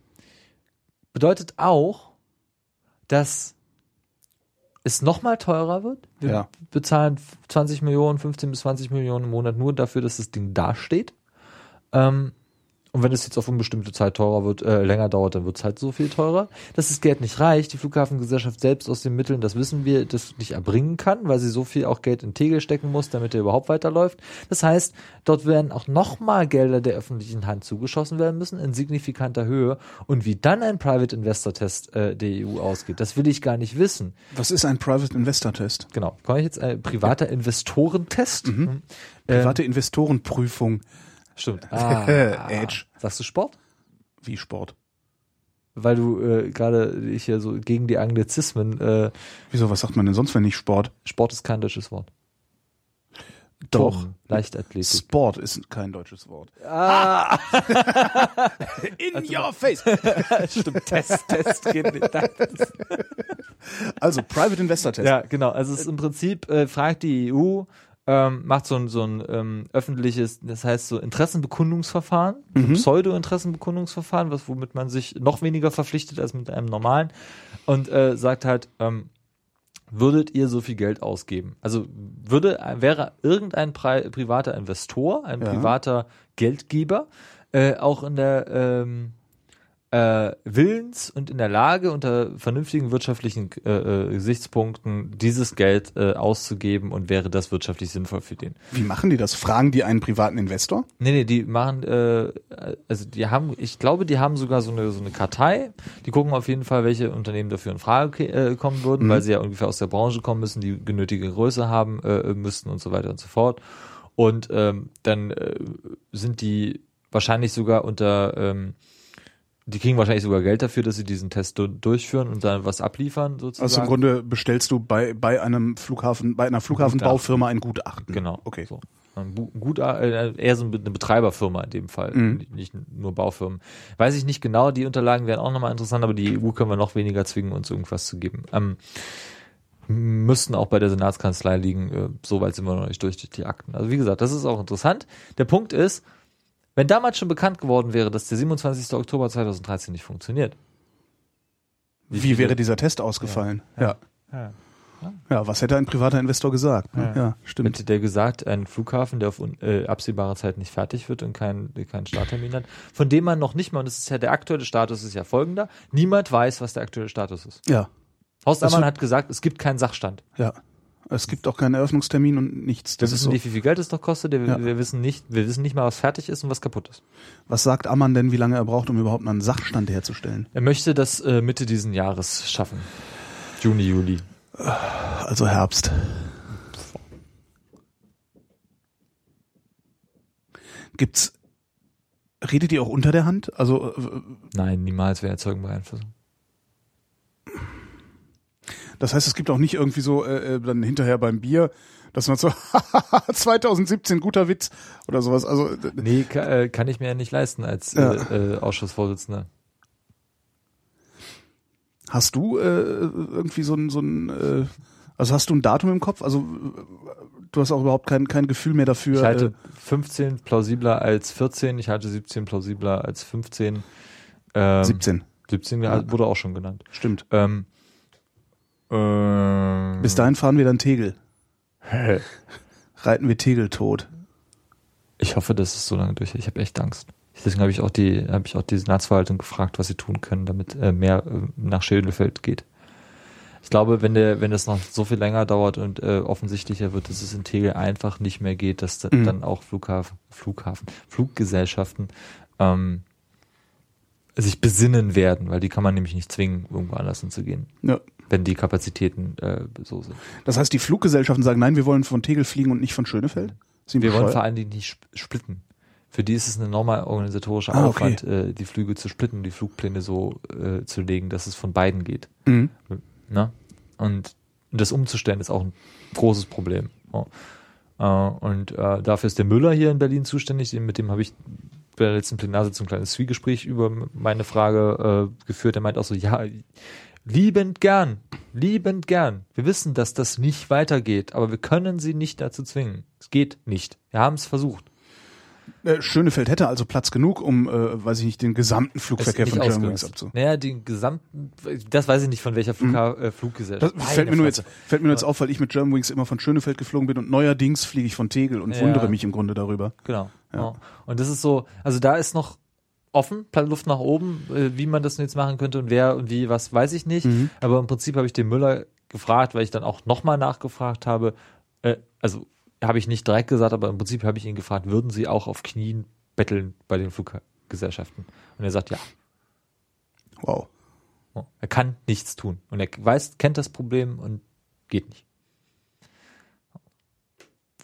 Bedeutet auch, dass es nochmal teurer wird. Wir Ja. bezahlen 20 Millionen, 15 bis 20 Millionen im Monat nur dafür, dass das Ding dasteht. Ähm, Und wenn es jetzt auf unbestimmte Zeit teurer wird, äh, länger dauert, dann wird es halt so viel teurer. Dass das Geld nicht reicht, die Flughafengesellschaft selbst aus den Mitteln, das wissen wir, das nicht erbringen kann, weil sie so viel auch Geld in Tegel stecken muss, damit er überhaupt weiterläuft. Das heißt, dort werden auch nochmal Gelder der öffentlichen Hand zugeschossen werden müssen, in signifikanter Höhe. Und wie dann ein Private Investor Test äh, der EU ausgeht, das will ich gar nicht wissen. Was ist ein Private Investor Test? Genau. Komme ich jetzt ein privater Investorentest? Mhm. Ähm, Private Investorenprüfung. Stimmt. Edge. Sagst du Sport? Wie Sport. Weil du äh, gerade dich ja so gegen die Anglizismen, äh, Wieso, was sagt man denn sonst, wenn nicht Sport? Sport ist kein deutsches Wort. Doch. Turnen, Leichtathletik. Sport ist kein deutsches Wort. Ah, In Also your face. stimmt. Test, Test geht nicht. Also, Private Investor Test. Ja, genau. Also es ist im Prinzip, äh, fragt die EU, ähm, macht so ein, so ein ähm, öffentliches, das heißt so Interessenbekundungsverfahren, Mhm. Pseudo-Interessenbekundungsverfahren, was womit man sich noch weniger verpflichtet als mit einem normalen und äh, sagt halt, ähm, würdet ihr so viel Geld ausgeben? Also würde wäre irgendein Pri privater Investor, ein Ja. privater Geldgeber äh, auch in der ähm, äh, Willens und in der Lage, unter vernünftigen wirtschaftlichen äh, äh, Gesichtspunkten dieses Geld äh, auszugeben und wäre das wirtschaftlich sinnvoll für den. Wie machen die das? Fragen die einen privaten Investor? Nee, nee, die machen, äh, also die haben, ich glaube, die haben sogar so eine, so eine Kartei. Die gucken auf jeden Fall, welche Unternehmen dafür in Frage äh, kommen würden, Mhm. weil sie ja ungefähr aus der Branche kommen müssen, die genötige Größe haben äh, müssten und so weiter und so fort. Und ähm, dann äh, sind die wahrscheinlich sogar unter, ähm, die kriegen wahrscheinlich sogar Geld dafür, dass sie diesen Test du durchführen und dann was abliefern sozusagen. Also im Grunde bestellst du bei, bei einem Flughafen, bei einer Flughafenbaufirma ein Gutachten. Genau. Okay. So. Gut, äh, eher so eine Betreiberfirma in dem Fall, Mhm. nicht- nur Baufirmen. Weiß ich nicht genau, die Unterlagen wären auch nochmal interessant, aber die EU können wir noch weniger zwingen, uns irgendwas zu geben. Ähm, müssten auch bei der Senatskanzlei liegen, äh, so weit sind wir noch nicht durch die Akten. Also wie gesagt, das ist auch interessant. Der Punkt ist, wenn damals schon bekannt geworden wäre, dass der 27. Oktober 2013 nicht funktioniert. Wie, viele- wäre dieser Test ausgefallen? Ja. Ja. ja. was hätte ein privater Investor gesagt? ne? Ja, stimmt. Hätte der gesagt, ein Flughafen, der auf äh, absehbare Zeit nicht fertig wird und keinen keinen Starttermin hat, von dem man noch nicht mal, und das ist ja der aktuelle Status, ist ja folgender, niemand weiß, was der aktuelle Status ist. Ja, Horst Ammann hat gesagt, es gibt keinen Sachstand. ja. Es gibt auch keinen Eröffnungstermin und nichts. Wir Das ist wissen so. nicht, wie viel Geld es noch kostet, wir, Ja. wir wissen nicht, wir wissen nicht mal, was fertig ist und was kaputt ist. Was sagt Ammann denn, wie lange er braucht, um überhaupt einen Sachstand herzustellen? Er möchte das äh, Mitte diesen Jahres schaffen. Juni, Juli. Also Herbst. Gibt's, redet ihr auch unter der Hand? Also, äh, Nein, niemals wäre Erzeugenbeeinflussung. Das heißt, es gibt auch nicht irgendwie so, äh, äh, dann hinterher beim Bier, dass man so, 2017, guter Witz oder sowas. Also, äh, Nee, ka, äh, kann ich mir ja nicht leisten als Ja. äh, äh, Ausschussvorsitzender. hast du äh, irgendwie so ein, so ein, äh, also hast du ein Datum im Kopf? Also, äh, du hast auch überhaupt kein, kein Gefühl mehr dafür. Ich halte äh, 15 plausibler als 14, ich halte 17 plausibler als 15. Ähm, 17, 17 ja. wurde auch schon genannt. stimmt. Ähm, ähm, Bis dahin fahren wir dann Tegel. Reiten wir Tegel tot. Ich hoffe, dass es so lange durch. Ich habe echt Angst. Deswegen habe ich auch die, habe ich auch die Senatsverwaltung gefragt, was sie tun können, damit äh, mehr äh, nach Schädelfeld geht. Ich glaube, wenn der, wenn das noch so viel länger dauert und äh, offensichtlicher wird, dass es in Tegel einfach nicht mehr geht, dass da, Mhm. dann auch Flughafen, Flughafen, Fluggesellschaften ähm, sich besinnen werden, weil die kann man nämlich nicht zwingen, irgendwo anders hinzugehen, Ja. Wenn die Kapazitäten äh, so sind. Das heißt, die Fluggesellschaften sagen, nein, wir wollen von Tegel fliegen und nicht von Schönefeld? Sind Wir wollen vor allen Dingen nicht sp- splitten. Für die ist es ein enormer organisatorischer Ah, okay. Aufwand, äh, die Flüge zu splitten, die Flugpläne so äh, zu legen, dass es von beiden geht. Mhm. Ne? Und das umzustellen ist auch ein großes Problem. Ja. Äh, und äh, dafür ist der Müller hier in Berlin zuständig. Mit dem habe ich bei der letzten Plenarsitzung ein kleines Zwiegespräch über meine Frage äh, geführt. Er meint auch so, ja, liebend gern, liebend gern. Wir wissen, dass das nicht weitergeht, aber wir können sie nicht dazu zwingen. Es geht nicht. Wir haben es versucht. Äh, Schönefeld hätte also Platz genug, um, äh, weiß ich nicht, den gesamten Flugverkehr von Germanwings abzu. Naja, den gesamten, das weiß ich nicht, von welcher Flugha Das Fluggesellschaft. fällt mir nur jetzt, fällt mir nur jetzt auf, weil ich mit Germanwings immer von Schönefeld geflogen bin und neuerdings fliege ich von Tegel und Ja. wundere mich im Grunde darüber. Genau. Ja. Ja. Und das ist so, also da ist noch offen, Luft nach oben, äh, wie man das jetzt machen könnte und wer und wie, was weiß ich nicht. Mhm. Aber im Prinzip habe ich den Müller gefragt, weil ich dann auch nochmal nachgefragt habe. Äh, also habe ich nicht direkt gesagt, aber im Prinzip habe ich ihn gefragt, würden Sie auch auf Knien betteln bei den Fluggesellschaften? Und er sagt ja. Wow. Er kann nichts tun. Und er weiß, kennt das Problem und geht nicht.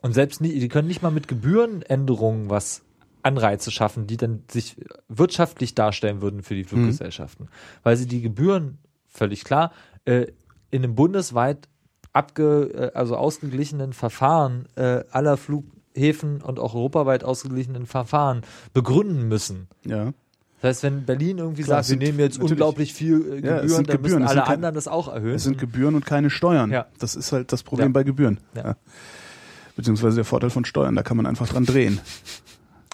Und selbst nie, die können nicht mal mit Gebührenänderungen was Anreize schaffen, die dann sich wirtschaftlich darstellen würden für die Fluggesellschaften. Weil sie die Gebühren, völlig klar, äh, in einem bundesweit abge, äh, also ausgeglichenen Verfahren äh, aller Flughäfen und auch europaweit ausgeglichenen Verfahren begründen müssen. Ja. Das heißt, wenn Berlin irgendwie Klar, sagt, wir nehmen jetzt unglaublich viel äh, Ja, Gebühren, sind dann Gebühren, müssen alle kein- anderen das auch erhöhen. Es sind Gebühren und keine Steuern. Ja. Das ist halt das Problem Ja. bei Gebühren. Ja. Beziehungsweise der Vorteil von Steuern, da kann man einfach dran drehen.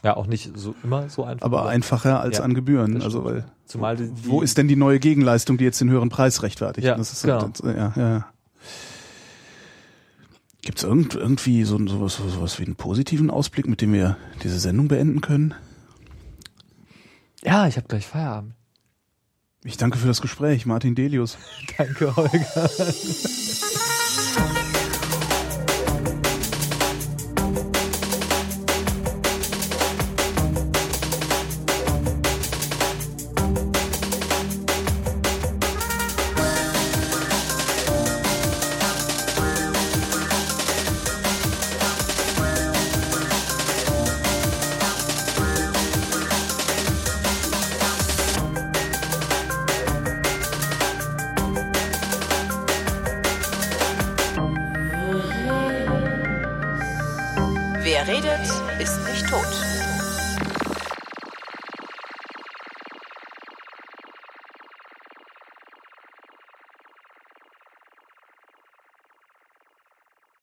Ja, auch nicht so immer so einfach. Aber einfacher als Ja, an Gebühren. Also weil Zumal die, wo ist denn die neue Gegenleistung, die jetzt den höheren Preis rechtfertigt? Ja, das genau. das, ja, ja. Gibt es irgend, irgendwie so, sowas, sowas wie einen positiven Ausblick, mit dem wir diese Sendung beenden können? Ja, ich habe gleich Feierabend. Ich danke für das Gespräch, Martin Delius. Danke, Holger.